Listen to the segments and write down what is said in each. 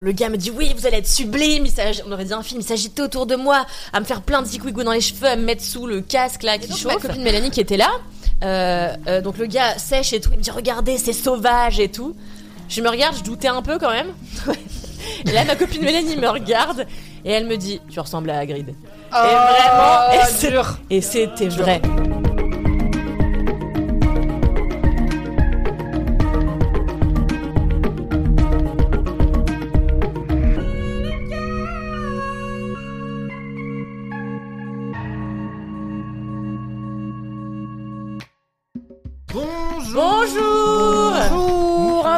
Le gars me dit oui, vous allez être sublime. Il on aurait dit un film. Il s'agitait autour de moi, à me faire plein de zigouigou dans les cheveux, à me mettre sous le casque là qui donc, chauffe. ma copine Mélanie qui était là, euh, euh, donc le gars sèche et tout, il me dit regardez, c'est sauvage et tout. Je me regarde, je doutais un peu quand même. et là, ma copine Mélanie me regarde et elle me dit tu ressembles à Hagrid. et vraiment, et c'est- et c'était vrai.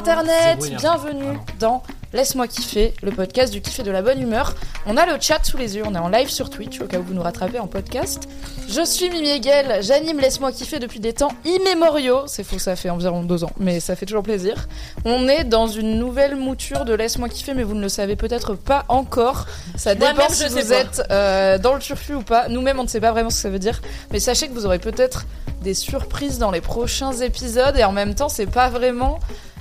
Internet, bienvenue dans Laisse-moi kiffer, le podcast du kiff et de la bonne humeur. On a le chat sous les yeux, on est en live sur Twitch au cas où vous nous rattrapez en podcast. Je suis Mimi Hegel, j'anime Laisse-moi kiffer depuis des temps immémoriaux. C'est faux, ça fait environ deux ans, mais ça fait toujours plaisir. On est dans une nouvelle mouture de Laisse-moi kiffer, mais vous ne le savez peut-être pas encore. Ça dépend si vous êtes euh, dans le turfu ou pas. Nous-mêmes, on ne sait pas vraiment ce que ça veut dire, mais sachez que vous aurez peut-être des surprises dans les prochains épisodes et en même temps, c'est pas vraiment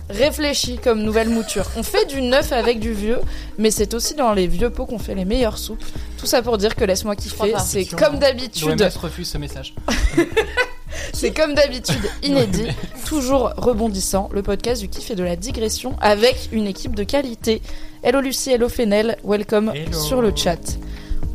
réfléchi comme nouvelle mouture. On fait du neuf avec du vieux, mais c'est aussi dans les vieux pots qu'on fait les meilleures soupes. Tout ça pour dire que laisse-moi kiffer, c'est comme d'habitude, L'OMS refuse ce message. c'est comme d'habitude inédit, toujours rebondissant, le podcast du kiff et de la digression avec une équipe de qualité. Hello Lucie, hello Fenel, welcome Hello. sur le chat.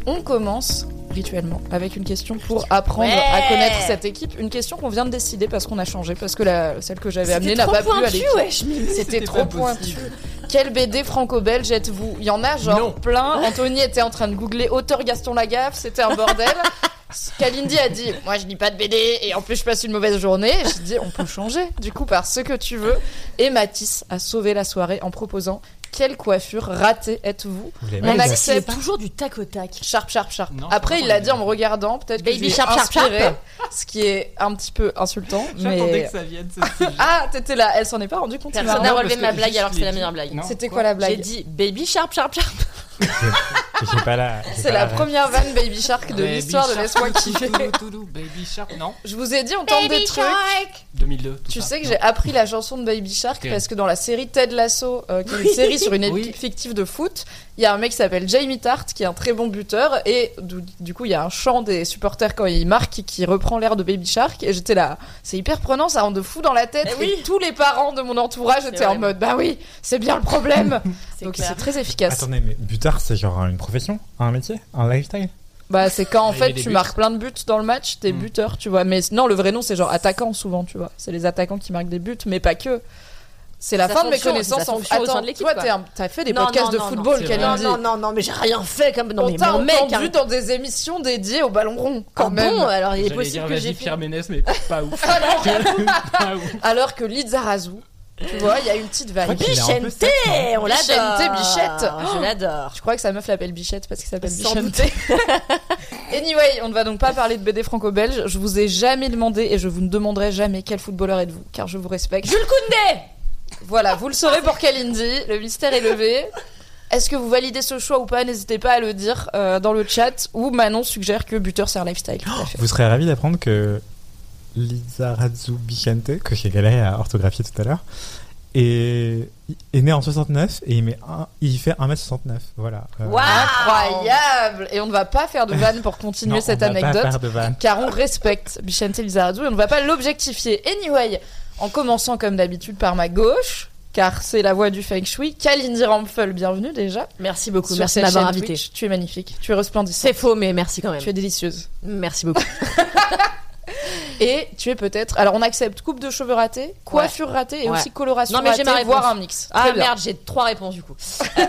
On commence rituellement avec une question pour apprendre Ouais. à connaître cette équipe. Une question qu'on vient de décider parce qu'on a changé, parce que la, celle que j'avais amenée n'a pas plu à pointu, l'équipe. wesh, Mimi. C'était trop pointu. possible. Quel BD franco-belge êtes-vous? Il y en a genre Non. plein. Anthony était en train de googler auteur Gaston Lagaffe, c'était un bordel. Kalindi a dit Moi je lis pas de BD et en plus je passe une mauvaise journée. J'ai dit On peut changer du coup par ce que tu veux. Et Mathis a sauvé la soirée en proposant Quelle coiffure ratée êtes-vous On Mais accepte. c'est toujours du tac au tac. Sharp, sharp, sharp. Non, Après, il l'a dit en me regardant, peut-être que Baby je sharp, sharp, inspiré, sharp. ce qui est un petit peu insultant. J'attendais Mais que ça vienne. ah, t'étais là. Elle s'en est pas rendue compte. Personne n'a relevé ma blague alors que c'est la meilleure blague. C'était quoi la J'ai blague? dit baby sharp sharp sharp. J'ai pas la. j'ai C'est la première vanne Baby Shark de Baby l'histoire de Laisse-moi kiffer. Baby Shark, non Je vous ai dit, on tente des trucs. 2002. tout Tu ça. sais que j'ai appris la chanson de Baby Shark parce que dans la série Ted Lasso, euh, qui est une série sur une équipe Oui. fictive de foot, il y a un mec qui s'appelle Jamie Tart qui est un très bon buteur et du, du coup il y a un chant des supporters quand il marque qui, qui reprend l'air de Baby Shark et j'étais là, c'est hyper prenant, ça rend de fou dans la tête Eh oui. et tous les parents de mon entourage étaient en mode bah oui, c'est bien le problème. Donc c'est très efficace. Attendez, mais c'est genre une profession Un métier Un lifestyle Bah, c'est quand en Il y a fait tu buts. marques plein de buts dans le match, t'es Mm. buteur, tu vois. Mais non, le vrai nom c'est genre attaquant souvent, tu vois. C'est les attaquants qui marquent des buts, mais pas que. C'est la fin de mes connaissances en Attends, de l'équipe, toi t'as fait des Non, podcasts non, de non, football, non, Non, non, non, non, mais j'ai rien fait comme. Non, On mais mon mec. entendu hein. dans des émissions dédiées au ballon rond, quand Ah même. bon, alors il est possible dire que j'ai. Pierre Ménès, mais pas ouf. Pas ouf. Alors que Lizarazu, tu vois, il y a une petite vague. peu Bichente, on Bichente, l'adore. Bichette. Je l'adore. Je crois que sa meuf l'appelle Bichette parce qu'il s'appelle Sans Bichente. anyway, on ne va donc pas parler de BD franco-belge. Je vous ai jamais demandé et je vous ne demanderai jamais quel footballeur êtes-vous, car je vous respecte. Jules Koundé Voilà, vous le saurez pour Kalindi. Le mystère est levé. Est-ce que vous validez ce choix ou pas? N'hésitez pas à le dire euh, dans le chat. Ou Manon suggère que buteur c'est un lifestyle. Tout à fait. Vous serez ravi d'apprendre que Lizarazu Bichente, que j'ai galéré à orthographier tout à l'heure, est, est né en 69 et il, met un- il fait 1m69. Voilà. Euh, Incroyable Et on ne va pas faire de vanne pour continuer non, cette on va pas anecdote. faire de vanne. car on respecte Bichente Lizarazu et on ne va pas l'objectifier. Anyway, en commençant comme d'habitude par ma gauche, car c'est la voix du Feng Shui, Kalindi Rampfel, bienvenue déjà. Merci beaucoup, Sur merci de m'avoir chaîne invité. Twitch. Tu es magnifique, tu es resplendissante, C'est faux, mais merci quand même. tu es délicieuse. Merci beaucoup. Et tu es peut-être. Alors on accepte coupe de cheveux ratée, coiffure ratée et Ouais. aussi coloration Non, mais j'ai ratée, ma réponse. voire un mix. Ah Très bien. merde, j'ai trois réponses du coup.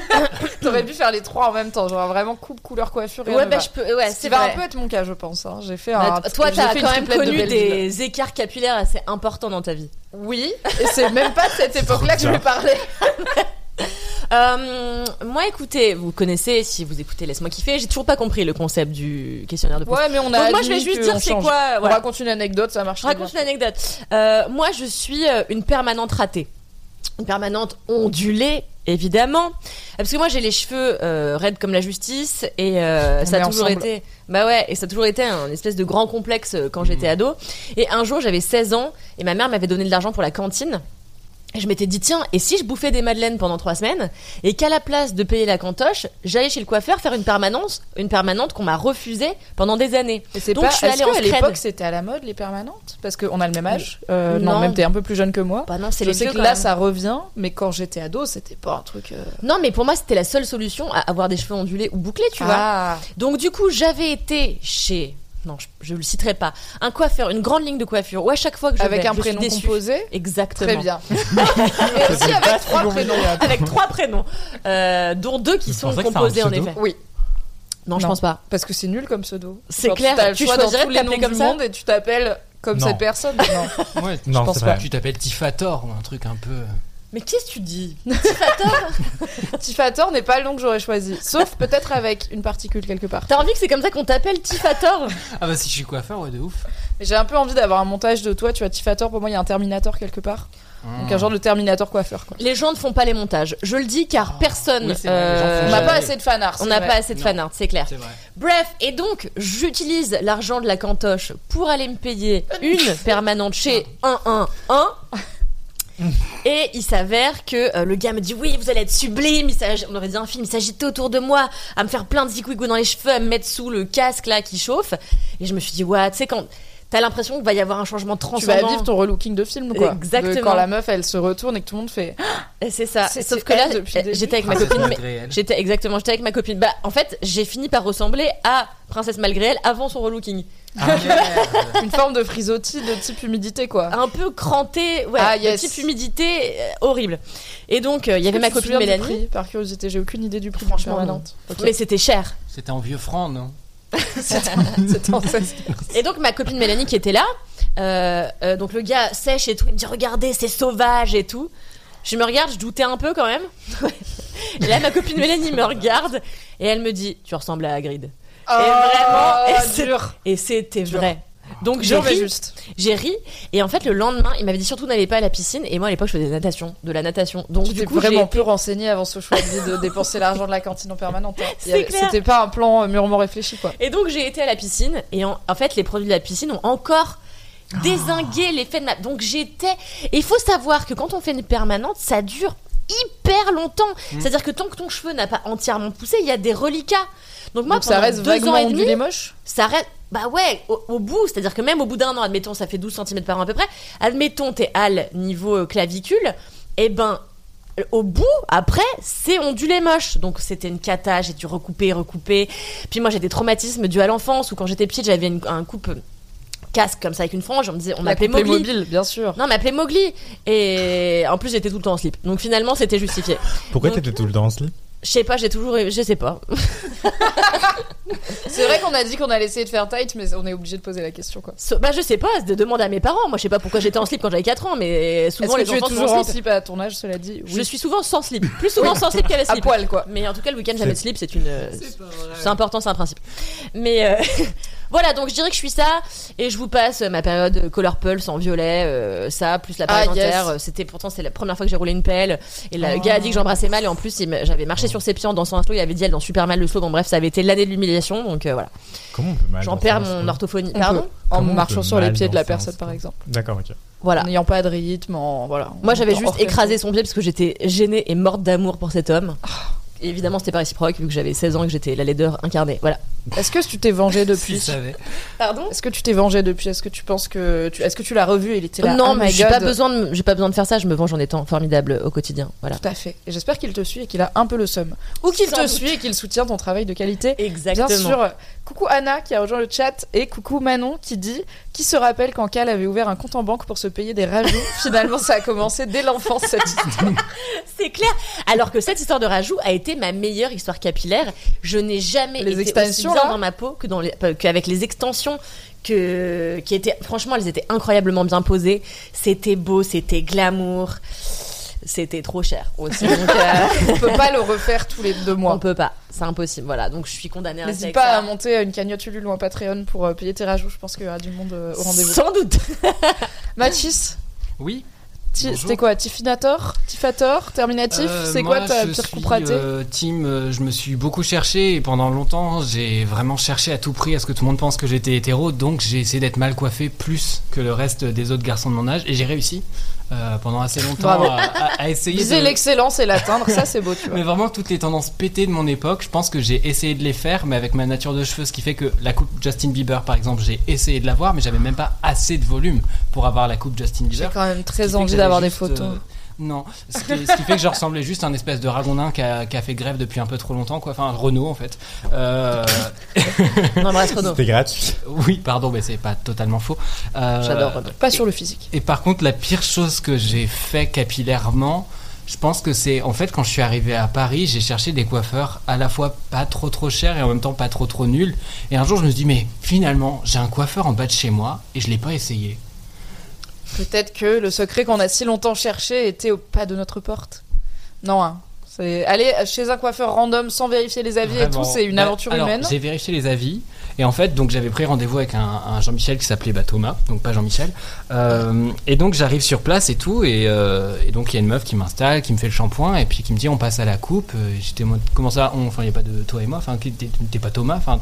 T'aurais pu faire les trois en même temps, genre vraiment coupe, couleur, couleur, et Ouais, bah je peux. Ouais, c'est va vrai. un peu être mon cas, je pense. hein. J'ai fait Bah, un. toi, j'ai t'as fait une quand même triplette de connu Belleville. des écarts capillaires assez importants dans ta vie. Oui, et c'est même pas de cette époque-là que je vais parler. Euh, moi, écoutez, vous connaissez, si vous écoutez Laisse-moi kiffer, j'ai toujours pas compris le concept du questionnaire de Ouais, mais on a. Donc moi, je vais juste dire c'est quoi. On raconte une anecdote, ça marche Je raconte bien. une anecdote. Euh, moi, je suis euh, une permanente ratée. Une permanente ondulée, évidemment. Parce que moi, j'ai les cheveux euh, raides comme la justice. Et euh, ça a toujours ensemble. été... Bah ouais, et ça a toujours été un espèce de grand complexe quand j'étais ado. Et un jour, j'avais 16 ans. Et ma mère m'avait donné de l'argent pour la cantine. Et je m'étais dit, tiens, et si je bouffais des madeleines pendant trois semaines, et qu'à la place de payer la cantoche, j'allais chez le coiffeur faire une permanence, une permanente qu'on m'a refusée pendant des années. Et c'est Donc, pas. je suis allée en scred. l'époque c'était à la mode les permanentes? Parce qu'on a le même âge. Euh, non. Non. même t'es un peu plus jeune que moi. Bah non, c'est Je les sais vieux que là même. ça revient, mais quand j'étais ado, c'était pas un truc. euh, Non, mais pour moi, c'était la seule solution à avoir des cheveux ondulés ou bouclés, tu vois. Ah. Donc, du coup, j'avais été chez. Non, je, je le citerai pas. Un coiffeur, une grande ligne de coiffure où à chaque fois que je Avec vais, un je prénom composé. Exactement. Très bien. Et aussi avec trois prénoms. Avec trois prénoms, euh, dont deux qui Je sont composés en effet. Oui, Non, je Non. pense pas. parce que c'est nul comme pseudo. C'est clair, Tu as le tu choix dans choisirais tous de les t'appeler noms comme du ça monde et tu t'appelles comme Non. cette personne. Non. Ouais, Non, pense c'est pas. vrai. tu t'appelles Tifator ou un truc un peu. Mais qu'est-ce que tu dis? Tifator n'est pas le nom que j'aurais choisi. Sauf peut-être avec une particule quelque part. T'as envie que c'est comme ça qu'on t'appelle Tifator? Ah bah si je suis coiffeur, ouais, de ouf. Mais j'ai un peu envie d'avoir un montage de toi. Tu vois, Tifator, pour moi, il y a un Terminator quelque part. Donc un genre de Terminator coiffeur. Quoi. Les gens ne font pas les montages. Je le dis car personne. Oui, les gens font On n'a pas assez de fanarts. on n'a pas assez de fanart, c'est clair. Bref, et donc j'utilise l'argent de la cantoche pour aller me payer une permanente chez 111. Et il s'avère que euh, le gars me dit oui vous allez être sublime, on aurait dit un film, il s'agitait autour de moi, à me faire plein de zigouigou dans les cheveux, à me mettre sous le casque là qui chauffe. Et je me suis dit ouais tu sais quand t'as l'impression qu'il va y avoir un changement Tu transcendant. vas vivre ton relooking de film, quoi. Exactement. De quand la meuf, elle se retourne et que tout le monde fait. Et C'est ça. Sauf que là euh, j'étais avec ma copine. mais- malgré elle. J'étais exactement, j'étais avec ma copine. Bah, en fait, j'ai fini par ressembler à Princesse malgré elle avant son relooking. Ah. Une forme de frisottis de type humidité, quoi. un peu cranté, ouais, Ah, de yes. type humidité euh, horrible. Et donc euh, il y avait ma tu copine Mélanie, prix, par curiosité, j'ai aucune idée du prix. Franchement, permanente. Ok. mais c'était cher. C'était en vieux franc, non? C'était en 16. Et donc ma copine Mélanie qui était là, euh, euh, donc le gars sèche et tout, il me dit regardez c'est sauvage et tout. Je me regarde, je doutais un peu quand même. et là ma copine Mélanie me regarde et elle me dit tu ressembles à Hagrid. Oh, vraiment, et. Et c'était vrai. Donc j'ai ri, juste. j'ai ri et en fait le lendemain il m'avait dit surtout n'allez pas à la piscine et moi à l'époque je faisais de la natation, de la natation. Donc Tu du coup j'ai vraiment peu renseigné avant ce choix de dépenser l'argent de la cantine en permanente. hein. C'était pas un plan euh, mûrement réfléchi, quoi. Et donc j'ai été à la piscine et en, en fait les produits de la piscine ont encore désingué l'effet de ma. Donc j'étais. Et il faut savoir que quand on fait une permanente, ça dure hyper longtemps. C'est-à-dire que tant que ton cheveu n'a pas entièrement poussé, il y a des reliquats. Donc moi, Donc ça pendant reste deux ans et demi, moche? ça reste. Bah ouais, au, au bout, c'est-à-dire que même au bout d'un an, admettons, ça fait 12 cm par an à peu près, admettons, t'es al niveau euh, clavicule, et ben, euh, au bout, après, c'est ondulé moche. Donc c'était une cata, j'ai dû recouper, recouper. Puis moi, j'ai des traumatismes dus à l'enfance, où quand j'étais petite, j'avais une- un coupe euh, casque comme ça avec une frange, on me disait, on La m'appelait Mowgli. mobile, bien sûr. Non, on m'appelait Mowgli. Et en plus, j'étais tout le temps en slip. Donc finalement, c'était justifié. Pourquoi t'étais tout le temps en slip? Je sais pas, j'ai toujours. Je sais pas. C'est vrai qu'on a dit qu'on allait essayer de faire tight, mais on est obligé de poser la question, quoi. So- Bah, je sais pas, de demander à mes parents. Moi, je sais pas pourquoi j'étais en slip quand j'avais 4 ans, mais souvent que les tu es enfants sont toujours en en slip. slip à ton âge, cela dit? Je suis souvent sans slip. Plus souvent sans slip qu'avec à slip. poil, quoi. Mais en tout cas, le week-end, jamais de C'est- slip, c'est une. C'est important, c'est un principe. Mais euh, voilà, donc je dirais que je suis ça. Et je vous passe ma période Color Pulse en violet. euh, ça, plus la Ah, période yes. dentaire. euh, C'était pourtant, c'est la première fois que j'ai roulé une pelle. Et le Oh. gars a dit que j'embrassais mal. Et en plus, j'avais marché sur ses pieds en dansant un slow. Il avait dit elle danse super mal le slow. Bon, bref, ça avait été l'année de l'humiliation. Donc euh, voilà. Comment on peut mal J'en perds mon slow orthophonie. On Pardon peut. En marchant sur les pieds de la personne, par exemple. D'accord, ok. Voilà. En n'ayant pas de rythme, en voilà. Moi, j'avais juste écrasé son pied parce que j'étais gênée et morte d'amour pour cet homme. Et évidemment, c'était pas réciproque vu que j'avais 16 ans et que j'étais la laideur incarnée. Voilà. Est-ce que tu t'es vengé Si depuis je savais. Pardon Est-ce que tu t'es vengé depuis Est-ce que tu penses que tu... Est-ce que tu l'as revu et il était là Non, oh mais j'ai pas besoin de, j'ai pas besoin de faire ça. Je me venge en étant formidable au quotidien. Voilà. Tout à fait. Et j'espère qu'il te suit et qu'il a un peu le seum. Ou qu'il te doute. suit et qu'il soutient ton travail de qualité. Exactement. Bien sûr. Coucou Anna qui a rejoint le chat et coucou Manon qui dit qui se rappelle quand Cal avait ouvert un compte en banque pour se payer des rajouts. Finalement, ça a commencé dès l'enfance cette histoire. C'est clair. Alors que cette histoire de rajout a été ma meilleure histoire capillaire. Je n'ai jamais Les été extensions, aussi bien dans ma peau que dans les, qu'avec les extensions que qui étaient franchement elles étaient incroyablement bien posées. C'était beau, c'était glamour. C'était trop cher aussi. Donc, euh, On peut pas le refaire tous les deux on mois. peut pas. C'est impossible. Voilà. Donc je suis condamnée à N'hésite pas ça. à monter une cagnotte Ulule ou un Patreon pour euh, payer tes rajouts. Je pense qu'il y aura du monde euh, au rendez-vous. Sans doute. Mathis, Oui. C'était quoi Tiffinator Tifator Terminatif Euh, C'est quoi ta pire coupe ratée euh, Team, euh, je me suis beaucoup cherché et pendant longtemps, j'ai vraiment cherché à tout prix à ce que tout le monde pense que j'étais hétéro, donc j'ai essayé d'être mal coiffé plus que le reste des autres garçons de mon âge et j'ai réussi euh, pendant assez longtemps Bravo. à, à- à essayer Viser de... l'excellence et l'atteindre, ça c'est beau, tu vois. Mais vraiment toutes les tendances pétées de mon époque, je pense que j'ai essayé de les faire, mais avec ma nature de cheveux, ce qui fait que la coupe Justin Bieber, par exemple, j'ai essayé de l'avoir, mais j'avais même pas assez de volume pour avoir la coupe Justin J'ai Bieber. quand même très envie d'avoir des juste, photos. euh, non, ce qui, ce qui fait que je ressemblais juste à un espèce de ragondin qui a, qui a fait grève depuis un peu trop longtemps, quoi. Enfin, Renault en fait. Euh, Non, mais reste Renaud. C'était gratuit. oui, pardon, mais c'est pas totalement faux. Euh, J'adore Renaud. Pas sur le physique. Et par contre, la pire chose que j'ai fait capillairement, je pense que c'est en fait quand je suis arrivé à Paris, j'ai cherché des coiffeurs à la fois pas trop trop chers et en même temps pas trop trop nuls. Et un jour, je me suis dit, mais finalement, j'ai un coiffeur en bas de chez moi et je l'ai pas essayé. Peut-être que le secret qu'on a si longtemps cherché était au pas de notre porte. Non, hein. C'est aller chez un coiffeur random sans vérifier les avis et tout, c'est une Bah, aventure alors, humaine. J'ai vérifié les avis et en fait donc j'avais pris rendez-vous avec un, un Jean-Michel qui s'appelait bah, Thomas, donc pas Jean-Michel. Euh, et donc j'arrive sur place et tout et, euh, et donc il y a une meuf qui m'installe, qui me fait le shampoing et puis qui me dit on passe à la coupe. Euh, J'étais en mode, comment ça on Enfin il y a pas de toi et moi. Enfin t'es pas Thomas. Enfin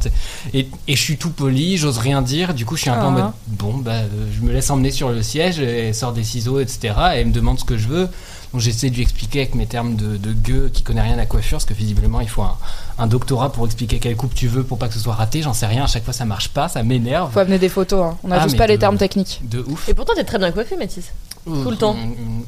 et, et je suis tout poli, j'ose rien dire. Du coup je suis un peu en Ah. mode bon bah je me laisse emmener sur le siège et sort des ciseaux etc. Et elle me demande ce que je veux. Donc j'essaie de lui expliquer avec mes termes de, de gueux qui connaît rien à la coiffure, parce que visiblement il faut un, un doctorat pour expliquer quelle coupe tu veux pour pas que ce soit raté, j'en sais rien, à chaque fois ça marche pas, ça m'énerve. Faut amener des photos, hein. on a Ah, tous mais pas les termes techniques. De ouf. Et pourtant, t'es très bien coiffé, Mathis. Tout le temps.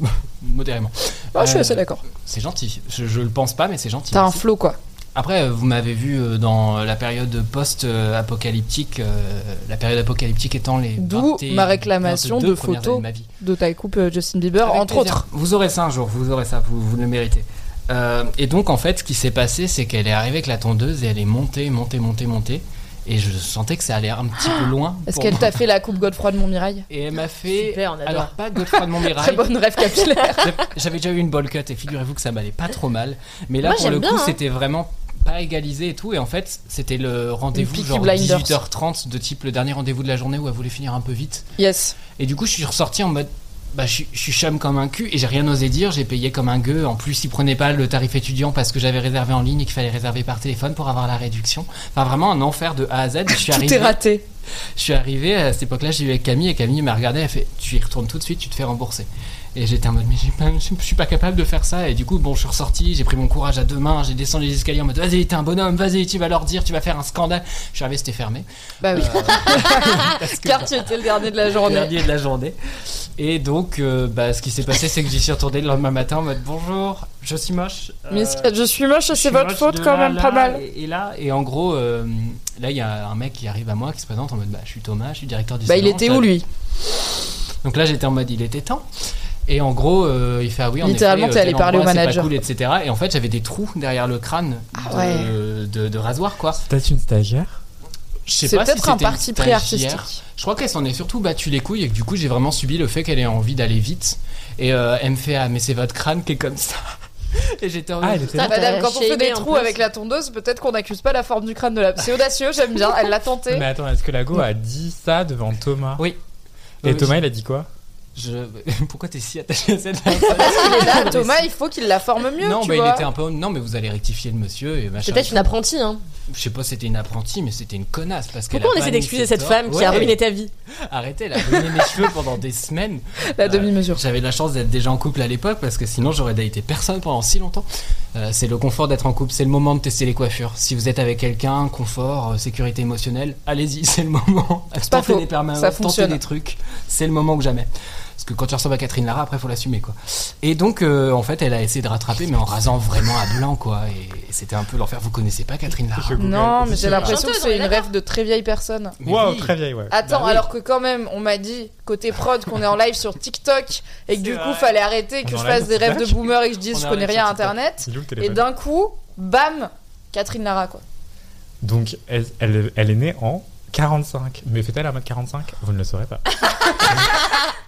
Modérément. Ah, je suis Euh, assez d'accord. C'est gentil. Je, je le pense pas, mais c'est gentil. T'as un flow quoi. Après, euh, vous m'avez vu euh, dans la période post-apocalyptique, euh, la période apocalyptique étant les. D'où 20 et ma réclamation 22 de photos. de ma vie. De ta coupe euh, Justin Bieber, Avec entre plaisir. autres. Vous aurez ça un jour, vous aurez ça, vous, vous le méritez. Euh, et donc, en fait, ce qui s'est passé, c'est qu'elle est arrivée avec la tondeuse et elle est montée, montée, montée, montée. Et je sentais que ça allait un petit peu loin. Est-ce qu'elle t'a fait la coupe Godefroy de Montmirail? Et elle m'a fait. Super, on adore. Alors, pas Godefroy de Très Montmirail. bonne rêve capillaire. J'avais déjà eu une bowl cut et figurez-vous que ça m'allait pas trop mal. Mais là, Moi, pour le coup, hein. c'était vraiment pas égalisé et tout. Et en fait, c'était le rendez-vous genre Blinders. 18h30 de type le dernier rendez-vous de la journée où elle voulait finir un peu vite. yes. Et du coup, je suis ressorti en mode. Bah, je, suis- je suis chum comme un cul et j'ai rien osé dire. J'ai payé comme un gueux. En plus, ils prenaient pas le tarif étudiant parce que j'avais réservé en ligne et qu'il fallait réserver par téléphone pour avoir la réduction. Enfin, vraiment un enfer de A à Z. Je suis Tout arrivé. est raté. Je suis arrivé à cette époque-là, j'ai eu avec Camille et Camille m'a regardé, elle fait Tu y retournes tout de suite, tu te fais rembourser. Et j'étais en mode Mais pas- je suis pas capable de faire ça. Et du coup, bon, je suis ressorti, j'ai pris mon courage à deux mains, j'ai descendu les escaliers en mode Vas-y, t'es un bonhomme, vas-y, tu vas leur dire, tu vas faire un scandale. Je suis arrivé, c'était fermé. Bah oui. Que, Car tu étais le dernier de la journée. dernier de la journée. Et donc, euh, bah, ce qui s'est passé, c'est que j'y suis retourné le lendemain matin en mode Bonjour, je suis moche. Mais Euh, je suis moche, c'est votre moche faute quand là, même, pas mal. Et, et là, et en gros, euh, là, il y a un mec qui arrive à moi, qui se présente en mode Bah, je suis Thomas, je suis directeur du Bah il était où lui? Donc là, j'étais en mode, il était temps. Et en gros, euh, il fait ah oui, en Littéralement, effet, t'es euh, allé parler au manager. cool, etc. Et en fait, j'avais des trous derrière le crâne Ah de, ouais. de, de rasoir, quoi. C'est peut-être une stagiaire. Je sais C'est pas si peut-être un parti pris stagiaire. artistique. Je crois qu'elle s'en est surtout battue les couilles et que du coup, j'ai vraiment subi le fait qu'elle ait envie d'aller vite. Et euh, elle me fait ah mais c'est votre crâne qui est comme ça. et j'étais en Ah, mode, elle était Putain, Madame, quand on fait des trous avec la tondeuse, peut-être qu'on n'accuse pas la forme du crâne de la. C'est audacieux, j'aime bien. Elle l'a tenté. Mais attends, est-ce que la go a dit ça devant Thomas? Oui. Et Euh, Thomas, il a dit quoi? Je... Pourquoi t'es si attaché à cette est là, Thomas, il faut qu'il la forme mieux. Non, tu bah, il était un peu. Non, mais vous allez rectifier le monsieur et machin. Peut-être une apprentie, hein. Je sais pas si c'était une apprentie, mais c'était une connasse parce Pourquoi on essaie d'excuser cette femme qui a ruiné ta vie Arrêtez, elle a ruiné mes cheveux pendant des semaines. La demi-mesure. J'avais de la chance d'être déjà en couple à l'époque parce que sinon j'aurais daté personne pendant si longtemps. Euh, c'est le confort d'être en couple, c'est le moment de tester les coiffures. Si vous êtes avec quelqu'un, confort, euh, sécurité émotionnelle, allez-y, c'est le moment. Tentez des permanents, ça tentez des trucs, c'est le moment que jamais. Parce que quand tu ressembles à Catherine Lara, après faut l'assumer quoi. Et donc euh, en fait elle a essayé de rattraper mais en rasant vraiment à blanc quoi. Et c'était un peu l'enfer. Vous connaissez pas Catherine Lara. Non, mais j'ai l'impression que c'est est une rêve de très vieille personne. Mais Waouh, oui. très vieille, ouais. Attends, Bah oui. alors que quand même, on m'a dit côté prod qu'on est en live sur TikTok et que du C'est coup vrai. fallait arrêter que On je fasse des rêves de boomer et que je dise je connais rien à internet. Et d'un coup, bam, Catherine Lara quoi. Donc, elle, elle, elle est née en 45. Mais fait-elle 1m45 Vous ne le saurez pas.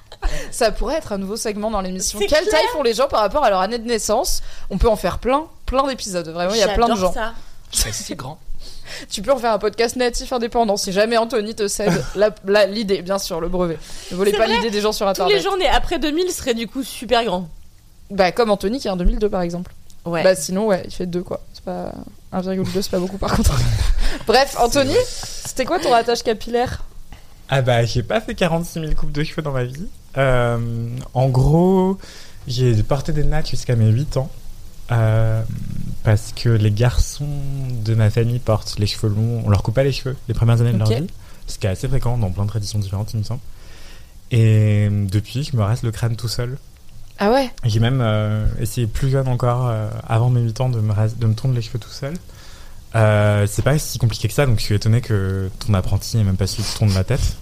Ça pourrait être un nouveau segment dans l'émission. Quelle clair. taille font les gens par rapport à leur année de naissance On peut en faire plein, plein d'épisodes. Vraiment, il y a plein de J'adore gens. ça. C'est si grand. Tu peux en faire un podcast natif indépendant si jamais Anthony te cède l'idée, bien sûr, le brevet. Ne volez pas l'idée des gens sur Tous internet. les nés après 2000 seraient du coup super grands. Bah, comme Anthony qui est en 2002 par exemple. Ouais. Bah, sinon, ouais, il fait 2 quoi. C'est pas 1,2, c'est pas beaucoup par contre. Bref, Anthony, c'était quoi ton rattache capillaire? Ah bah, j'ai pas fait 46 000 coupes de cheveux dans ma vie. Euh, en gros, j'ai porté des nattes jusqu'à mes 8 ans. Euh, parce que les garçons de ma famille portent les cheveux longs, on leur coupe pas les cheveux les premières années de leur vie, ce qui est assez fréquent dans plein de traditions différentes, il me semble. Et depuis, je me reste le crâne tout seul. Ah ouais? J'ai même euh, essayé plus jeune encore, avant mes 8 ans, de me, de me tondre les cheveux tout seul. C'est pas si compliqué que ça, donc je suis étonné que ton apprenti n'ait même pas su tondre la tête.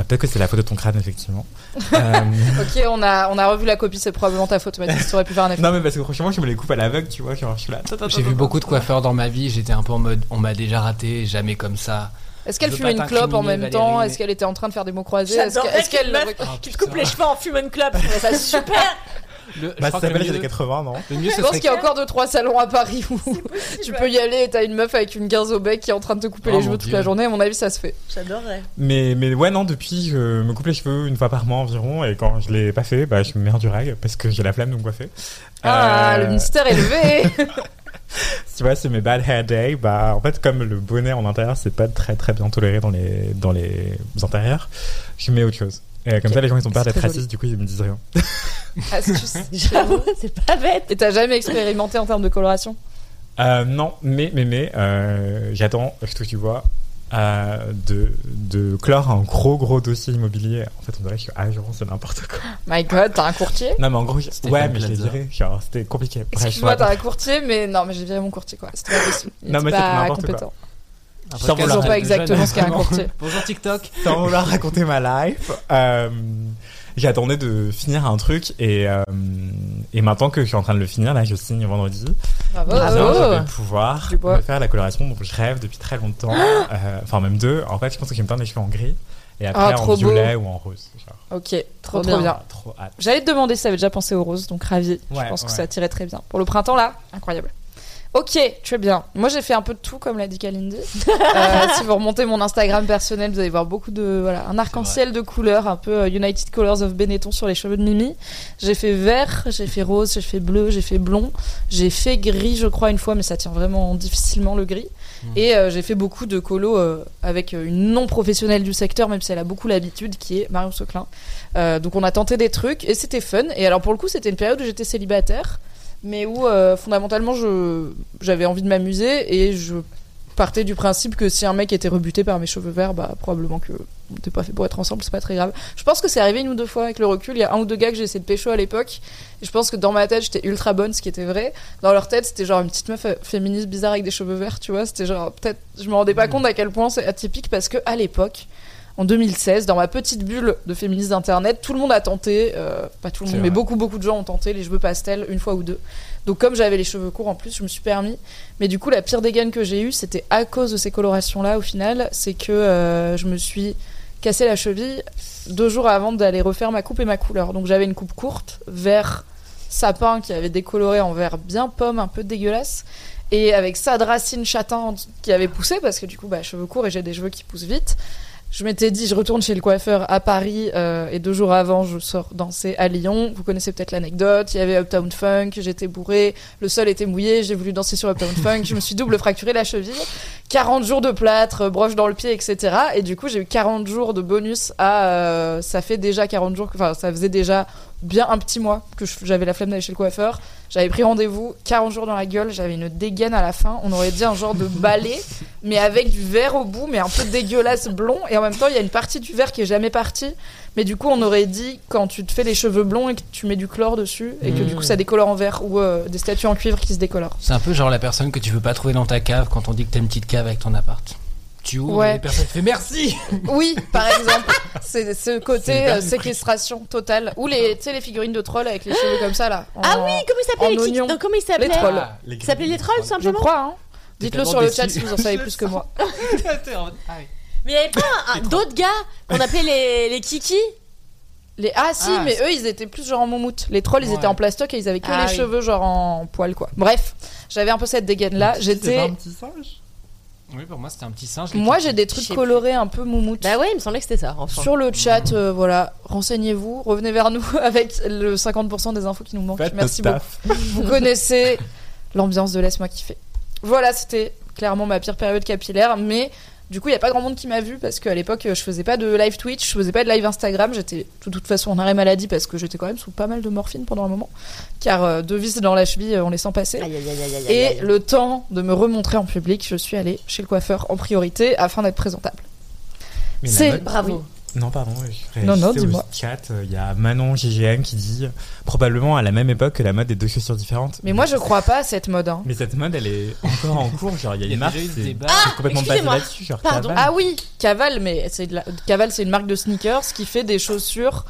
Ah, Peut-être que c'est la faute de ton crâne, effectivement. Euh, Ok, on a, on a revu la copie, c'est probablement ta faute, Mathis. T'aurais pu faire un effort. non, mais parce que franchement, je me les coupe à l'aveugle, tu vois. Genre, je suis là. J'ai vu beaucoup de coiffeurs dans ma vie, j'étais un peu en mode on m'a déjà raté, jamais comme ça. Est-ce qu'elle fumait une clope en même temps? Est-ce mais- qu'elle était en train de faire des mots croisés? Est-ce qu'elle. qui te putain. coupe les cheveux en fumant une clope. Je ça super. Le, je Bah, ça s'appelle les mieux- années 80, non le mieux, Je pense qu'il y a encore 2-3 salons à Paris où tu peux y aller et t'as une meuf avec une guerre au bec qui est en train de te couper Oh, les cheveux mon toute la journée. À mon avis, ça se fait. J'adorerais. mais, mais ouais, non, depuis, je me coupe les cheveux une fois par mois environ. Et quand je l'ai pas fait, bah, je me mets en durag parce que j'ai la flemme de me coiffer. Ah, Euh, le mystère élevé Tu vois, c'est mes bad hair day. Bah, en fait, comme le bonnet en intérieur, c'est pas très très bien toléré dans les, dans les intérieurs, je mets autre chose. Et comme ça, les gens ils ont peur d'être racistes, du coup, ils me disent rien. Astuce. J'avoue, c'est pas bête. Et t'as jamais expérimenté en termes de coloration? Euh, non, mais, mais, mais, euh, j'attends, je touche du bois, euh, de, de clore un gros gros dossier immobilier. En fait, on dirait que je suis agent, c'est n'importe quoi. My god, t'as un courtier? Non, mais en gros, ouais, mais je l'ai viré. Genre, c'était compliqué. Excuse-moi, t'as un courtier, mais non, mais j'ai viré mon courtier quoi. C'était pas possible. Il Non, était mais c'est pas n'importe quoi. Sans podcast vouloir- de pas exactement ce qu'est un courtier. Bonjour TikTok. sans vouloir raconter ma life, euh, j'attendais de finir un truc et, euh, et maintenant que je suis en train de le finir, là, je signe vendredi. Bravo. Bien, je bravo. vais pouvoir me faire la coloration dont je rêve depuis très longtemps. Euh, Enfin, même deux. En fait, je pense que je vais me teindre les cheveux en gris et après Ah, en trop beau. violet ou en rose. Genre. Ok, trop Trop trop bien. bien. J'allais te demander si t'avais déjà pensé aux roses, donc ravi. je Ouais, pense que ça tirait très bien. Pour le printemps là, incroyable. Ok, très bien. Moi j'ai fait un peu de tout comme l'a dit Kalindi. Euh, si vous remontez mon Instagram personnel, vous allez voir beaucoup de voilà un arc-en-ciel de couleurs, un peu euh, United Colors of Benetton sur les cheveux de Mimi. J'ai fait vert, j'ai fait rose, j'ai fait bleu, j'ai fait blond, j'ai fait gris je crois une fois, mais ça tient vraiment difficilement le gris. Et euh, j'ai fait beaucoup de colos euh, avec une non professionnelle du secteur, même si elle a beaucoup l'habitude, qui est Marion Seclin. Donc on a tenté des trucs et c'était fun. Et alors pour le coup, c'était une période où j'étais célibataire, mais où euh, fondamentalement je j'avais envie de m'amuser et je partais du principe que si un mec était rebuté par mes cheveux verts, bah probablement que on n'était pas fait pour être ensemble, c'est pas très grave. Je pense que c'est arrivé une ou deux fois avec le recul. Il y a un ou deux gars que j'ai essayé de pécho à l'époque. Et je pense que dans ma tête, j'étais ultra bonne, ce qui était vrai. Dans leur tête, c'était genre une petite meuf féministe bizarre avec des cheveux verts, tu vois. C'était genre, peut-être, je me rendais pas compte à quel point c'est atypique parce que à l'époque, en 2016, dans ma petite bulle de féministes d'internet, tout le monde a tenté, euh, pas tout le monde, mais beaucoup, beaucoup de gens ont tenté les cheveux pastels une fois ou deux. Donc, comme j'avais les cheveux courts en plus, je me suis permis. Mais du coup, la pire dégaine que j'ai eue, c'était à cause de ces colorations-là, au final, c'est que euh, je me suis cassé la cheville deux jours avant d'aller refaire ma coupe et ma couleur. Donc, j'avais une coupe courte, vert sapin qui avait décoloré en vert bien pomme, un peu dégueulasse. Et avec ça de racines châtain qui avait poussé, parce que du coup, bah, cheveux courts et j'ai des cheveux qui poussent vite. Je m'étais dit, je retourne chez le coiffeur à Paris euh, et deux jours avant, je sors danser à Lyon. Vous connaissez peut-être l'anecdote. Il y avait Uptown Funk, j'étais bourré, le sol était mouillé, j'ai voulu danser sur Uptown Funk, je me suis double fracturé la cheville. 40 jours de plâtre, euh, broche dans le pied, etc. Et du coup, j'ai eu 40 jours de bonus à. euh, ça fait déjà 40 jours, enfin, ça faisait déjà bien un petit mois que j'avais la flemme d'aller chez le coiffeur. J'avais pris rendez-vous, 40 jours dans la gueule, j'avais une dégaine à la fin. On aurait dit un genre de balai, mais avec du verre au bout, mais un peu dégueulasse blond. Et en même temps, il y a une partie du verre qui est jamais partie. Mais du coup, on aurait dit quand tu te fais les cheveux blonds et que tu mets du chlore dessus, et que du coup, ça décolore en verre, ou euh, des statues en cuivre qui se décolorent. C'est un peu genre la personne que tu veux pas trouver dans ta cave quand on dit que t'as une petite cave avec ton appart. Tu ouvres Ouais. et personnes fait merci. Oui, par exemple. C'est ce côté euh, séquestration totale. Ou les, tu sais, les figurines de trolls avec les cheveux comme ça, là. en- Ah oui, comment il s'appelait en les kiki- oignon. non, Comment il s'appelait Les trolls. Ah, les trolls, Je simplement crois, hein. Dites-le sur le chat si vous en savez plus que moi. Mais il y avait pas d'autres gars qu'on appelait les, les kiki Les... Ah si, Ah, mais eux, ils étaient plus genre en moumoute. Les trolls, ils étaient en plastoc et ils avaient que Ah les oui. cheveux genre en poil, quoi. Bref, j'avais un peu cette dégaine-là. C'est pas J'étais... un petit singe Oui, pour moi c'était un petit singe. Moi, j'ai des Je trucs colorés un peu moumoute. Bah ouais, il me semblait que c'était ça, enfin. Sur le chat, euh, voilà, renseignez-vous, revenez vers nous avec le 50% des infos qui nous manquent. Faites Merci beaucoup. Vous connaissez l'ambiance de Laisse-moi kiffer. Voilà, c'était clairement ma pire période capillaire, mais du coup, il n'y a pas grand monde qui m'a vu parce qu'à l'époque, je faisais pas de live Twitch, je faisais pas de live Instagram, j'étais de toute façon en arrêt maladie parce que j'étais quand même sous pas mal de morphine pendant un moment, car euh, deux vis dans la cheville, euh, on les sent passer. Aïe, aïe, aïe, aïe, aïe, Et le temps de me remontrer en public, je suis allée chez le coiffeur en priorité afin d'être présentable. C'est Bravo. Non, pardon, je Non, non, dis-moi. chat, euh, il y a Manon GGM qui dit probablement à la même époque que la mode des deux chaussures différentes. Mais moi, je crois pas à cette mode. hein. Mais cette mode, elle est encore en cours. Genre, il y a une marque qui est complètement basée là-dessus. Genre, Pardon. Caval. Ah oui, Caval, mais c'est de la... Caval, c'est une marque de sneakers qui fait des chaussures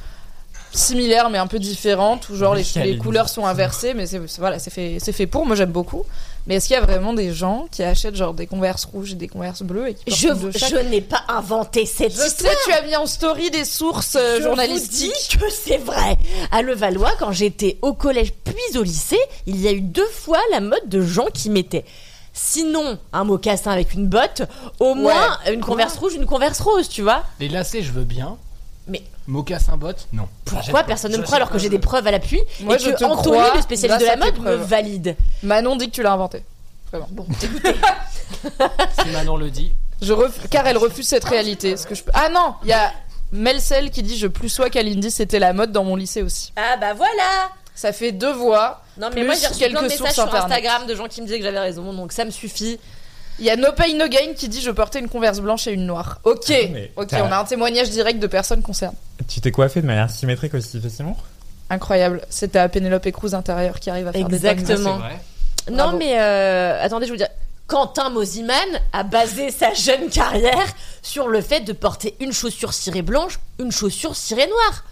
similaires mais un peu différentes où genre les, Oui, les couleurs sont inversées mais c'est c'est- voilà c'est fait c'est fait pour moi j'aime beaucoup mais est-ce qu'il y a vraiment des gens qui achètent genre des converses rouges et des converses bleues et qui Je, une de chaque je n'ai pas inventé cette Je sais, histoire. tu as mis en story des sources euh, Je journalistiques. vous dis que c'est vrai. À Levallois, quand j'étais au collège puis au lycée, il y a eu deux fois la mode de gens qui mettaient. Sinon, un mocassin avec une botte, au moins une converse rouge, une converse rose, tu vois. Les lacets, je veux bien. Mais Mocassin botte, non. pourquoi personne ne me croit alors que j'ai des preuves à l'appui Moi, et je que te Anthony, crois le spécialiste de la grâce à tes mode, me preuves. valide. Manon dit que tu l'as inventé. Bon, Si Manon le dit. Je ref- Car elle refuse cette réalité. Ce que je peux- Ah non, il y a Melcel qui dit je plus sois qu'Alindy, c'était la mode dans mon lycée aussi. Ah bah voilà Ça fait deux voix. Non mais Plus moi j'ai reçu plein de quelques messages sources sur internet. Instagram de gens qui me disaient que j'avais raison, donc ça me suffit. Il y a No Pain No Gain qui dit je portais une converse blanche et une noire. Ok, mais ok, on a un témoignage direct de personnes concernées. Tu t'es coiffé de manière symétrique aussi facilement Incroyable. C'était à Penelope Cruz intérieur qui arrive à faire Exactement. des dingueries. vrai. Non Bravo. mais euh, attendez, je vous dire. Quentin Mosiman a basé sa jeune carrière sur le fait de porter une chaussure cirée blanche, une chaussure cirée noire.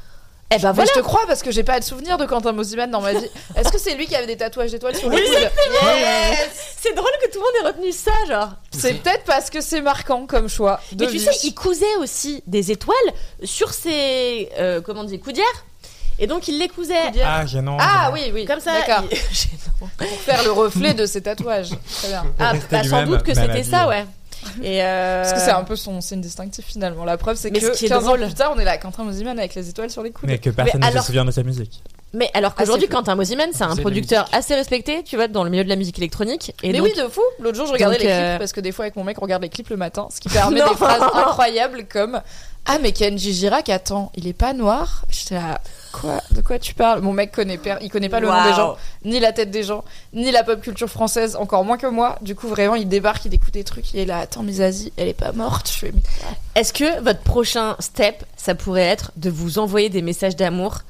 Eh ben voilà. Je te crois parce que j'ai pas de souvenir de Quentin Mosiman dans ma vie. Est-ce que c'est lui qui avait des tatouages d'étoiles sur le coude Yes C'est drôle que tout le monde ait retenu ça, genre. C'est peut-être parce que c'est marquant comme choix. De Mais tu vie. sais, il cousait aussi des étoiles sur ses euh, comment on dit coudières. Et donc il les cousait. Ah, gênant. Ah gênant. oui, oui. Comme ça. D'accord. il-. Pour faire le reflet de ses tatouages. Très bien. Ah, bah, sans doute que c'était ça, ouais. Et euh... Parce que c'est un peu son signe distinctif finalement. La preuve, c'est que ce qui est 15 drôle- ans plus tard, on est là, Quentin Mosiman avec les étoiles sur les coudes. Mais que personne Mais ne alors- se souvient de sa musique. Mais alors Ah, qu'aujourd'hui. Quentin Mosiman, c'est un producteur assez respecté, tu vois, dans le milieu de la musique électronique. Et mais donc, oui, de fou. L'autre jour, je regardais Donc, les euh, clips parce que des fois, avec mon mec, on regarde les clips le matin, ce qui permet des phrases incroyables comme Ah, mais Kenji Girac, attends, il est pas noir? J'étais là, quoi De quoi tu parles? Mon mec connaît, per- il connaît pas le nom des gens, ni la tête des gens, ni la pop culture française, encore moins que moi. Du coup, vraiment, il débarque, il écoute des trucs, il est là, attends, mais Zazie, elle est pas morte. Je fais, est-ce que votre prochain step, ça pourrait être de vous envoyer des messages d'amour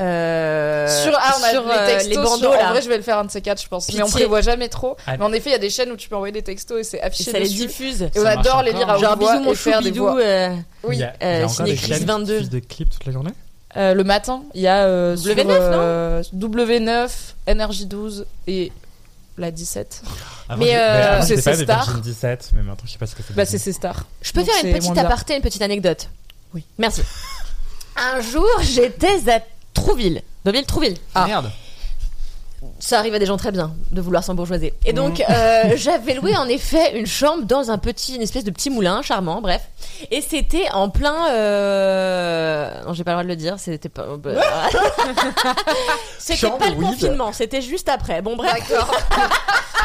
euh, sur ah, on a sur, les euh, textos les bandeaux sur- là? En vrai, je vais le faire un de ces quatre, je pense. Mais on prévoit jamais trop. Mais en effet, il y a des chaînes où tu peux envoyer des textos et c'est et affiché ça les dessus. diffuse. Et Ça on adore les lire à haute Genre voix bisous mon et chou faire des voix. euh, Oui. Il y a, il y a euh, encore des chaînes qui 22. diffusent des clips toute la journée? Euh, le matin, il y a euh, sur, W9, euh, W9, NRJ12 et la 17. Avant, Mais, je- euh, avant, c'est j'étais pas ces des stars. Virgin 17, mais maintenant je sais pas ce que c'est. Bah, c'est ces stars. Je peux Donc, faire une petite aparté, une petite anecdote. Oui. Merci. Un jour, j'étais à Trouville, Deauville, Trouville. Ah. Merde. Ça arrive à des gens très bien de vouloir s'embourgeoiser. Et donc, euh, j'avais loué en effet une chambre dans un petit, une espèce de petit moulin charmant, bref. Et c'était en plein. Euh... Non, j'ai pas le droit de le dire. C'était pas. bah, c'était pas le weed. confinement. C'était juste après. Bon, bref. D'accord.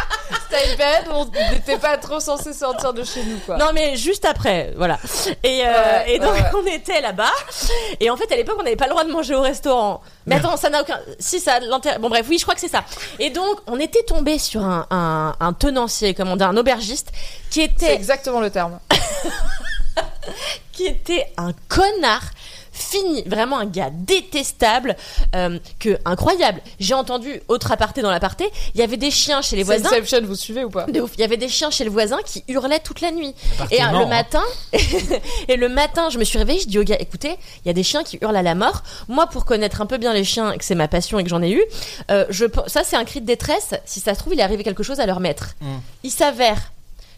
On n'était pas trop censé sortir de chez nous, quoi. Non mais juste après, voilà. Et, euh, Ouais, et donc ouais, on était là-bas. Et en fait à l'époque on n'avait pas le droit de manger au restaurant. Mais attends, ça n'a aucun. Si ça a de l'intérêt. Bon bref, oui, je crois que c'est ça. Et donc on était tombé sur un, un, un tenancier, comment dire, un aubergiste qui C'est était exactement le terme. qui était un connard fini, vraiment un gars détestable, euh, que incroyable. J'ai entendu autre aparté dans l'aparté, il y avait des chiens chez les voisins. Inception, vous suivez ou pas De ouf. Il y avait des chiens chez le voisin qui hurlaient toute la nuit. Et euh, le hein. matin, et le matin, je me suis réveillée, je dis au gars, écoutez, il y a des chiens qui hurlent à la mort. Moi, pour connaître un peu bien les chiens, et que c'est ma passion et que j'en ai eu, euh, je, ça c'est un cri de détresse. Si ça se trouve, il est arrivé quelque chose à leur maître. Mm. Il s'avère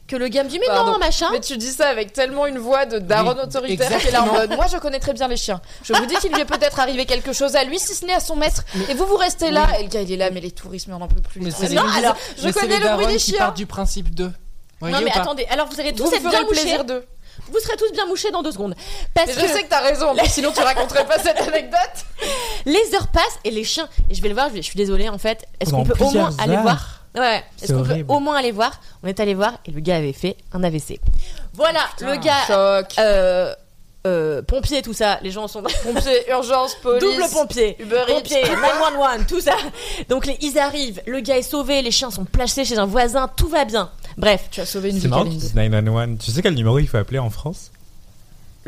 que le gars me dit, mais Pardon. non, machin. Mais tu dis ça avec tellement une voix de daronne Oui, autoritaire qui est là en mode Moi je connais très bien les chiens. Je vous dis qu'il lui est peut-être arrivé quelque chose à lui, si ce n'est à son maître. Et vous vous restez là. Et le gars il est là, mais les touristes, mais on n'en peut plus. Mais c'est touristes. les- Non, alors, je mais connais les le bruit des qui chiens. partent du principe de. Voyez non mais attendez, alors vous allez tous Vous être bien le plaisir mouchés. d'eux. Vous serez tous bien mouchés dans deux secondes. Parce Mais que je sais que t'as raison, mais sinon tu raconterais pas cette anecdote. les heures passent et les chiens. Et je vais le voir, je, vais- je suis désolée en fait. Est-ce qu'on peut au moins aller voir Ouais, ouais. Est-ce C'est qu'on peut au moins aller voir? On est allé voir et le gars avait fait un AVC. Voilà, le gars. Choc. Euh, euh, pompier, tout ça. Les gens sont. Pompiers, urgence, police. Double pompier. Uber Eats. Pompier, 911, tout ça. Donc les, ils arrivent, le gars est sauvé, les chiens sont placés chez un voisin, tout va bien. Bref, Tu as sauvé une C'est vie, marrant Kalindi. dises 911. Tu sais quel numéro il faut appeler en France?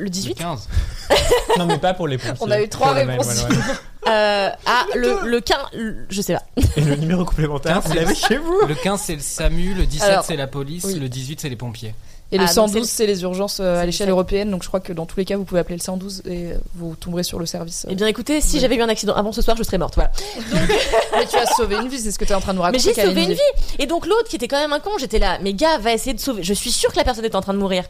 Le 18 15. Non, mais pas pour les pompiers. On a eu trois le réponses. 911. euh, Ah, le, le 15, le- je sais pas. Et le numéro complémentaire, vous l'avez chez vous Le 15 c'est le SAMU, le 17 Alors, c'est la police, oui. le 18 c'est les pompiers. Et le Ah, donc 112, c'est- c'est les urgences euh, à l'échelle le- européenne, donc je crois que dans tous les cas, vous pouvez appeler le 112 et euh, vous tomberez sur le service. euh. Eh bien écoutez, si j'avais eu un accident avant ce soir, je serais morte, voilà. Mais tu as sauvé une vie, c'est ce que tu es en train de nous Mais raconter. j'ai sauvé une vie. Et donc l'autre qui était quand même un con, j'étais là. Mais gars, va essayer de sauver. Je suis sûre que la personne est en train de mourir.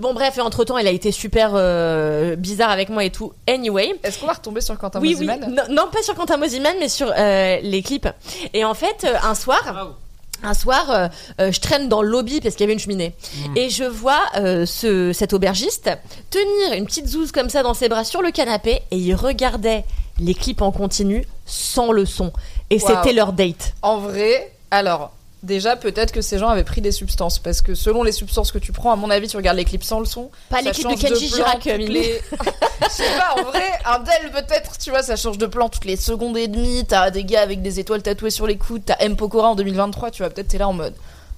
Bon bref, et entre temps, elle a été super euh, bizarre avec moi et tout. Anyway. Est-ce qu'on va retomber sur Quentin Oui, oui. Mosiman Non, non, pas sur Quentin Mosiman, mais sur euh, les clips. Et en fait, euh, un soir, un soir, euh, euh, je traîne dans le lobby parce qu'il y avait une cheminée. Et je vois euh, ce, cet aubergiste tenir une petite zouze comme ça dans ses bras sur le canapé et il regardait les clips en continu sans le son. Et c'était leur date. En vrai, alors, déjà, peut-être que ces gens avaient pris des substances, parce que selon les substances que tu prends, à mon avis, tu regardes les clips sans le son. Pas les clips de Kenji Girac, les- Je sais pas, en vrai, un del peut-être, tu vois, ça change de plan toutes les secondes et demie. T'as des gars avec des étoiles tatouées sur les coudes, t'as M. Pokora en 2023, tu vois, peut-être t'es là en mode.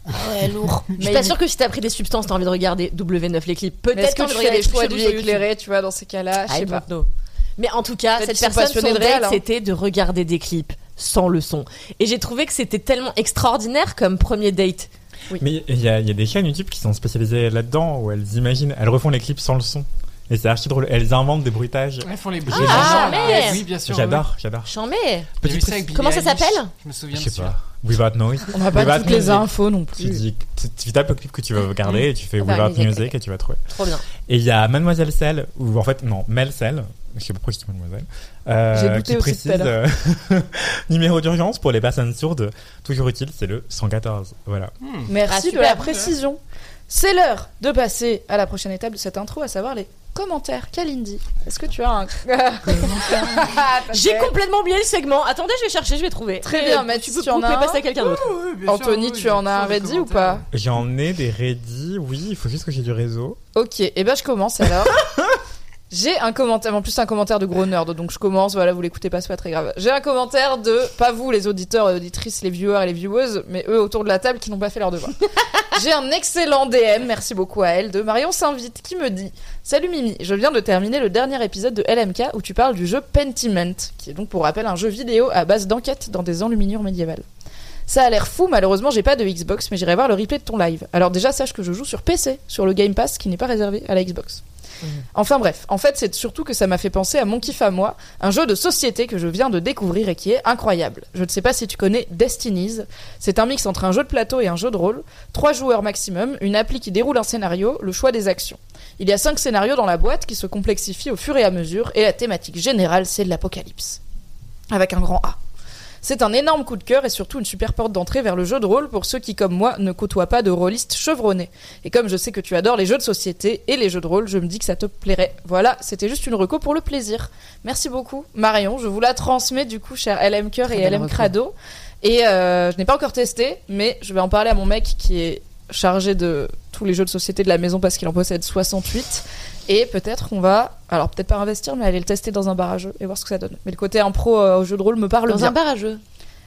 Ah ouais, lourd. Je suis pas sûre que si t'as pris des substances, t'as envie de regarder W9 les clips. Mais Peut-être que tu fais des choix de YouTube. éclairés, tu vois, dans ces cas-là Je sais pas. know. Mais en tout cas, cette personne, son hein. c'était de regarder des clips sans le son. Et j'ai trouvé que c'était tellement extraordinaire comme premier date. Mais il y, a il y a des chaînes YouTube qui sont spécialisées là-dedans où elles imaginent, elles refont les clips sans le son. Et c'est archi drôle. Elles inventent des bruitages. Elles font les Ah, bruits. ah, mais- Oui, bien sûr. J'adore, j'adore. J'en mets. Comment ça s'appelle Je me souviens Je sais pas. Without Noise. On n'a pas Without toutes les infos non Tu, plus. dis, tu, tu tapes le clip que tu vas regarder et tu fais Without Without Music, Music et tu vas trouver. Trop bien. Et il y a Mademoiselle Cell, ou en fait, non, Mel Cell, je sais pas pourquoi je dis Mademoiselle, euh, qui aussi précise euh, numéro d'urgence pour les personnes sourdes, toujours utile, c'est le 114. Voilà. Merci Ah, de super. la précision. C'est l'heure de passer à la prochaine étape de cette intro, à savoir les commentaires. Kalindi, est-ce que tu as un J'ai complètement oublié le segment. Attendez, je vais chercher, je vais trouver. Très Mais, bien, Mathis, tu peux, tu en as passer un à quelqu'un d'autre. Anthony, tu en as un ready ou pas? J'en ai des ready, oui, il faut juste que j'ai du réseau. Ok, et ben je commence alors. J'ai un commentaire, en plus un commentaire de gros nerd, donc je commence, voilà, vous l'écoutez pas, c'est pas très grave. J'ai un commentaire de, pas vous les auditeurs et auditrices, les viewers et les vieweuses, mais eux autour de la table qui n'ont pas fait leur devoir. J'ai un excellent DM, merci beaucoup à elle, de Marion Saint-Vite, qui me dit Salut Mimi, je viens de terminer le dernier épisode de LMK où tu parles du jeu Pentiment, qui est donc pour rappel un jeu vidéo à base d'enquête dans des enluminures médiévales. Ça a l'air fou, malheureusement j'ai pas de Xbox, mais j'irai voir le replay de ton live. Alors déjà sache que je joue sur PC, sur le Game Pass qui n'est pas réservé à la Xbox. Enfin bref, en fait c'est surtout que ça m'a fait penser à Mon kiff à moi, un jeu de société que je viens de découvrir et qui est incroyable. Je ne sais pas si tu connais Destinies, c'est un mix entre un jeu de plateau et un jeu de rôle, trois joueurs maximum, une appli qui déroule un scénario, le choix des actions. Il y a cinq scénarios dans la boîte qui se complexifient au fur et à mesure et la thématique générale c'est l'apocalypse. Avec un grand A. C'est un énorme coup de cœur et surtout une super porte d'entrée vers le jeu de rôle pour ceux qui, comme moi, ne côtoient pas de rôlistes chevronnés. Et comme je sais que tu adores les jeux de société et les jeux de rôle, je me dis que ça te plairait. Voilà, c'était juste une reco pour le plaisir. Merci beaucoup, Marion. Je vous la transmets du coup, cher LM Cœur et LM. Crado. Et euh, je n'ai pas encore testé, mais je vais en parler à mon mec qui est chargé de tous les jeux de société de la maison parce qu'il en possède 68. Et peut-être qu'on va, alors peut-être pas investir, mais aller le tester dans un bar à jeux et voir ce que ça donne. Mais le côté impro euh, au jeu de rôle me parle Dans bien. un bar à jeux.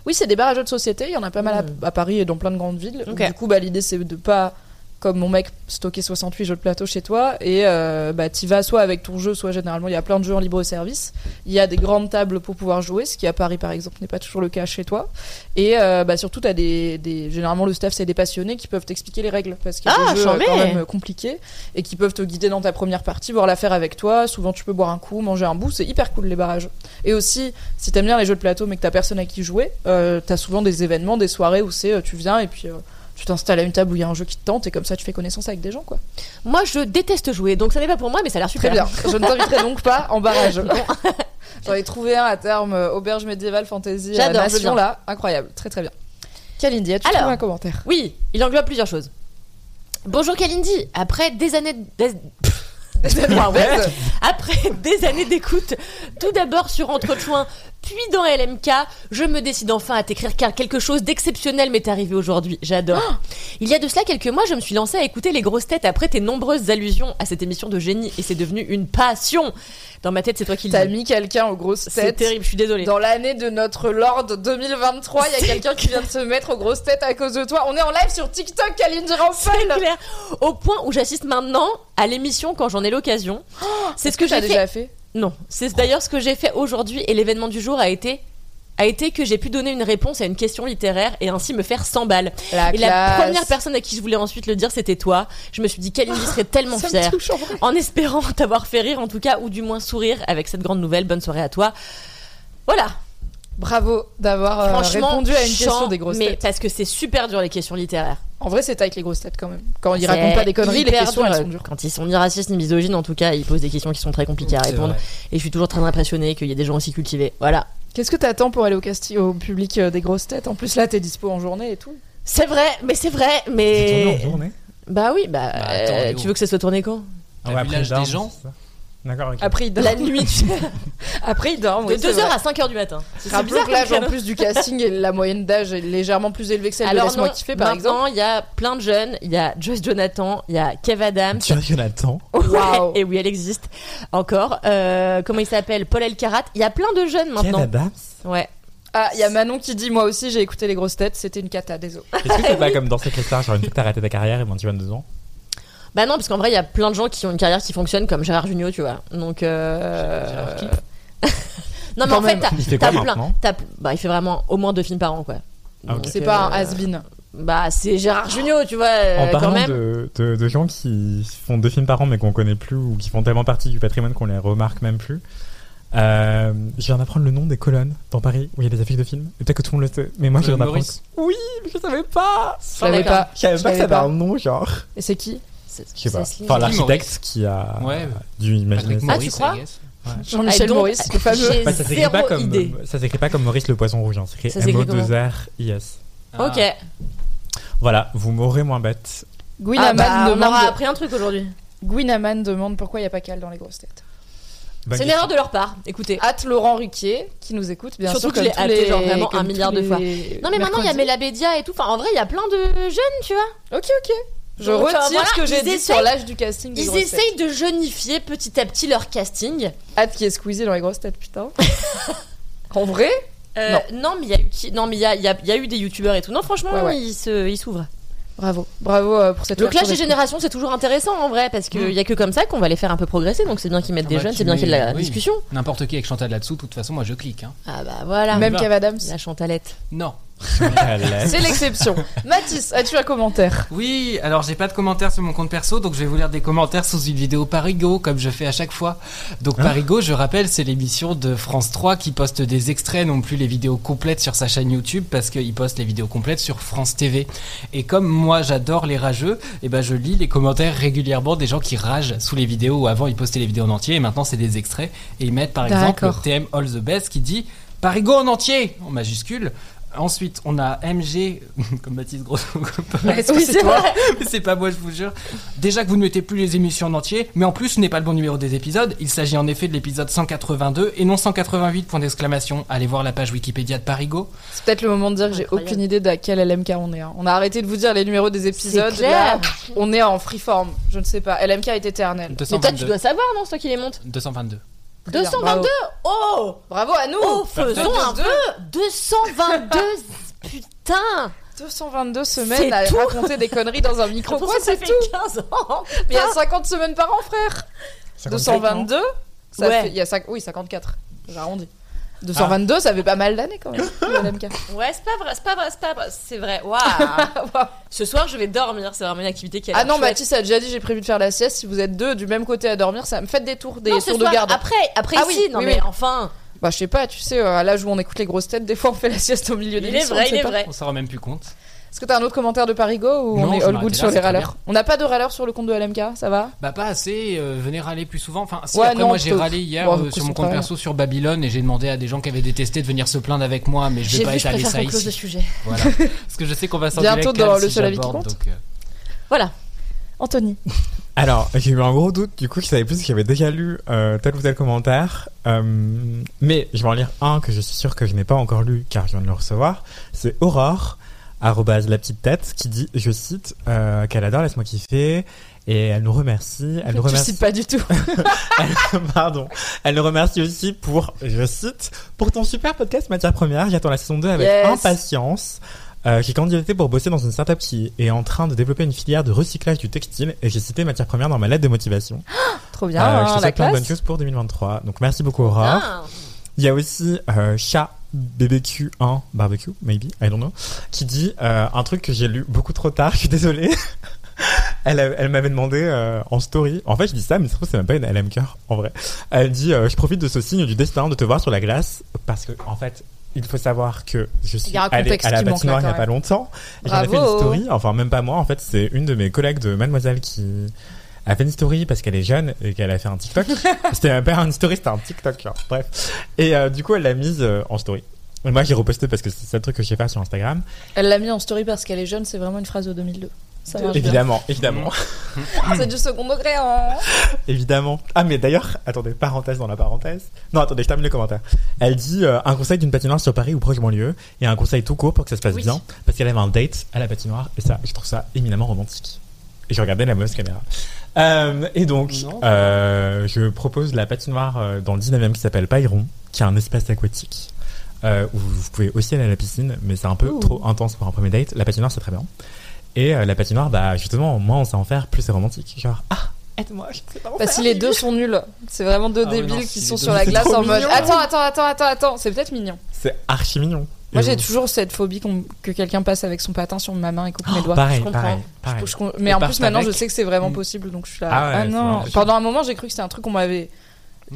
Oui, c'est des bars à jeux de société. Il y en a pas mal à, à Paris et dans plein de grandes villes. Ok. Du coup, bah, l'idée, c'est de pas, comme mon mec, stocker 68 jeux de plateau chez toi. Et euh, bah, tu vas soit avec ton jeu, soit généralement, il y a plein de jeux en libre service. Il y a des grandes tables pour pouvoir jouer, ce qui à Paris, par exemple, n'est pas toujours le cas chez toi. Et euh, bah, surtout, as des, des, généralement, le staff, c'est des passionnés qui peuvent t'expliquer les règles. Parce qu'il y a Ah, des jeux euh, quand même compliqués et qui peuvent te guider dans ta première partie, voir la faire avec toi. Souvent, tu peux boire un coup, manger un bout. C'est hyper cool, les barrages. Et aussi, si t'aimes bien les jeux de plateau mais que t'as personne à qui jouer, euh, t'as souvent des événements, des soirées où c'est euh, tu viens et puis euh, tu t'installes à une table où il y a un jeu qui te tente et comme ça tu fais connaissance avec des gens quoi. Moi, je déteste jouer, donc ça n'est pas pour moi, mais ça a l'air super. Très bien. Je ne t'inviterai donc pas en barrage. J'en ai trouvé un à terme euh, auberge médiévale fantasy à J'adore, Nation là, incroyable, très très bien. Kalindi, as-tu Alors. trouvé un commentaire? Oui, il englobe plusieurs choses. Bonjour Kalindi, après des années d'- Moi, ouais. Après des années d'écoute, tout d'abord sur Entrechoin, puis dans LMK, je me décide enfin à t'écrire car quelque chose d'exceptionnel m'est arrivé aujourd'hui. J'adore. Il y a de cela quelques mois, je me suis lancée à écouter les grosses têtes après tes nombreuses allusions à cette émission de génie et c'est devenu une passion. Dans ma tête, c'est toi qui T'as le dis. mis quelqu'un aux grosses C'est têtes. terrible, je suis désolée. Dans l'année de notre Lord 2023, il y a C'est quelqu'un qui vient de se mettre aux grosses têtes à cause de toi. On est en live sur TikTok, C'est Rampel clair. Au point où j'assiste maintenant à l'émission quand j'en ai l'occasion. C'est ce que, t'as j'ai déjà fait. fait? Non, c'est d'ailleurs ce que j'ai fait aujourd'hui et l'événement du jour a été a été que j'ai pu donner une réponse à une question littéraire et ainsi me faire 100 balles. La et la première personne à qui je voulais ensuite le dire, c'était toi. Je me suis dit, Kalindi serait tellement fière. En espérant t'avoir fait rire, en tout cas, ou du moins sourire avec cette grande nouvelle. Bonne soirée à toi. Voilà. Bravo d'avoir euh, Franchement, répondu à une question chant, des grosses mais têtes. parce que c'est super dur les questions littéraires. En vrai, c'est avec les grosses têtes quand même. Quand ils racontent pas des conneries, les questions dur. elles sont dures. Quand ils sont ni racistes ni misogynes, en tout cas, ils posent des questions qui sont très compliquées à répondre. vrai. Et je suis toujours très impressionnée qu'il y ait des gens aussi cultivés. Voilà. Qu'est-ce que t'attends pour aller au casting, au public euh, des grosses têtes? En plus là, t'es dispo en journée et tout. C'est vrai, mais c'est vrai, C'est tourné en mais. journée? Bah oui, bah. Bah, attends, euh, tu veux que ça soit tourné quand? Ah vu après, des gens? D'accord, ok. Après il dort. La nuit, tu Après il dort. De oui, c'est 2h vrai. à 5h du matin. C'est Rappelons bizarre que l'âge en plus du casting et la moyenne d'âge est légèrement plus élevée que celle de Alors Laisse-moi non, kiffer par exemple. maintenant, il y a plein de jeunes. Il y a Joyce Jonathan, il y a Kev Adams. Tu vois, Jonathan. Waouh. Et oui, elle existe encore. Euh, comment il s'appelle? Paul Elkarat. Il y a plein de jeunes Kev maintenant. Adams? Ouais. Ah, il y a Manon qui dit moi aussi j'ai écouté les grosses têtes, c'était une cata, désolé. Est-ce que c'est pas comme dans Secret Star, genre une fois que t'as arrêté ta carrière et bon, tu 22 ans? Bah non, parce qu'en vrai, il y a plein de gens qui ont une carrière qui fonctionne comme Gérard Jugnot, tu vois. Donc. Euh... Non, mais Quand en fait, même. t'as Il fait t'as quoi plein. t'as- Bah, il fait vraiment au moins deux films par an, quoi. Ah, ok. Donc, C'est pas un euh, has-been. Bah, c'est Gérard Jugnot, tu vois, euh, En quand parlant même. de, de, de gens qui font deux films par an mais qu'on connaît plus ou qui font tellement partie du patrimoine qu'on les remarque même plus, euh, je viens d'apprendre le nom des colonnes dans Paris où il y a des affiches de films. Et peut-être que tout le monde le sait, mais moi je viens d'apprendre. Oui, mais je savais pas Je savais pas. Je savais pas que ça avait un nom, genre. Et c'est qui? Je sais pas. Enfin, Qui, l'architecte qui a Ouais. dû imaginer Patrick ça. Ah, tu Maurice, crois guess. Jean-Michel Ah, Maurice, le fameux. Bah, ça s'écrit pas comme idée. ça s'écrit pas comme Maurice le poisson rouge, hein. ça s'écrit M O 2 R I S. Ah. Ok. Voilà, vous m'aurez moins bête. Ah, Gwinaman bah, on demande. aura appris un truc aujourd'hui. Gwinaman demande pourquoi il n'y a pas Cal dans les grosses têtes. C'est une erreur de leur part. Écoutez. Hâte Laurent Ruquier qui nous écoute, bien Surtout sûr. que je l'ai genre, vraiment un milliard de fois. Non, mais maintenant, il y a. Mélabédia et tout. Enfin, en vrai, il y a plein de jeunes, tu vois. Ok, ok. Je Donc, euh, retire voilà, ce que j'ai dit essayent- sur l'âge du casting des Ils têtes. essayent de jeunifier petit à petit leur casting. Hâte qui est squeezé dans les grosses têtes, putain. en vrai Euh, non. mais il y a eu qui- non mais il y a, il y a- il y a eu des youtubeurs et tout. Non, franchement, Ouais, ouais. ils se, ils s'ouvrent. Bravo. Bravo euh, pour cette Le clash des générations, c'est toujours intéressant en vrai parce qu'il Mm. y a que comme ça qu'on va les faire un peu progresser. Donc c'est bien qu'ils mettent Ah des bah, jeunes, c'est bien qu'il y ait de la oui. discussion. N'importe qui avec Chantal là-dessous, de toute façon, moi je clique. Hein. Ah bah voilà. Même. Kev Adams. La chantalette. Non. C'est l'exception. Mathis, as-tu un commentaire? Oui, alors j'ai pas de commentaires sur mon compte perso, donc je vais vous lire des commentaires sous une vidéo Parigo, comme je fais à chaque fois. Donc Hein Parigo, je rappelle, c'est l'émission de France 3 qui poste des extraits, non plus les vidéos complètes sur sa chaîne YouTube, parce qu'il poste les vidéos complètes sur France TV. Et comme moi j'adore les rageux, et ben je lis les commentaires régulièrement des gens qui ragent sous les vidéos, où avant ils postaient les vidéos en entier, et maintenant c'est des extraits, et ils mettent par exemple D'accord. TM All the Best qui dit Parigo en entier en majuscule. Ensuite, on a MG, comme Baptiste Grosso. Est-ce que Oui, c'est toi. Mais c'est pas moi, je vous jure. Déjà que vous ne mettez plus les émissions en entier, mais en plus, ce n'est pas le bon numéro des épisodes. Il s'agit en effet de l'épisode 182 et non 188, point d'exclamation. Allez voir la page Wikipédia de Parigo. C'est peut-être le moment de dire que j'ai aucune idée de à quel LMK on est. hein. On a arrêté de vous dire les numéros des épisodes. Là, on est en freeform. Je ne sais pas. LMK est éternel. Mais toi, tu 222. dois savoir, non? C'est toi qui les montes 222. Très bien, 222 Oh Bravo à nous. Oh, faisons un peu. 222 Putain. 222 semaines à tout. raconter des conneries dans un micro. Quoi, c'est tout. 15 ans Mais il y a 50 semaines par an, frère. 222 ça Ouais. fait, il y a cinq- Oui, 54. J'arrondis. 222, ça fait pas mal d'années quand même. Ouais, c'est pas vrai, c'est pas vrai, c'est pas vrai, c'est vrai. Waouh Ce soir, je vais dormir, c'est vraiment une activité qui a Ah non, chouette. Mathis a déjà dit j'ai prévu de faire la sieste. Si vous êtes deux du même côté à dormir, ça me fait des tours, des Non, ce tours de soir, garde. Après, après Ah ici, oui, non oui, mais oui. enfin, Bah, je sais pas, tu sais, euh, à l'âge où on écoute les grosses têtes, des fois on fait la sieste au milieu des il est vrai, il est vrai. On s'en rend même plus compte. Est-ce que t'as un autre commentaire de Parigo ou Non, on est je all good là, sur les râleurs. On n'a pas de râleurs sur le compte de LMK, ça va? Bah pas assez, euh, venez râler plus souvent. Enfin, si, Ouais, après non, moi j'ai je- râlé hier Bon, euh, sur mon compte perso sur Babylone et j'ai demandé à des gens qui avaient détesté de venir se plaindre avec moi, mais je vais pas vu, je étaler préfère ça close le ici. sujet. Voilà. Parce que je sais qu'on va sortir Bientôt dans le seul avis qui compte. donc, euh, Voilà. Anthony. Alors, j'ai eu un gros doute, du coup, je savais plus si j'avais déjà lu euh, tel ou tel commentaire. Euh, mais je vais en lire un que je suis sûr que je n'ai pas encore lu, car je viens de le recevoir. C'est Aurore, arrobase la petite tête, qui dit, je cite, euh, qu'elle adore Laisse-moi kiffer, et elle nous remercie. Elle nous tu remercie. cites pas du tout. Elle- pardon. Elle nous remercie aussi pour, je cite, pour ton super podcast Matière Première. J'attends la saison 2 avec Yes. impatience. Euh, j'ai candidaté pour bosser dans une startup qui est en train de développer une filière de recyclage du textile et j'ai cité Matière Première dans ma lettre de motivation. Trop bien, Euh, je te souhaite plein de bonnes choses pour 2023. Donc merci beaucoup Aurore. Ah. Il y a aussi euh, chat BBQ1 barbecue maybe I don't know qui dit euh, un truc que j'ai lu beaucoup trop tard. Je suis désolé. Elle, a- elle m'avait demandé euh, en story. En fait, je dis ça, mais ça c'est même pas une LM cœur, en vrai. Elle dit euh, Je profite de ce signe du destin de te voir sur la glace parce que, en fait, il faut savoir que je suis Il y a un allé contexte à la patinoire il y là, a pas longtemps. J'en ai fait une story. Enfin, même pas moi. En fait, c'est une de mes collègues de Mademoiselle qui a fait une story parce qu'elle est jeune et qu'elle a fait un TikTok. c'était même pas une story, c'était un TikTok. genre. Bref. Et euh, du coup, elle l'a mise euh, en story. Et moi, j'ai reposté parce que c'est le truc que je sais faire sur Instagram. Elle l'a mis en story parce qu'elle est jeune, c'est vraiment une phrase de 2002. Ça marche bien. Évidemment, évidemment. C'est du second degré, hein. Évidemment. Ah, mais d'ailleurs, attendez, parenthèse dans la parenthèse. Non, attendez, je termine le commentaire. Elle dit euh, un conseil d'une patinoire sur Paris ou proche banlieue et un conseil tout court pour que ça se passe Oui. bien parce qu'elle avait un date à la patinoire et ça, je trouve ça éminemment romantique. Et je regardais la mauvaise caméra. Euh, et donc, euh, je propose la patinoire euh, dans le 19e qui s'appelle Payron, qui est un espace aquatique euh, où vous pouvez aussi aller à la piscine, mais c'est un peu Ouh. trop intense pour un premier date. La patinoire, c'est très bien. Et euh, la patinoire, bah justement, moins on sait en faire, plus c'est romantique. Genre, ah, aide-moi, je sais pas en Bah, faire. si les deux sont nuls, c'est vraiment deux Ah débiles non, qui si sont sur la glace en mode mignon. Attends, attends, attends, attends, attends, c'est peut-être mignon. C'est archi mignon. Moi j'ai toujours cette phobie que quelqu'un passe avec son patin sur ma main et coupe mes Oh, doigts. pareil, je comprends. pareil, pareil. Je con- mais Et en plus maintenant avec. je sais que c'est vraiment Mm. possible donc je suis là. Ah ouais, Ah, non. Pendant un moment j'ai cru que c'était un truc qu'on m'avait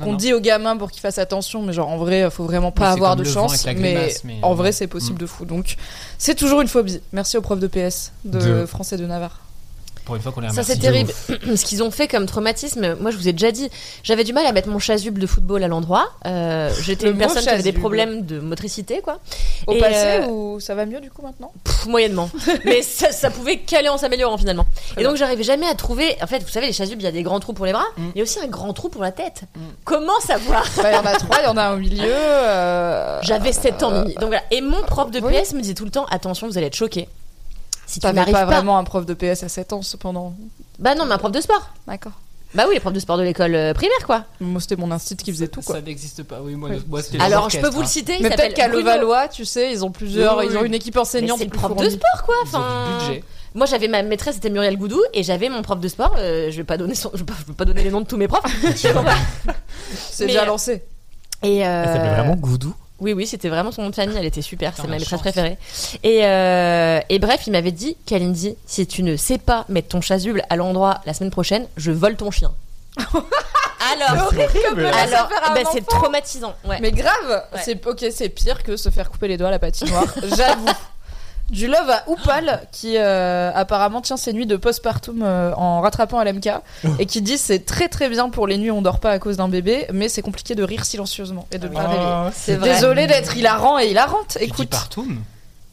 qu'on dit aux gamins pour qu'ils fassent attention mais genre en vrai faut vraiment pas Oui, avoir de chance mais, en euh, vrai c'est possible mm. de fou donc c'est toujours une phobie. Merci aux profs de PS de, De- français de Navarre. Pour une fois qu'on les Ça remercie. c'est terrible. Ce qu'ils ont fait comme traumatisme, moi je vous ai déjà dit, j'avais du mal à mettre mon chasuble de football à l'endroit. Euh, J'étais une personne qui avait des chasuble. problèmes de motricité, quoi. Au Et, passé euh, ou ça va mieux du coup maintenant? Pff, moyennement. Mais ça, ça pouvait caler en s'améliorant finalement. Et bien. donc j'arrivais jamais à trouver. En fait, vous savez, les chasubles, il y a des grands trous pour les bras, Mm. il y a aussi un grand trou pour la tête. Mm. Comment savoir? Bah, Il y en a trois, il y en a un au milieu. euh, J'avais 7 ans. Donc voilà. Et mon prof de oui. PS me disait tout le temps attention, vous allez être choqués. Si tu n'arrives pas, pas. vraiment un prof de PS à 7 ans cependant. Bah non, mais un prof de sport. D'accord. Bah oui, les profs de sport de l'école euh, primaire, quoi. Moi c'était mon instit qui faisait tout quoi. Ça n'existe pas. Oui, moi, Oui. moi, c'était les Alors, je peux vous le hein. citer. il Mais peut-être qu'à. Levallois, tu sais, ils ont plusieurs, Oui, oui, ils ont une équipe enseignante. c'est le prof de sport, quoi. Ils ont Enfin, du budget. Moi, j'avais ma maîtresse, c'était Muriel Goudou, et j'avais mon prof de sport. euh, je vais pas donner son, je vais pas, je vais pas donner les noms de tous mes profs. C'est déjà euh, lancé. Et Elle s'appelait euh, vraiment Goudou? Oui, oui, c'était vraiment son nom de famille. Elle était super. C'est ma maîtresse préférée. Et, euh, et bref, il m'avait dit, Kalindi, si tu ne sais pas mettre ton chasuble à l'endroit la semaine prochaine, je vole ton chien. Alors, alors, bah, c'est traumatisant. Ouais. Mais grave, Ouais. c'est ok, c'est pire que se faire couper les doigts à la patinoire. J'avoue. Du love à Oupal, qui euh, apparemment tient ses nuits de postpartum euh, en rattrapant LMK, et qui dit c'est très très bien pour les nuits où on dort pas à cause d'un bébé, mais c'est compliqué de rire silencieusement et de ne pas réveiller. Oh, C'est vrai. Désolé d'être hilarant et hilarante. Écoute, partum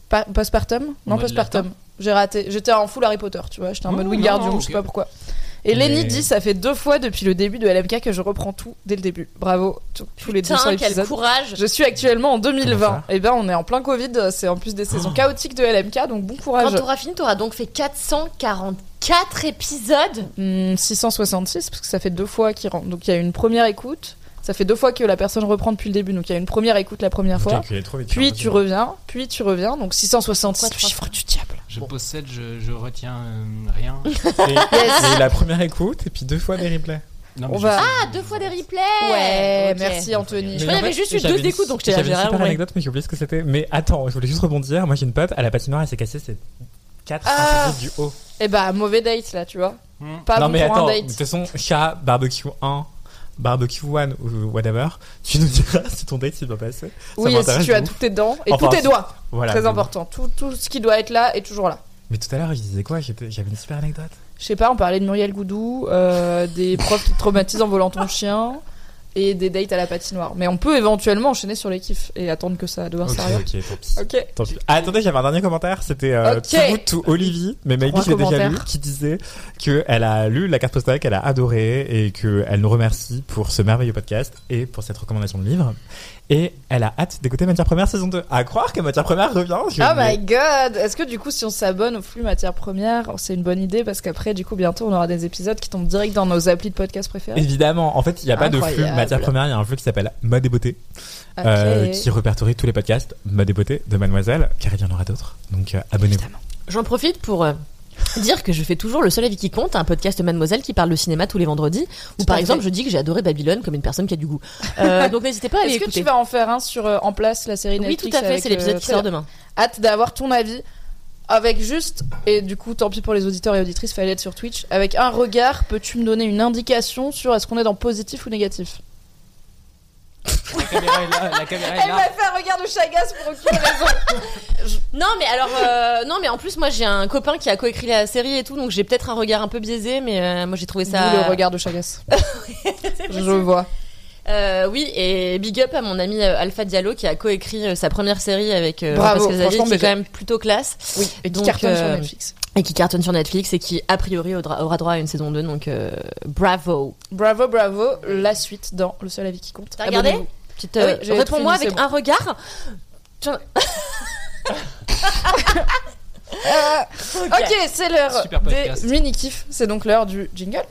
Pa- postpartum? Non, postpartum. J'ai raté. J'étais en full Harry Potter, tu vois. J'étais en Oh, mode Wingardium, je sais pas pourquoi. Et Lenny Mais- dit ça fait deux fois depuis le début de LMK que je reprends tout dès le début. Bravo, tous tous les 200 Putain, quel épisodes. courage. Je suis actuellement en Comment 2020. ça Et ben, on est en plein Covid. C'est en plus des saisons Oh. chaotiques de LMK, donc bon courage. Quand t'auras fini, t'auras donc fait 444 épisodes. Hmm, 666 parce que ça fait deux fois qu'il rentre. Donc il y a une première écoute. Ça fait deux fois que la personne reprend depuis le début. Donc il y a une première écoute la première fois. trop vite, Puis hein, tu reviens, puis tu reviens. Donc 666, Pourquoi le chiffre du diable. Je possède, je, je retiens euh, rien. Et, et la première écoute, et puis deux fois des replays. Non, On va-. Ah, deux fois des replays. Ouais, merci Anthony. Je Mais crois qu'il y en avait fait, juste eu deux une- écoutes, donc j'étais J'avais j'ai une anecdote, mais j'ai oublié ce que c'était. Mais attends, je voulais juste rebondir. Moi, j'ai une pote, à la patinoire, elle s'est cassée ses 4 Ah. du haut. Et bah, mauvais date là, tu vois. Hmm. Pas non, bon mais pour attends, un de toute façon, chat, barbecue 1, barbecue 1 ou whatever, tu nous diras si ton date s'est bien passé. Ça Oui, et si tu as tous tes dents et Enfin, tous tes doigts. Voilà. Très important. Tout, tout ce qui doit être là est toujours là. Mais tout à l'heure, je disais quoi? J'avais une super anecdote. Je sais pas, on parlait de Muriel Goudou, euh, des profs qui te traumatisent en volant ton chien et des dates à la patinoire. Mais on peut éventuellement enchaîner sur les kiffs et attendre que ça devienne Ok, sérieux. ok, tant pis. Ok. Tant pis. Ah, attendez, j'avais un dernier commentaire. C'était euh, Ok. To Olivier, mais Maggie, je l'ai déjà lu, qui disait que elle a lu la carte postale, qu'elle a adoré et qu'elle nous remercie pour ce merveilleux podcast et pour cette recommandation de livre. Et elle a hâte d'écouter Matière Première saison 2. À croire que Matière Première revient. je Oh my god Est-ce que du coup, si on s'abonne au flux matière première, c'est une bonne idée parce qu'après, du coup, bientôt, on aura des épisodes qui tombent direct dans nos applis de podcast préférés? Évidemment, en fait, il n'y a pas de flux. Matière Première, il y a un flux qui s'appelle Mode et Beauté, Ok. euh, qui répertorie tous les podcasts Mode et Beauté de Mademoiselle, car il y en aura d'autres. Donc euh, abonnez-vous. J'en profite pour euh, dire que je fais toujours Le Seul Avis qui compte, un podcast Mademoiselle qui parle de cinéma tous les vendredis, où par exemple fait. je dis que j'ai adoré Babylone comme une personne qui a du goût. Euh, donc n'hésitez pas à aller Est-ce que tu vas en faire un sur euh, En place, la série Oui, tout Netflix à fait, c'est l'épisode euh, qui sort demain. Hâte d'avoir ton avis avec juste, et du coup, tant pis pour les auditeurs et auditrices, fallait être sur Twitch. Avec un regard, peux-tu me donner une indication sur est-ce qu'on est dans positif ou négatif? La caméra est là, la caméra est Elle là. m'a fait un regard de chagasse pour aucune raison. Non, mais alors, euh, non, mais en plus, moi j'ai un copain qui a coécrit la série et tout, donc j'ai peut-être un regard un peu biaisé, mais euh, moi j'ai trouvé ça. D'où le regard de chagasse. C'est Je vois. Euh, oui, et big up à mon ami euh, Alpha Diallo qui a coécrit euh, sa première série avec euh, Bravo, Pascal franchement, qui est quand même plutôt classe Oui, et qui Donc, cartonne sur euh, Netflix. Et qui cartonne sur Netflix et qui a priori aura, droit à une saison 2, donc euh, bravo. Bravo, bravo. La suite dans Le seul avis qui compte. T'as regardé. Petite, euh, Oui, Réponds-moi avec un regard. Ok, c'est l'heure des mini-kifs. C'est donc l'heure du jingle.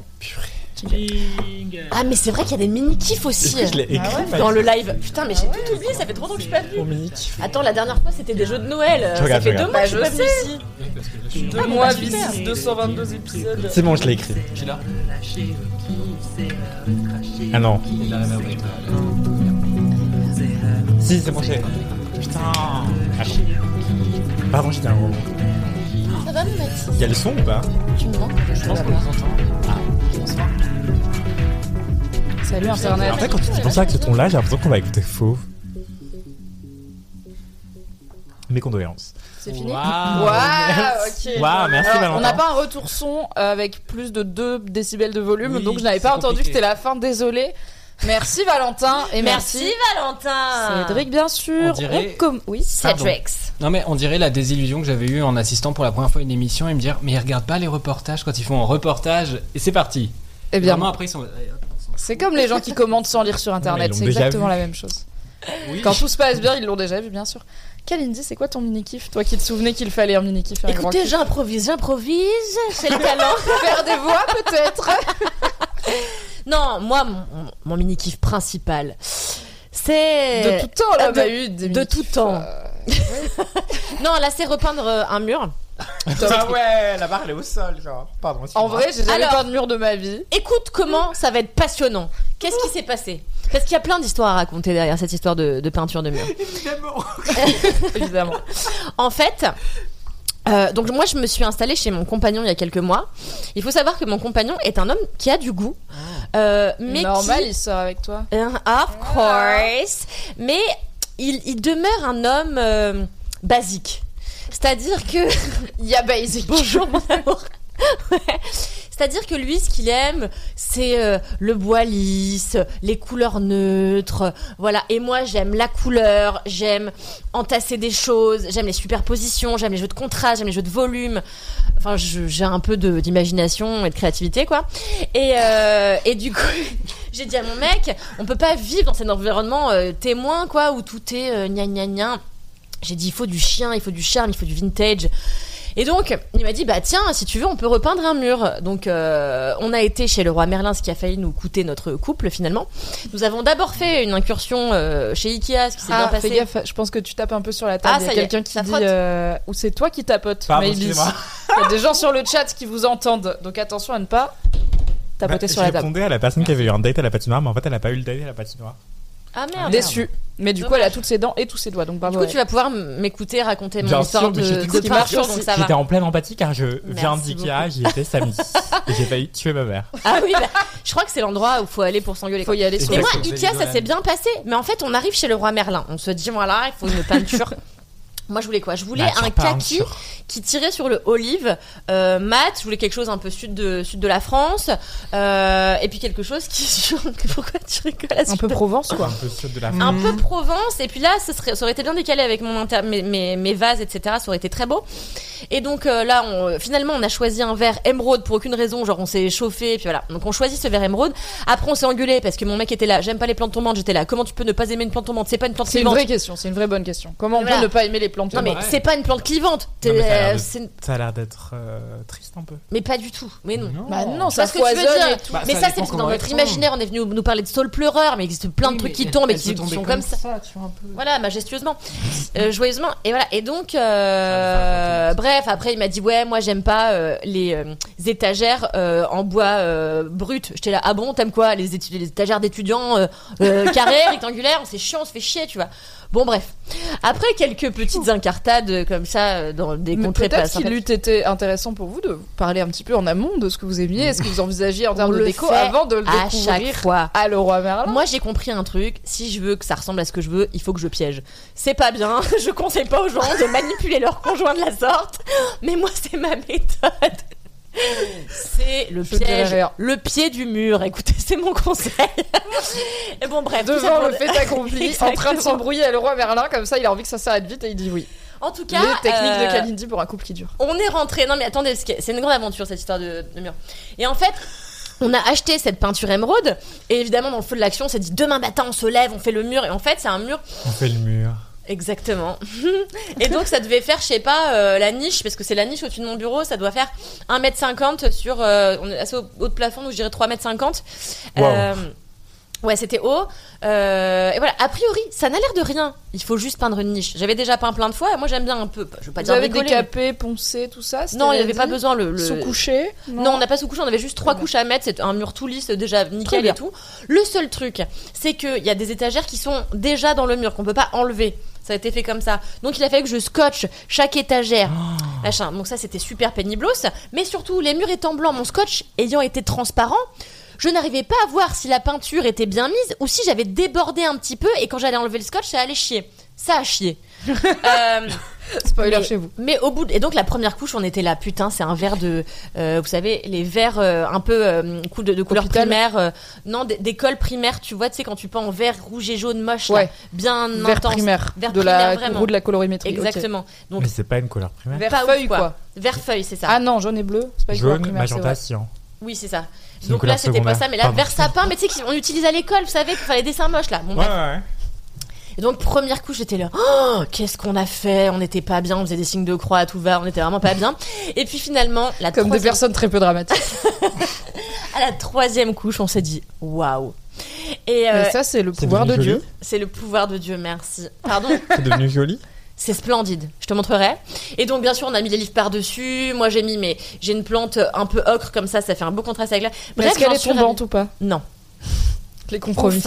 Ah, mais c'est vrai qu'il y a des mini-kifs aussi je l'ai écrit Ah ouais dans le live. Putain, mais j'ai tout oublié, ça fait trop longtemps que je suis pas venue. Attends, la dernière fois c'était des jeux de Noël. Je ça regarde, fait je deux regarde. mois que je suis Bah, pas venue ici. Suis Ah, bon, Moi, super. bis 222 épisodes. C'est bon, je l'ai écrit. je suis là. Ah non. Si, c'est bon, j'ai. Putain. Ah, Pardon, j'étais un gros. Ça va, mon mec Il y a le son ou pas? Tu me manques Je pense qu'on les entend. Salut Internet. En fait, quand tu dis ça avec ce ton-là, j'ai l'impression qu'on va écouter faux. Mes condoléances. C'est fini Waouh. Ok. Waouh, merci Alors, on n'a pas un retour son euh, avec plus de 2 décibels de volume, Oui, donc je n'avais pas entendu que compliqué. c'était la fin, désolé. Merci Valentin et merci, Merci Valentin Cédric bien sûr. On dirait- com- Oui. Cédric. Non mais on dirait la désillusion que j'avais eue en assistant pour la première fois à une émission et me dire mais ils regardent pas les reportages quand ils font un reportage et c'est parti. Eh bien, Vraiment après ils sont c'est comme les gens qui commentent sans lire sur internet, c'est exactement vu. la même chose. oui. Quand tout se passe bien, ils l'ont déjà vu bien sûr. Kalindi, c'est quoi ton mini kiff Toi qui te souvenais qu'il fallait un mini kiff, un grand Écoutez, j'improvise, j'improvise, c'est le talent. faire des voix peut-être. non, moi, mon, mon mini kiff principal, c'est De tout temps, là, euh, on a de- eu des de tout temps. euh, Non, là, c'est repeindre euh, un mur. Ah ouais, la barre elle est au sol, genre. Pardon. En vrai, j'ai jamais Alors- peint de mur de ma vie. Écoute comment ça va être passionnant. Qu'est-ce qui s'est passé? Parce qu'il y a plein d'histoires à raconter derrière cette histoire de, de peinture de mur. Évidemment. En fait, euh, donc moi je me suis installée chez mon compagnon il y a quelques mois. Il faut savoir que mon compagnon est un homme qui a du goût, euh, mais Normal, qui, il sort avec toi. Euh, of course, mais il, il demeure un homme euh, basique. C'est-à-dire que Ya basic. Bonjour mon amour. Ouais. C'est-à-dire que lui, ce qu'il aime, c'est euh, le bois lisse, les couleurs neutres, voilà. Et moi, j'aime la couleur, j'aime entasser des choses, j'aime les superpositions, j'aime les jeux de contraste, j'aime les jeux de volume. Enfin, j'ai un peu d'imagination et de créativité, quoi. Et, euh, et du coup, j'ai dit à mon mec, on peut pas vivre dans cet environnement euh, témoin, quoi, où tout est gna gna gna. J'ai dit, il faut du chien, il faut du charme, il faut du vintage. Et donc, il m'a dit, bah tiens, si tu veux, on peut repeindre un mur. Donc, euh, on a été chez le roi Merlin, ce qui a failli nous coûter notre couple finalement. Nous avons d'abord fait une incursion euh, chez Ikea, ce qui s'est bien Ah, passé. fais gaffe, je pense que tu tapes un peu sur la table. Ah, il y ça a y est, quelqu'un qui ça dit. frotte. euh, Ou c'est toi qui tapotes, Pardon, Maëlys. excusez-moi. Il y a des gens sur le chat qui vous entendent, donc attention à ne pas tapoter Bah, sur la je table. répondais à la personne qui avait eu un date à la patinoire, mais en fait, elle a pas eu le date à la patinoire. Ah merde. Déçu. Mais du coup, elle a toutes ses dents et tous ses doigts, donc Du coup, tu vas pouvoir m'écouter raconter mon Bien histoire sûr, mais de, j'étais de contente. peinture, donc ça va. J'étais en pleine empathie car je viens Merci d'Ikea, j'y étais samedi. et j'ai failli tuer ma mère. Ah oui, bah, je crois que c'est l'endroit où faut aller pour s'engueuler. Faut y aller sur Et le moi, Exactement. Ikea, ça s'est bien passé. Mais en fait, on arrive chez le roi Merlin. On se dit, voilà, il faut une peinture. Moi, je voulais quoi? Je voulais Nature un kaki qui tirait sur le olive euh, mat. Je voulais quelque chose un peu sud de, sud de la France. Euh, et puis quelque chose qui. Pourquoi tu rigoles Un peu Provence, quoi. Un peu sud de la un France. peu Provence et puis là ça, serait, ça aurait été bien décalé avec mon inter- mes, mes, mes vases etc ça aurait été très beau et donc euh, là on, finalement on a choisi un verre émeraude pour aucune raison genre on s'est chauffé et puis voilà donc on choisit ce verre émeraude après on s'est engueulé parce que mon mec était là j'aime pas les plantes tombantes j'étais là comment tu peux ne pas aimer une plante tombante? C'est pas une plante C'est une vraie question, c'est une vraie bonne question. Comment on Voilà. peut ne pas aimer les plantes non mais c'est pas une plante clivante Non, mais ça a l'air T'es- de- c'est- Ça a l'air d'être euh, triste un peu. mais pas du tout mais non Bah non, ça vois ce que tu veux foisonne dire. et tout. Bah, mais ça dépend c'est comment dans elle notre tombe. imaginaire on est venu nous parler de saule pleureur mais il existe plein de trucs qui tombent et qui, sont comme ça tu vois, un peu. Voilà, majestueusement, euh, joyeusement. Et voilà. Et donc, euh, bref, après, il m'a dit ouais, moi j'aime pas euh, les euh, étagères euh, en bois euh, brut. J'étais là, ah bon, t'aimes quoi les, étu- les étagères d'étudiants euh, euh, carrées, rectangulaires? C'est chiant, on se fait chier, tu vois. Bon, bref. Après quelques petites incartades euh, comme ça euh, dans des Mais contrées Peut-être qu'il eût été intéressant pour vous de parler un petit peu en amont de ce que vous aimiez, est-ce que vous envisagiez en termes de le déco avant de le à découvrir chaque fois. à Leroy Merlin? Moi, j'ai compris un truc. Si je veux que ça ressemble à ce que je veux, il faut que je piège. C'est pas bien. Je conseille pas aux gens de manipuler leur conjoint de la sorte. Mais moi, c'est ma méthode. C'est le Je piège, le pied du mur. Écoutez, c'est mon conseil. Et bon, bref. Devant pour- le fait accompli, en train de s'embrouiller à Leroy Merlin, comme ça il a envie que ça s'arrête vite et il dit oui. En tout cas, Les techniques euh, de Kalindi pour un couple qui dure. on est rentré. Non, mais attendez, c'est une grande aventure cette histoire de, de mur. Et en fait. On a acheté cette peinture émeraude et évidemment dans le feu de l'action on s'est dit demain matin on se lève on fait le mur et en fait c'est un mur On fait le mur. Exactement. Et donc ça devait faire, je sais pas, euh, la niche, parce que c'est la niche au-dessus de mon bureau, ça doit faire 1m50 sur... euh, on est assez au haut de plafond, donc je dirais 3m50. Wow. Euh, ouais, c'était haut. Euh, et voilà, a priori, ça n'a l'air de rien. Il faut juste peindre une niche. J'avais déjà peint plein de fois, et moi j'aime bien un peu, je veux pas Vous dire avez décapé, poncé, tout ça Non, il n'y avait pas besoin le... le- Sous-couché non, on n'a pas sous-couche, on avait juste trois couches à mettre, c'est un mur tout lisse, déjà nickel et tout. Le seul truc, c'est qu'il y a des étagères qui sont déjà dans le mur, qu'on peut pas enlever. Ça a été fait comme ça. Donc il a fallu que je scotche chaque étagère. Machin. Donc ça c'était super péniblos. Mais surtout, les murs étant blancs, mon scotch ayant été transparent, je n'arrivais pas à voir si la peinture était bien mise ou si j'avais débordé un petit peu et quand j'allais enlever le scotch, ça allait chier. Ça a chié. Euh, Spoiler mais- chez vous. mais au bout de- et donc la première couche, on était là, putain, c'est un verre de, euh, vous savez, les verres euh, un peu euh, de, de couleur Hôpital. primaire, euh, non, d'école primaire, tu vois, tu sais quand tu peins en vert rouge et jaune moche, là, bien Vert intense, primaire. Vert de primaire, la vraiment. roue de la colorimétrie. exactement. Donc Mais c'est pas une couleur primaire. Vert pas ouf, feuille, quoi. vert feuille, c'est ça. Ah non, jaune et bleu, c'est pas une couleur Jaune, primaire, c'est magenta, cyan. oui, c'est ça. Donc couleur là, c'était pas ça, mais là, Pardon. vert sapin, mais tu sais qu'on utilise à l'école, vous savez, pour faire les dessins moches là. Bon, Ouais, ouais. Et donc première couche, j'étais là, oh, qu'est-ce qu'on a fait? On n'était pas bien, on faisait des signes de croix à tout va, on était vraiment pas bien. Et puis finalement, la Comme des personnes très peu dramatiques. à la troisième couche, on s'est dit, waouh. Et euh, Mais ça, c'est le pouvoir de Dieu. c'est le pouvoir de Dieu, merci. Pardon, C'est devenu joli. c'est splendide. Je te montrerai. Et donc bien sûr, on a mis les livres par dessus. Moi, j'ai mis, mais j'ai une plante un peu ocre comme ça, ça fait un beau contraste avec la. Est-ce qu'elle est tombante ou pas? Non. Les compromis. Ouf.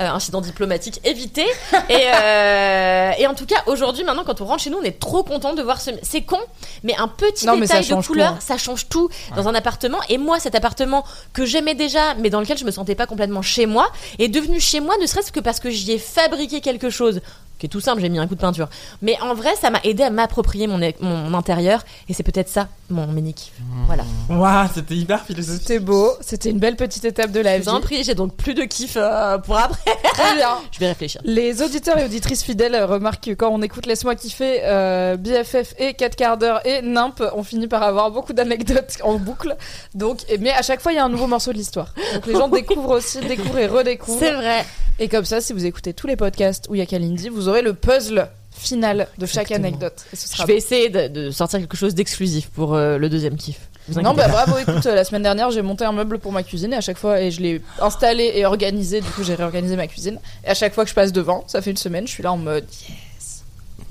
Euh, incident diplomatique évité. et, euh, et en tout cas, aujourd'hui, maintenant, quand on rentre chez nous, on est trop content de voir ce. C'est con, mais un petit Non, détail de couleur, tout, hein. ça change tout dans un appartement. Et moi, cet appartement que j'aimais déjà, mais dans lequel je me sentais pas complètement chez moi, est devenu chez moi, ne serait-ce que parce que j'y ai fabriqué quelque chose qui est tout simple, j'ai mis un coup de peinture. Mais en vrai, ça m'a aidé à m'approprier mon, mon intérieur, et c'est peut-être ça, mon mini kiff. Voilà. Waouh, c'était hyper philosophique. C'était beau, c'était une belle petite étape de la Je vie. vous en prie, j'ai donc plus de kiff euh, pour après. Très bien. Je vais réfléchir. Les auditeurs et auditrices fidèles euh, remarquent que quand on écoute Laisse-moi kiffer, euh, BFF et 4 quarts d'heure et Nimp, on finit par avoir beaucoup d'anecdotes en boucle. Donc, mais à chaque fois, il y a un nouveau morceau de l'histoire. Donc les gens découvrent aussi, découvrent et redécouvrent. C'est vrai. Et comme ça, si vous écoutez tous les podcasts où il y a Kalindi, vous aurez le puzzle final de chaque Exactement. anecdote. Et ce sera Je vais essayer de, de sortir quelque chose d'exclusif pour euh, le deuxième kiff. Vous Non, bah bravo, écoute, euh, la semaine dernière, j'ai monté un meuble pour ma cuisine et à chaque fois, et je l'ai installé et organisé, du coup, j'ai réorganisé ma cuisine. Et à chaque fois que je passe devant, ça fait une semaine, je suis là en mode yes,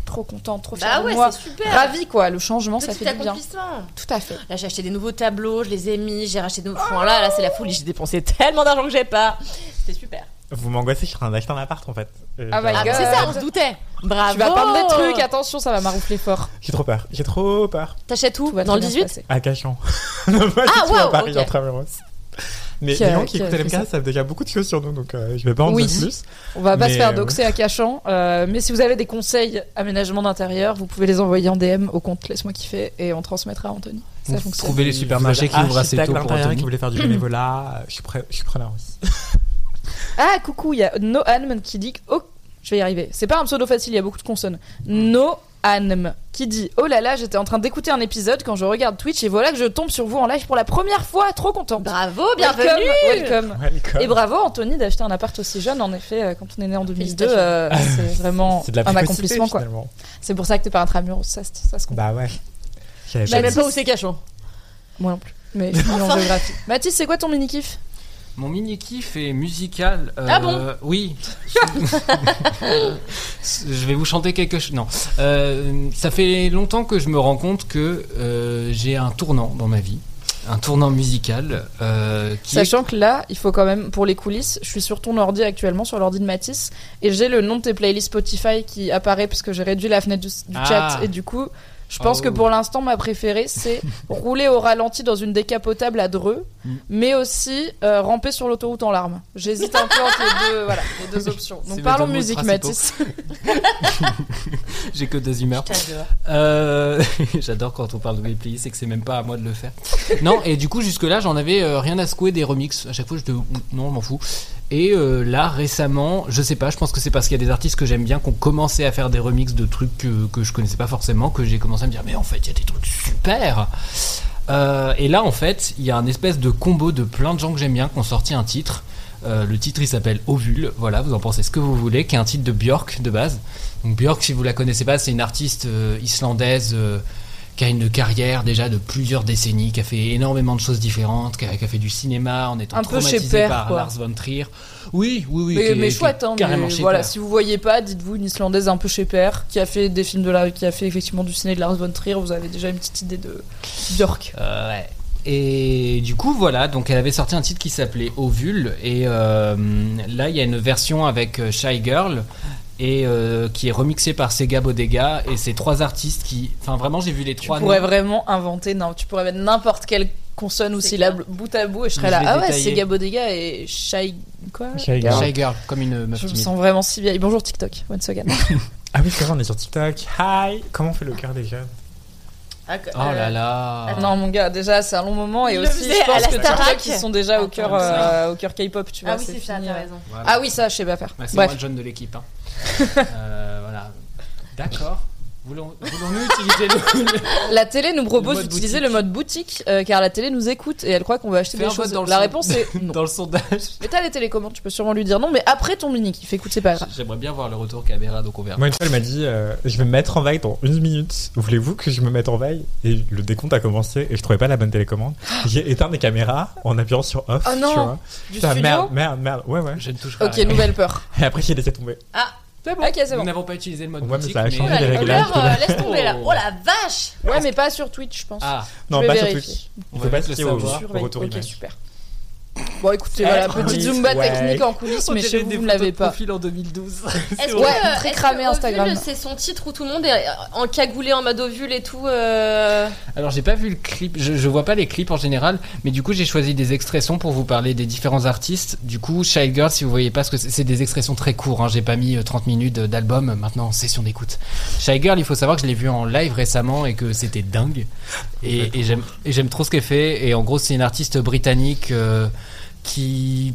trop contente, trop fière Bah de ouais, moi. c'est super. Ravie quoi, le changement, ça fait du bien. Tout à fait. Là, j'ai acheté des nouveaux tableaux, je les ai mis, j'ai racheté de nouveaux. Enfin, là, là, c'est la folie. J'ai dépensé tellement d'argent que j'ai pas. C'était super. Vous m'angoissez, je suis en train d'acheter un appart en fait. Euh, Ah my Ah, God. c'est ça, on se doutait. Bravo. Tu vas peindre des trucs, attention, ça va maroufler fort. J'ai trop peur, j'ai trop peur. T'achètes où Tout va Dans très le bien se 18 passer. À Cachan. non, pas du Ah, tout à wow, Paris, ok. intramuros. Mais Qui a- les gens qui qui a écoutent fait LMK ça savent déjà beaucoup de choses sur nous, donc euh, je vais pas en Oui. dire plus. On va pas Mais, se faire euh, doxer à Cachan, euh, mais si vous avez des conseils aménagement d'intérieur, vous pouvez les envoyer en DM au compte Laisse-moi kiffer et on transmettra à Anthony. Ça Vous fonctionne. trouvez les supermarchés qui ouvrent assez tôt pour l'intérieur Anthony. qui voulait faire du bénévolat, euh, je suis, prêt, je suis preneur aussi. Ah, coucou, il y a Noanm qui dit. Oh, je vais y arriver. C'est pas un pseudo facile, il y a beaucoup de consonnes. Noanm qui dit Oh là là, j'étais en train d'écouter un épisode quand je regarde Twitch et voilà que je tombe sur vous en live pour la première fois. Trop contente. Bravo, Welcome, bienvenue. welcome. Welcome. Et bravo Anthony d'acheter un appart aussi jeune. En effet, euh, quand on est né en 2002, Félicitations. euh, c'est vraiment C'est de la un accomplissement quoi. C'est pour ça que t'es pas intramuros, ça, ça se comprend. Bah ouais. J'avais Je sais pas même pas où c'est cachant. Moi non plus. Mais je suis en géographie. Mathis, c'est quoi ton mini kiff Mon mini kiff est musical. euh, Ah bon Oui. je vais vous chanter quelque chose. Non. Euh, ça fait longtemps que je me rends compte que euh, j'ai un tournant dans ma vie. Un tournant musical euh, qui est- Sachant que là, il faut quand même, pour les coulisses, je suis sur ton ordi actuellement, sur l'ordi de Mathis, et j'ai le nom de tes playlists Spotify qui apparaît parce que j'ai réduit la fenêtre du, du Ah. chat, et du coup, je pense Oh. que pour l'instant, ma préférée, c'est rouler au ralenti dans une décapotable à Dreux, Mm. mais aussi euh, ramper sur l'autoroute en larmes. J'hésite un peu entre les deux, voilà, les deux options. C'est Donc parlons musique. Mathis. j'ai que deux humeurs. Euh, J'adore quand on parle de playlists et que c'est même pas à moi de le faire. Non, et du coup, jusque-là, j'en avais euh, rien à secouer des remixes. À chaque fois, je te. Non, je m'en fous. Et euh, là, récemment, je sais pas, je pense que c'est parce qu'il y a des artistes que j'aime bien qui ont commencé à faire des remixes de trucs que, je connaissais pas forcément, que j'ai commencé à me dire, mais en fait, il y a des trucs super. Euh, et là, en fait, il y a un espèce de combo de plein de gens que j'aime bien qui ont sorti un titre. Euh, le titre il s'appelle Ovule, voilà, vous en pensez ce que vous voulez, qui est un titre de Björk de base. Donc Björk, si vous la connaissez pas, c'est une artiste islandaise qui a une carrière déjà de plusieurs décennies, qui a fait énormément de choses différentes, qui a, qui a fait du cinéma en étant Un peu traumatisée chez Père, par quoi. Lars von Trier. Oui, oui, oui. mais qui mais qui chouette, hein, carrément mais chez voilà, Père. si vous voyez pas, dites-vous une Islandaise un peu chez Père, qui a fait des films de la, qui a fait effectivement du ciné de Lars von Trier, vous avez déjà une petite idée de Björk. Euh, ouais. Et du coup, voilà, donc elle avait sorti un titre qui s'appelait Ovule. Et euh, là, il y a une version avec euh, Shy Girl. Et euh, qui est remixée par Sega Bodega. Et c'est trois artistes qui. Enfin, vraiment, j'ai vu les Tu trois. pourrais noms. vraiment inventer, non, tu pourrais mettre n'importe quelle consonne ou syllabe bout à bout et je serais Je là. Ah ouais, c'est Gabodega et Shy. Quoi Shy Girl. Shy Girl, comme une meuf Je me sens vraiment si vieille. Bonjour TikTok, once again. Ah oui, c'est vrai, on est sur TikTok. Hi Comment on fait le cœur des jeunes Oh là là. non, mon gars, déjà, c'est un long moment et aussi, je pense que. TikTok, ils sont déjà au Attends, cœur, euh, au cœur K-pop, tu vois. Ah oui, c'est ça, t'as raison. Voilà. Ah oui, ça, je sais pas faire. Bah, c'est moi le jeune de l'équipe. hein. Euh, voilà. D'accord. Voulons- Voulons-nous utiliser le. La télé nous propose d'utiliser le mode boutique euh, car la télé nous écoute et elle croit qu'on va acheter Fais des un vote choses. dans le La son- réponse est non. Dans le sondage. Mais t'as les télécommandes, tu peux sûrement lui dire non, mais après ton mini kiff, écoute, c'est pas grave. J'aimerais bien voir le retour caméra, donc on verra. Moi, une fois, elle m'a dit euh, Je vais me mettre en veille dans une minute. Voulez-vous que je me mette en veille? Et le décompte a commencé et je trouvais pas la bonne télécommande. J'ai éteint mes caméras en appuyant sur off. Oh non tu vois. Du Putain, studio merde, merde, merde. Ouais, ouais. Je ne toucherai à Ok, rien. nouvelle peur. Et après, j'ai laissé tomber. C'est bon. Ok, c'est Nous bon. n'avons pas utilisé le mode Ouais, mais boutique, ça a changé Oh là, les réglages. euh, laisse tomber là. Oh. Oh la vache Ouais, mais pas sur Twitch, je pense. Ah, Non, Je vais pas sur vérifier. Twitch. on va pas se le fier au, savoir. au Surveille. retour Ok, super. Bon, écoutez, voilà, Eh, petite oui, Zumba ouais. technique en coulisses, mais chez vous, vous ne l'avez pas. profil en 2012. Est-ce Ouais, que, très cramé que Instagram. Ovule, C'est son titre où tout le monde est encagoulé en mode ovule et tout. euh, Alors j'ai pas vu le clip, je, je vois pas les clips en général, mais du coup j'ai choisi des expressions pour vous parler des différents artistes. Du coup, Child Girl, si vous voyez pas ce que c'est, des expressions très courtes. Hein. J'ai pas mis euh, 30 minutes d'album maintenant en session d'écoute. Child Girl, il faut savoir que je l'ai vu en live récemment et que c'était dingue. Et, j'aime et j'aime trop ce qu'elle fait. Et en gros, c'est une artiste britannique euh, qui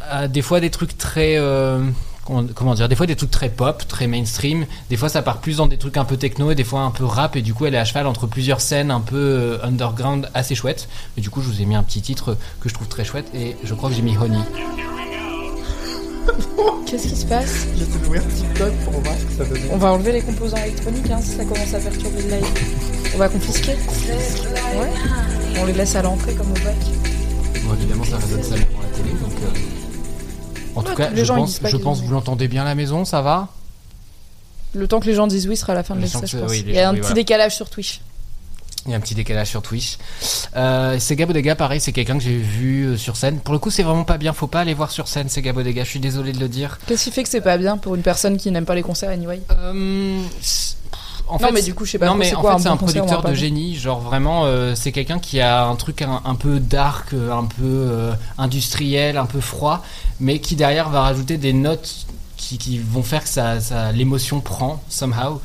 a des fois des trucs très euh, comment, dire des fois des trucs très pop très mainstream des fois ça part plus dans des trucs un peu techno et des fois un peu rap et du coup elle est à cheval entre plusieurs scènes un peu euh, underground assez chouettes et du coup je vous ai mis un petit titre que je trouve très chouette et je crois que j'ai mis Honey Qu'est-ce qui se passe? Je vais ouvrir TikTok pour voir ce que ça donne. On va enlever les composants électroniques hein, si ça commence à perturber le live. On va confisquer Ouais. On les laisse à l'entrée comme au bac. Bon évidemment ça résonne ça devant la télé donc euh, en Ouais, tout cas je gens, pense, je pense vous l'entendez bien à la maison ça va? Le temps que les gens disent oui sera la fin de l'extrait, je pense. oui, Il y a gens, un oui, petit voilà. décalage sur Twitch. Il y a un petit décalage sur Twitch. Euh, Sega Bodega, pareil, c'est quelqu'un que j'ai vu euh, sur scène. Pour le coup, c'est vraiment pas bien. Faut pas aller voir sur scène Sega Bodega. Je suis désolé de le dire. Qu'est-ce qui fait que c'est pas bien pour une personne qui n'aime pas les concerts anyway? Euh, en Non, fait, mais du coup, je sais pas Non, trop mais c'est en quoi fait, un c'est producteur de génie. Genre vraiment, euh, c'est quelqu'un qui a un truc un, un peu dark, euh, un peu euh, industriel, un peu froid, mais qui derrière va rajouter des notes qui, qui vont faire que ça, ça- l'émotion prend somehow.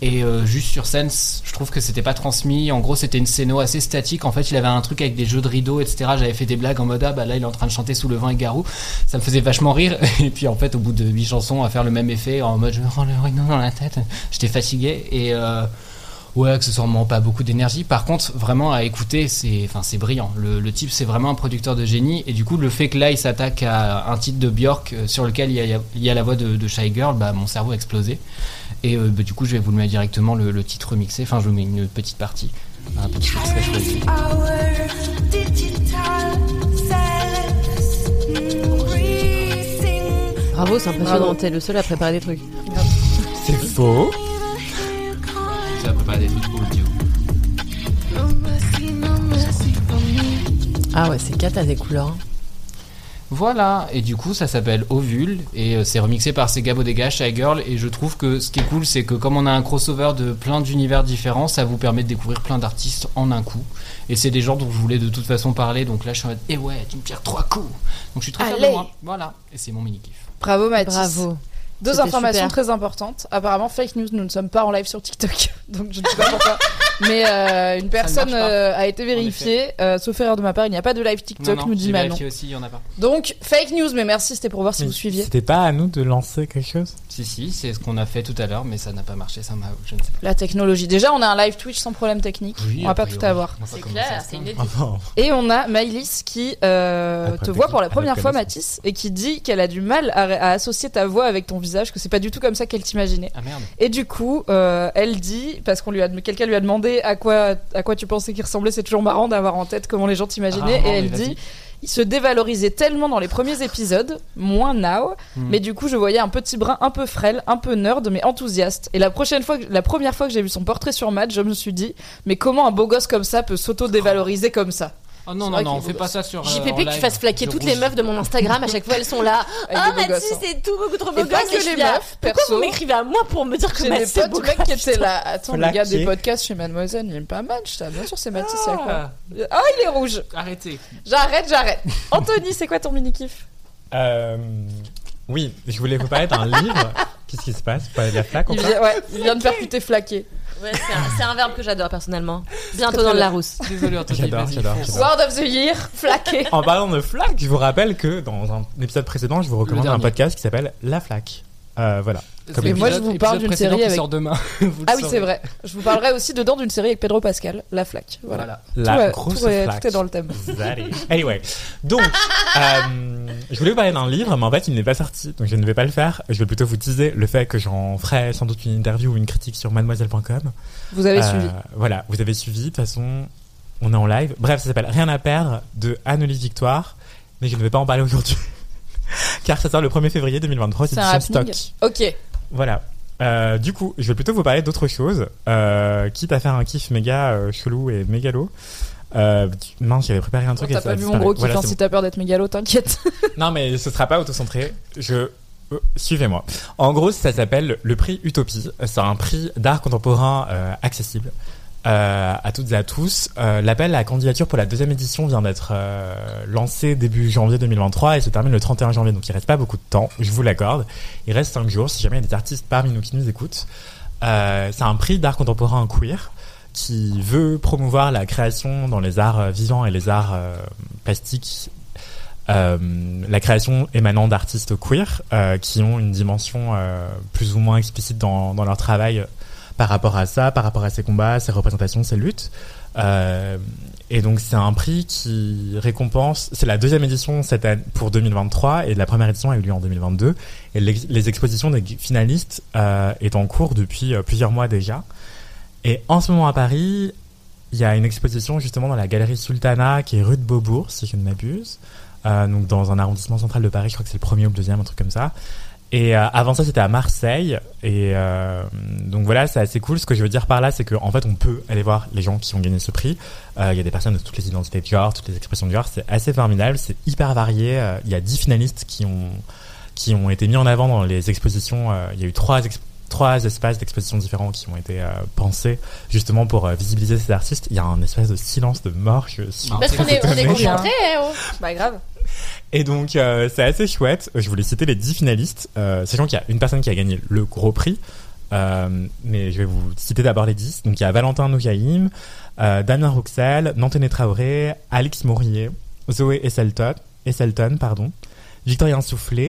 Et euh, juste sur scène, je trouve que c'était pas transmis. En gros, c'était une scéno assez statique. En fait, il avait un truc avec des jeux de rideaux, etc. J'avais fait des blagues en mode ah bah là, il est en train de chanter sous le vent et Garou. Ça me faisait vachement rire. Et puis en fait, au bout de huit chansons, à faire le même effet en mode je me rends le rideau dans la tête. J'étais fatigué et euh, ouais, accessoirement pas beaucoup d'énergie. Par contre, vraiment à écouter, c'est enfin c'est brillant. Le, le type, c'est vraiment un producteur de génie. Et du coup, le fait que là, il s'attaque à un titre de Björk euh, sur lequel il y a, il y a la voix de, de Shy Girl, bah mon cerveau a explosé. Et euh, bah, du coup, je vais vous le mettre directement le, le titre remixé. Enfin, je vous mets une petite partie, un petit extrait choisi. Bravo, c'est impressionnant. T'es le seul à préparer des trucs. C'est faux. Pas des trucs. Ah ouais, c'est cata des couleurs. hein. Voilà, et du coup ça s'appelle Ovule et euh, c'est remixé par Sega Bodega, Shy Girl et je trouve que ce qui est cool c'est que comme on a un crossover de plein d'univers différents, ça vous permet de découvrir plein d'artistes en un coup. Et c'est des gens dont je voulais de toute façon parler, donc là je suis en mode eh ouais, tu me tires trois coups. Donc je suis très fier de moi. Voilà, et c'est mon mini kiff. Bravo Mathis. Bravo. Deux informations super. très importantes. Apparemment, fake news, nous ne sommes pas en live sur TikTok. Donc je ne sais pas pourquoi. Mais euh, une personne euh, a été vérifiée. Euh, sauf erreur de ma part, il n'y a pas de live TikTok, non, non, nous dit Manon. vérifié aussi, il y en a pas. Donc fake news, mais merci, c'était pour voir si Mais vous suiviez. C'était pas à nous de lancer quelque chose? Si si, c'est ce qu'on a fait tout à l'heure, mais ça n'a pas marché, ça m'a, je ne sais pas. La technologie. Déjà, on a un live Twitch sans problème technique. Oui, on va a pas priori, tout avoir. C'est clair, c'est plaindre. inédit. Enfin, Et on a Maïlis qui euh, Après, te voit pour la première fois. Mathis, et qui dit qu'elle a du mal à, à associer ta voix avec ton visage, que c'est pas du tout comme ça qu'elle t'imaginait. Ah merde. Et du coup, euh, elle dit, parce qu'on lui a, quelqu'un lui a demandé à quoi, à quoi tu pensais qu'il ressemblait, c'est toujours marrant d'avoir en tête comment les gens t'imaginaient, Rarement, et elle dit, il se dévalorisait tellement dans les premiers épisodes, moins now, Hmm. mais du coup, je voyais un petit brin un peu frêle, un peu nerd, mais enthousiaste. Et la prochaine fois, que- la première fois que j'ai vu son portrait sur Matt, je me suis dit, mais comment un beau gosse comme ça peut s'auto-dévaloriser comme ça? Oh non non non, on fait pas ça sur. euh, en JPP que tu fasses flaquer toutes les meufs de mon Instagram, à chaque fois elles sont là. Ah hein. c'est tout beaucoup trop beau Et pas gosse. que les meufs, Pourquoi vous m'écrivez à moi pour me dire que J'ai Mathis c'est beau du mec gosse, qui putain. là. Attends, le gars des podcasts chez Mademoiselle, il aime pas Match. Bien sûr, c'est Mathis, c'est à quoi Ah, Ah, il est rouge. Arrêtez. J'arrête, j'arrête. Anthony, c'est quoi ton mini-kiff euh, oui, je voulais vous parler d'un livre. Qu'est-ce qui se passe? De la flaque ou il pas vient, ouais, il vient de faire puter flaquer. Ouais, c'est un, verbe que j'adore personnellement. Bientôt dans le. Larousse. Désolé Anthony, J'adore, j'adore. Word of the Year, flaqué. En parlant de flaque, je vous rappelle que dans un épisode précédent, je vous recommande un podcast qui s'appelle La Flaque. Euh, voilà. Comme Et moi, je vous parle d'une série qui avec- sort demain. Vous Ah oui, c'est vrai. Je vous parlerai aussi dedans d'une série avec Pedro Pascal, La Flaque. Voilà. Voilà. La tout, est- grosse tout est, flaque. tout est dans le thème. Anyway, donc, euh, je voulais vous parler d'un livre, mais en fait, il n'est pas sorti, donc je ne vais pas le faire. Je vais plutôt vous teaser le fait que j'en ferai sans doute une interview ou une critique sur mademoiselle.com. Vous avez Euh, suivi. Voilà, vous avez suivi. De toute façon, on est en live. Bref, ça s'appelle Rien à perdre de Anne-Olive Victoire, mais je ne vais pas en parler aujourd'hui. Car ça sort le 1er février 2023, c'est happening. stock. Ok. Voilà. Euh, du coup, je vais plutôt vous parler d'autre chose, euh, quitte à faire un kiff méga euh, chelou et mégalo. Euh, mince, j'avais préparé un truc. et T'as pas vu mon gros kiff, Voilà, hein, si t'as peur d'être mégalo, t'inquiète. Non, mais ce sera pas autocentré. Je suivez-moi. En gros, ça s'appelle le prix Utopie. C'est un prix d'art contemporain euh, accessible. Euh, à toutes et à tous. Euh, L'appel à candidature pour la deuxième édition vient d'être euh, lancé début janvier 2023 et se termine le 31 janvier. Donc il reste pas beaucoup de temps, je vous l'accorde. Il reste 5 jours si jamais il y a des artistes parmi nous qui nous écoutent. C'est un prix d'art contemporain queer qui veut promouvoir la création dans les arts vivants et les arts plastiques la création émanant d'artistes queer qui ont une dimension plus ou moins explicite dans leur travail par rapport à ça, par rapport à ces combats, ces représentations, ces luttes. Euh, et donc c'est un prix qui récompense, c'est la deuxième édition pour 2023 et la première édition a eu lieu en 2022 et les expositions des finalistes euh, est en cours depuis euh, plusieurs mois déjà. Et en ce moment à Paris, il y a une exposition justement dans la galerie Sultana qui est rue de Beaubourg si je ne m'abuse. Euh, donc dans un arrondissement central de Paris, je crois que c'est le premier ou le deuxième, un truc comme ça. Et euh, avant ça, c'était à Marseille. Et euh, donc voilà, c'est assez cool. Ce que je veux dire par là, c'est qu'en fait, on peut aller voir les gens qui ont gagné ce prix. Euh, Il y a des personnes de toutes les identités de genre, toutes les expressions de genre. C'est assez formidable, c'est hyper varié. Euh, Il y a dix finalistes qui ont qui ont été mis en avant dans les expositions. Euh, Il y a eu trois exp- trois espaces d'exposition différents qui ont été euh, pensés justement pour euh, visibiliser ces artistes. Il y a un espèce de silence de mort. Je suis Parce qu'on est, on est concentré, oh. Bah grave. Et donc, euh, c'est assez chouette. Je voulais citer les 10 finalistes, euh, sachant qu'il y a une personne qui a gagné le gros prix. Euh, mais je vais vous citer d'abord les 10. Donc, il y a Valentin Nougaïm, euh, Damien Rouxel, Nantené Traoré, Alix Mourier, Zoé Esselton, Esselton pardon, Victorien Soufflé,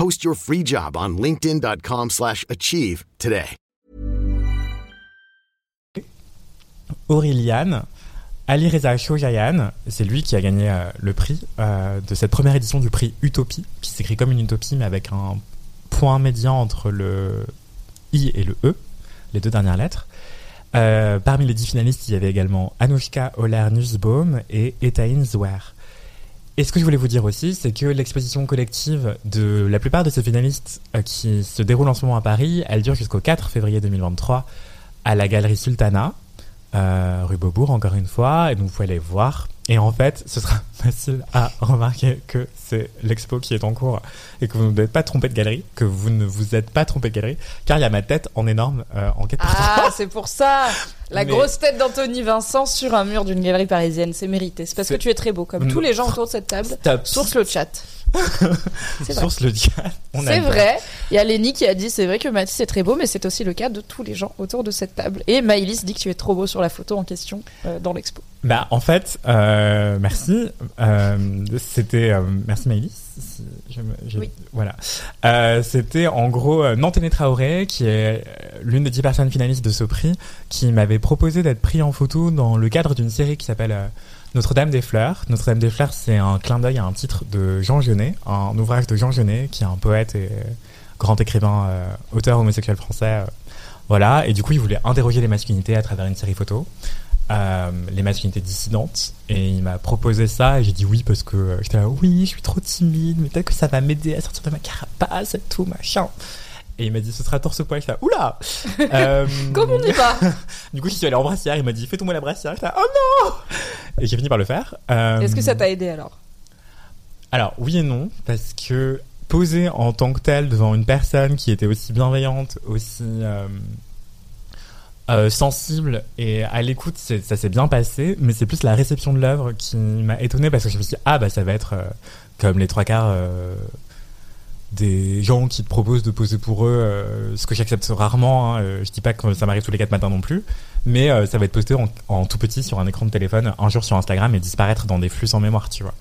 Post your free job on linkedin.com/achieve slash achieve today. Aureliane, Ali Reza Chojayan, c'est lui qui a gagné euh, le prix euh, de cette première édition du prix Utopie, qui s'écrit comme une utopie mais avec un point médian entre le I et le E, les deux dernières lettres. Euh, parmi les dix finalistes, il y avait également Anushka Oler-Nussbaum et Etaïn Zouer. Et ce que je voulais vous dire aussi, c'est que l'exposition collective de la plupart de ces finalistes euh, qui se déroule en ce moment à Paris, elle dure jusqu'au 4 février 2023 à la galerie Sultana, euh, rue Beaubourg encore une fois, et donc vous pouvez aller voir. Et en fait, ce sera facile à remarquer que c'est l'expo qui est en cours et que vous ne pas trompé de galerie, que vous ne vous êtes pas trompé de galerie, car il y a ma tête en énorme euh, en 4 Ah, c'est pour ça. La Mais- grosse tête d'Anthony Vincent sur un mur d'une galerie parisienne, c'est mérité. C'est parce que tu es très beau, comme tous les gens autour de cette table. Stop. Source le chat. Source le. On C'est vrai. Il y a Lenny qui a dit c'est vrai que Mathis est très beau, mais c'est aussi le cas de tous les gens autour de cette table. Et Maïlis dit que tu es trop beau sur la photo en question euh, dans l'expo. Bah, en fait, euh, merci. Euh, c'était merci Maëlys. si je me- je- Oui. Voilà. C'était en gros Nantené Traoré, qui est l'une des dix personnes finalistes de ce prix, qui m'avait proposé d'être pris en photo dans le cadre d'une série qui s'appelle Notre-Dame des Fleurs. Notre-Dame des Fleurs, c'est un clin d'œil à un titre de Jean Genet, un ouvrage de Jean Genet, qui est un poète et euh, grand écrivain, euh, auteur homosexuel français. euh, voilà. Et du coup, il voulait interroger les masculinités à travers une série photo les masculinités dissidentes et il m'a proposé ça et j'ai dit oui parce que j'étais là oui je suis trop timide mais peut-être que ça va m'aider à sortir de ma carapace et tout machin et il m'a dit ce sera torse poil. J'étais là oula euh, Comme on dit pas. du coup je suis allé en brassière. Il m'a dit fais tomber la brassière. J'étais là oh non et j'ai fini par le faire. Euh, Est-ce que ça t'a aidé alors alors oui et non parce que poser en tant que tel devant une personne qui était aussi bienveillante aussi euh, euh, sensible et à l'écoute, ça s'est bien passé, mais c'est plus la réception de l'œuvre qui m'a étonné parce que je me suis dit, ah bah ça va être euh, comme les trois quarts euh, des gens qui te proposent de poser pour eux, euh, ce que j'accepte rarement, hein, euh, je dis pas que ça m'arrive tous les quatre matins non plus, mais euh, ça va être posté en, tout petit sur un écran de téléphone un jour sur Instagram et disparaître dans des flux sans mémoire, tu vois.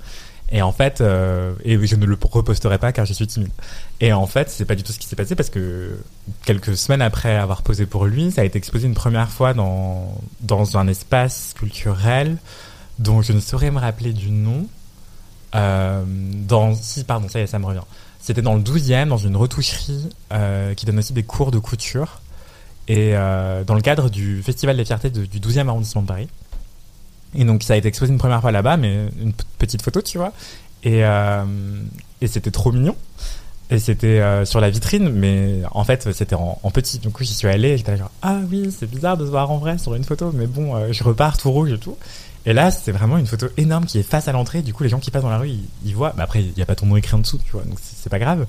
Et en fait, euh, et je ne le reposterai pas car je suis timide. Et en fait, c'est pas du tout ce qui s'est passé parce que quelques semaines après avoir posé pour lui, ça a été exposé une première fois dans, dans un espace culturel dont je ne saurais me rappeler du nom. dans, si, pardon, ça y est, ça me revient. C'était dans le 12e, dans une retoucherie euh, qui donne aussi des cours de couture. Et euh, dans le cadre du Festival des fiertés du 12e arrondissement de Paris. Et donc, ça a été exposé une première fois là-bas, mais une petite photo, tu vois. Et, euh, et c'était trop mignon. Et c'était sur la vitrine, mais en fait, c'était en, petit. Du coup, j'y suis allé et j'étais genre, ah oui, c'est bizarre de se voir en vrai sur une photo, mais bon, je repars tout rouge et tout. Et là, c'est vraiment une photo énorme qui est face à l'entrée. Du coup, les gens qui passent dans la rue, ils, voient. Mais après, il n'y a pas ton nom écrit en dessous, tu vois, donc c'est pas grave.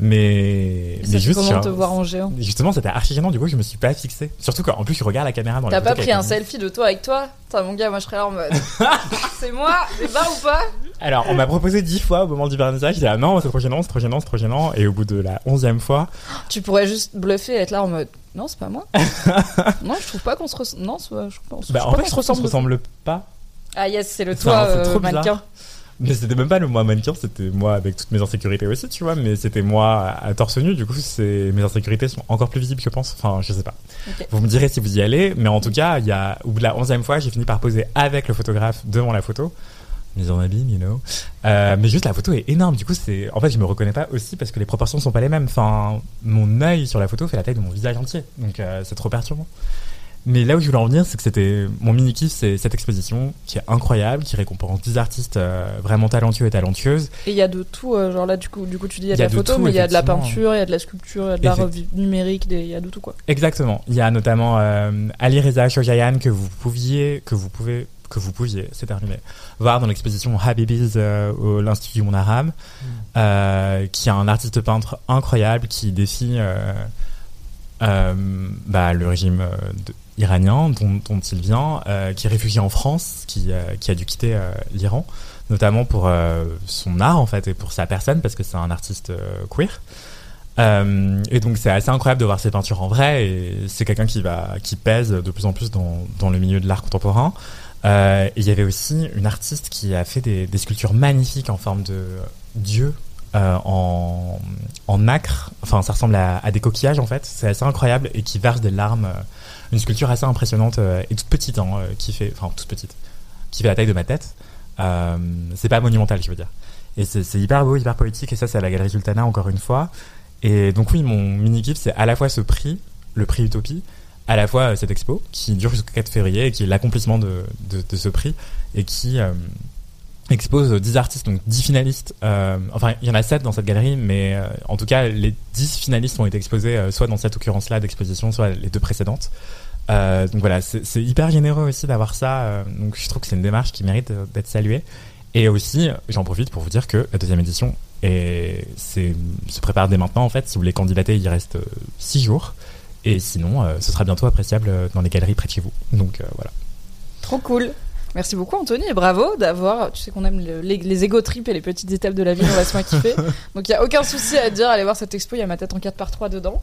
Mais, Ça mais fait juste, comment genre, te voir en géant Justement, c'était archi gênant, du coup, je me suis pas fixé. Surtout qu'en plus, je regarde la caméra dans T'as pas pris un selfie de toi avec toi? Putain, mon gars, moi je serais là en mode. c'est moi, c'est barre ou pas? Alors, on m'a proposé dix fois au moment du vernissage. J'ai dit, ah non, c'est trop gênant, c'est trop gênant, c'est trop gênant. Et au bout de la onzième fois, Tu pourrais juste bluffer et être là en mode. Non, c'est pas moi. non, je trouve pas qu'on se ressemble. Non, je pense. bah, je en fait, je se ressemble pas. Ah yes, c'est le Enfin, toi euh, trop bizarre. Mais c'était même pas le moi mannequin, c'était moi avec toutes mes insécurités aussi, tu vois. Mais c'était moi à torse nu, du coup, c'est mes insécurités sont encore plus visibles, je pense. Enfin, je sais pas. Vous me direz si vous y allez, mais en tout cas, il y a au bout de la onzième fois, j'ai fini par poser avec le photographe devant la photo. Mise en abîme, you know. Euh, mais juste la photo est énorme. Du coup, c'est en fait, je me reconnais pas aussi parce que les proportions sont pas les mêmes. Enfin, mon œil sur la photo fait la taille de mon visage entier, donc euh, c'est trop perturbant. Mais là où je voulais en venir, c'est que c'était mon mini kiff, c'est cette exposition qui est incroyable, qui récompense 10 artistes euh, vraiment talentueux et talentueuses. Et il y a de tout, euh, genre là, du coup, du coup tu dis il y a de la photo, tout, mais il y a de la peinture, il y a de la sculpture, il y a de l'art numérique, il y a de tout quoi. Exactement. Il y a notamment euh, Ali Reza Shojayan que vous pouviez, que vous pouvez, que vous pouviez, c'est terminé, voir dans l'exposition Habibis euh, au l'Institut Mon Arabe, euh, qui est un artiste peintre incroyable qui défie euh, bah, le régime de- iranien dont, il vient, euh, qui est réfugié en France, qui, euh, a dû quitter euh, l'Iran, notamment pour son art en fait et pour sa personne parce que c'est un artiste queer. Et donc c'est assez incroyable de voir ses peintures en vrai et c'est quelqu'un qui pèse de plus en plus dans, le milieu de l'art contemporain. Il y avait aussi une artiste qui a fait des, sculptures magnifiques en forme de dieu en, en nacre. Enfin ça ressemble à des coquillages en fait. C'est assez incroyable et qui verse des larmes. Une sculpture assez impressionnante euh, et toute petite hein, euh, qui fait enfin toute petite qui fait la taille de ma tête. Euh, c'est pas monumental je veux dire. Et c'est hyper beau, hyper poétique et ça c'est à la Galerie Sultana encore une fois. Et donc oui, mon mini-kiff, c'est à la fois ce prix, le prix Utopie, à la fois cette expo, qui dure jusqu'au 4 février, et qui est l'accomplissement de, ce prix, et qui expose 10 artistes, donc 10 finalistes. Euh, enfin, il y en a 7 dans cette galerie, mais euh, en tout cas, les 10 finalistes ont été exposés euh, soit dans cette occurrence-là d'exposition, soit les deux précédentes. Donc voilà, c'est hyper généreux aussi d'avoir ça. donc je trouve que c'est une démarche qui mérite d'être saluée. Et aussi, j'en profite pour vous dire que la deuxième édition se prépare dès maintenant. En fait, si vous voulez candidater, il reste 6 jours. Et sinon, ce sera bientôt appréciable dans les galeries près de chez vous. Donc voilà. Trop cool. Merci beaucoup Anthony et bravo d'avoir, tu sais qu'on aime le- les, les ego trips et les petites étapes de la vie, on laisse-moi kiffer. Donc il y a aucun souci à dire, allez voir cette expo, il y a ma tête en 4 par 3 dedans.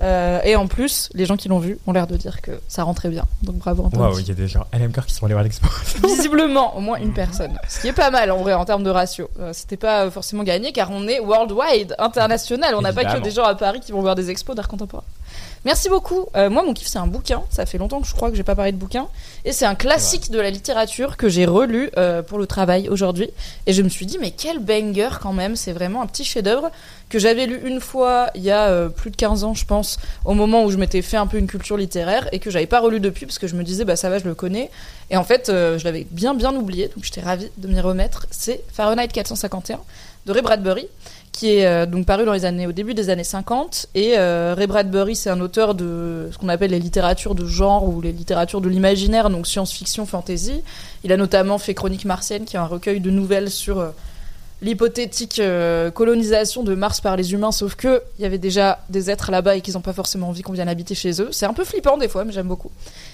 Euh, et en plus, les gens qui l'ont vu ont l'air de dire que ça rentrait bien. Donc bravo Anthony. Waouh, il y a des gens LMK qui sont allés voir l'expo. Visiblement, au moins une personne. Ce qui est pas mal en vrai en termes de ratio. Euh, C'était pas euh, forcément gagné car on est worldwide, international. On n'a pas que des gens à Paris qui vont voir des expos d'art contemporain. Merci beaucoup. Euh, moi, mon kiff, c'est un bouquin. Ça fait longtemps que je crois que j'ai pas parlé de bouquin. Et c'est un classique de la littérature que j'ai relu euh, pour le travail aujourd'hui. Et je me suis dit, mais quel banger quand même. C'est vraiment un petit chef-d'œuvre que j'avais lu une fois il y a euh, plus de 15 ans, je pense, au moment où je m'étais fait un peu une culture littéraire et que j'avais pas relu depuis parce que je me disais, bah ça va, je le connais. Et en fait, euh, je l'avais bien, bien oublié. Donc j'étais ravie de m'y remettre. C'est Fahrenheit 451 de Ray Bradbury qui est euh, donc paru dans les années, au début des années 50. Et Ray Bradbury, c'est un auteur de ce qu'on appelle les littératures de genre ou les littératures de l'imaginaire, donc science-fiction, fantasy. Il a notamment fait Chronique martienne, qui est un recueil de nouvelles sur l'hypothétique euh, colonisation de Mars par les humains, sauf que il y avait déjà des êtres là-bas et qu'ils n'ont pas forcément envie qu'on vienne habiter chez eux. C'est un peu flippant des fois, mais j'aime beaucoup.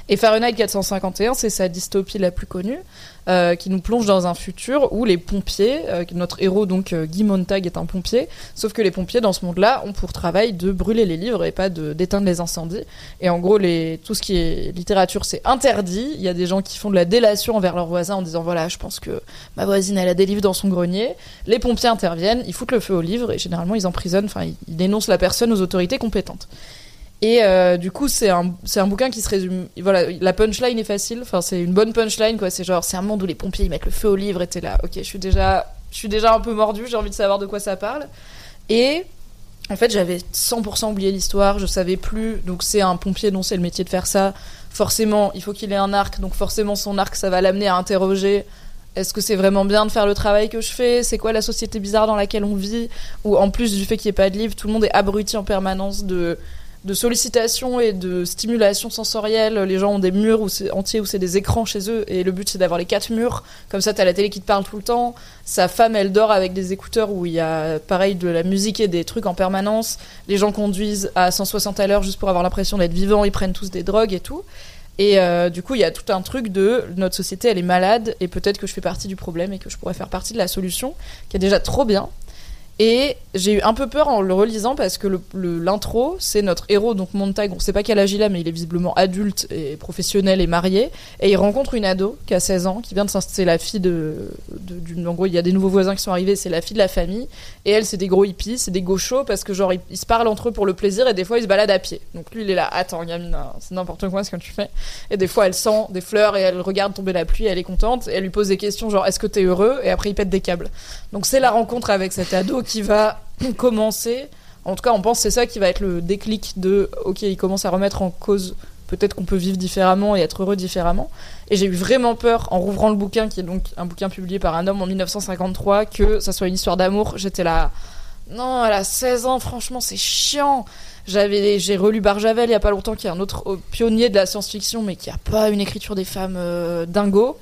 Et Fahrenheit 451, c'est sa dystopie la plus connue, euh, qui nous plonge dans un futur où les pompiers, euh, notre héros donc euh, Guy Montag est un pompier, sauf que les pompiers dans ce monde-là ont pour travail de brûler les livres et pas d'éteindre les incendies. Et en gros, les, tout ce qui est littérature, c'est interdit. Il y a des gens qui font de la délation envers leurs voisins en disant voilà, je pense que ma voisine elle a des livres dans son grenier. Les pompiers interviennent, ils foutent le feu au livre et généralement ils emprisonnent, enfin ils dénoncent la personne aux autorités compétentes. Et euh, du coup, c'est un, un bouquin qui se résume. Voilà, la punchline est facile. Enfin, c'est une bonne punchline, quoi. C'est genre, c'est un monde où les pompiers ils mettent le feu au livre et t'es là. Ok, je suis déjà, je suis déjà un peu mordue, j'ai envie de savoir de quoi ça parle. Et en fait, j'avais 100% oublié l'histoire, je savais plus. Donc, c'est un pompier dont c'est le métier de faire ça. Forcément, il faut qu'il ait un arc, donc forcément, son arc, ça va l'amener à interroger. Est-ce que c'est vraiment bien de faire le travail que je fais? C'est quoi la société bizarre dans laquelle on vit? Ou en plus du fait qu'il n'y ait pas de livre, tout le monde est abruti en permanence de, de sollicitations et de stimulation sensorielle. Les gens ont des murs entiers où c'est des écrans chez eux et le but c'est d'avoir les quatre murs. Comme ça, t'as la télé qui te parle tout le temps. Sa femme, elle dort avec des écouteurs où il y a pareil de la musique et des trucs en permanence. Les gens conduisent à 160 à l'heure juste pour avoir l'impression d'être vivants. Ils prennent tous des drogues et tout. Et euh, du coup, il y a tout un truc de notre société, elle est malade et peut-être que je fais partie du problème et que je pourrais faire partie de la solution, qui est déjà trop bien. Et j'ai eu un peu peur en le relisant parce que l'intro, c'est notre héros, donc Montag, on sait pas quel âge il a, mais il est visiblement adulte et professionnel et marié. Et il rencontre une ado qui a 16 ans, qui vient de s'installer, c'est la fille de, de- En gros, il y a des nouveaux voisins qui sont arrivés, c'est la fille de la famille. Et elle, c'est des gros hippies, c'est des gauchos parce que genre, ils, se parlent entre eux pour le plaisir et des fois, ils se baladent à pied. Donc lui, il est là, attends, gamine, c'est n'importe quoi ce que tu fais. Et des fois, elle sent des fleurs et elle regarde tomber la pluie, elle est contente. Et elle lui pose des questions genre, est-ce que t'es heureux? Et après, il pète des câbles. Donc c'est la rencontre avec cet ado qui va commencer. En tout cas, on pense c'est ça qui va être le déclic de OK, il commence à remettre en cause peut-être qu'on peut vivre différemment et être heureux différemment. Et j'ai eu vraiment peur en rouvrant le bouquin, qui est donc un bouquin publié par un homme en 1953, que ça soit une histoire d'amour. J'étais là, non, elle a 16 ans, franchement, c'est chiant. J'avais, j'ai relu Barjavel il y a pas longtemps, qui est un autre pionnier de la science-fiction, mais qui a pas une écriture des femmes euh, dingo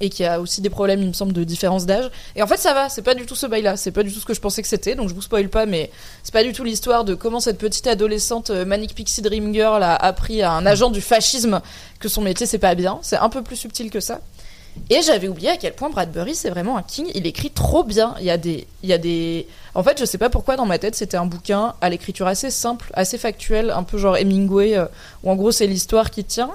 et qui a aussi des problèmes, il me semble, de différence d'âge. Et en fait, ça va, c'est pas du tout ce bail-là, c'est pas du tout ce que je pensais que c'était, donc je vous spoil pas, mais c'est pas du tout l'histoire de comment cette petite adolescente euh, Manic Pixie Dream Girl a appris à un agent du fascisme que son métier c'est pas bien. C'est un peu plus subtil que ça. Et j'avais oublié à quel point Bradbury c'est vraiment un king. Il écrit trop bien. Il y a des, il y a des. En fait, je sais pas pourquoi dans ma tête c'était un bouquin à l'écriture assez simple, assez factuel, un peu genre Hemingway, euh, où en gros c'est l'histoire qui tient.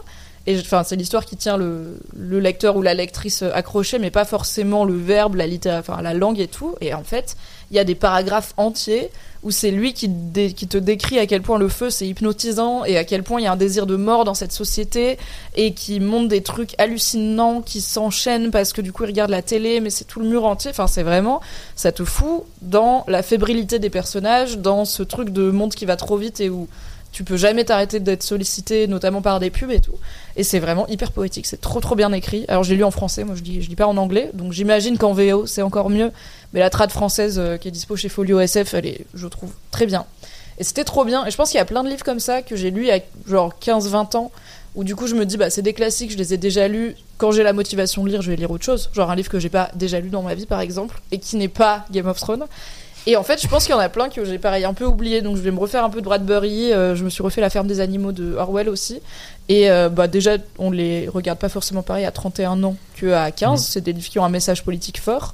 Et enfin, c'est l'histoire qui tient le, le lecteur ou la lectrice accroché, mais pas forcément le verbe, la la langue et tout. Et en fait, il y a des paragraphes entiers où c'est lui qui, qui te décrit à quel point le feu c'est hypnotisant et à quel point il y a un désir de mort dans cette société et qui montre des trucs hallucinants qui s'enchaînent parce que du coup il regarde la télé mais c'est tout le mur entier enfin c'est vraiment ça te fout dans la fébrilité des personnages dans ce truc de monde qui va trop vite et où tu peux jamais t'arrêter d'être sollicité notamment par des pubs et tout. Et c'est vraiment hyper poétique c'est trop trop bien écrit. Alors j'ai lu en français moi je lis je lis pas en anglais. Donc j'imagine qu'en VO c'est encore mieux. Mais la trad française euh, qui est dispo chez Folio SF elle est je trouve très bien. Et c'était trop bien. Et je pense qu'il y a plein de livres comme ça que j'ai lu a genre 15-20 ans où du coup je me dis bah c'est des classiques je les ai déjà lus. Quand j'ai la motivation de lire je vais lire autre chose. Genre un livre que j'ai pas déjà lu dans ma vie par exemple et qui n'est pas Game of Thrones et en fait je pense qu'il y en a plein que j'ai pareil un peu oublié donc je vais me refaire un peu de Bradbury euh, je me suis refait la ferme des animaux de Orwell aussi. Et euh, bah déjà on les regarde pas forcément pareil à 31 ans que à 15 c'est des livres qui ont un message politique fort.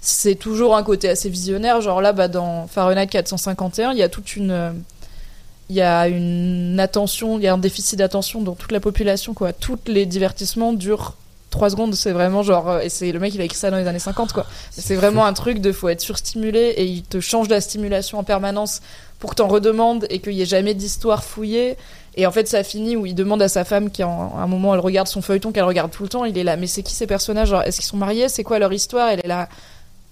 C'est toujours un côté assez visionnaire genre là bah dans Fahrenheit 451 il y a toute une euh, il y a une attention, il y a un déficit d'attention dans toute la population, quoi. Tous les divertissements durent 3 secondes, c'est vraiment genre. euh, Et c'est le mec, il a écrit ça dans les années 50, quoi. C'est vraiment un truc de faut être surstimulé et il te change la stimulation en permanence pour que t'en redemandes et qu'il y ait jamais d'histoire fouillée. Et en fait, ça finit où il demande à sa femme, qui à un moment, elle regarde son feuilleton, qu'elle regarde tout le temps. Il est là, mais c'est qui ces personnages? Est-ce qu'ils sont mariés? C'est quoi leur histoire? Elle est là.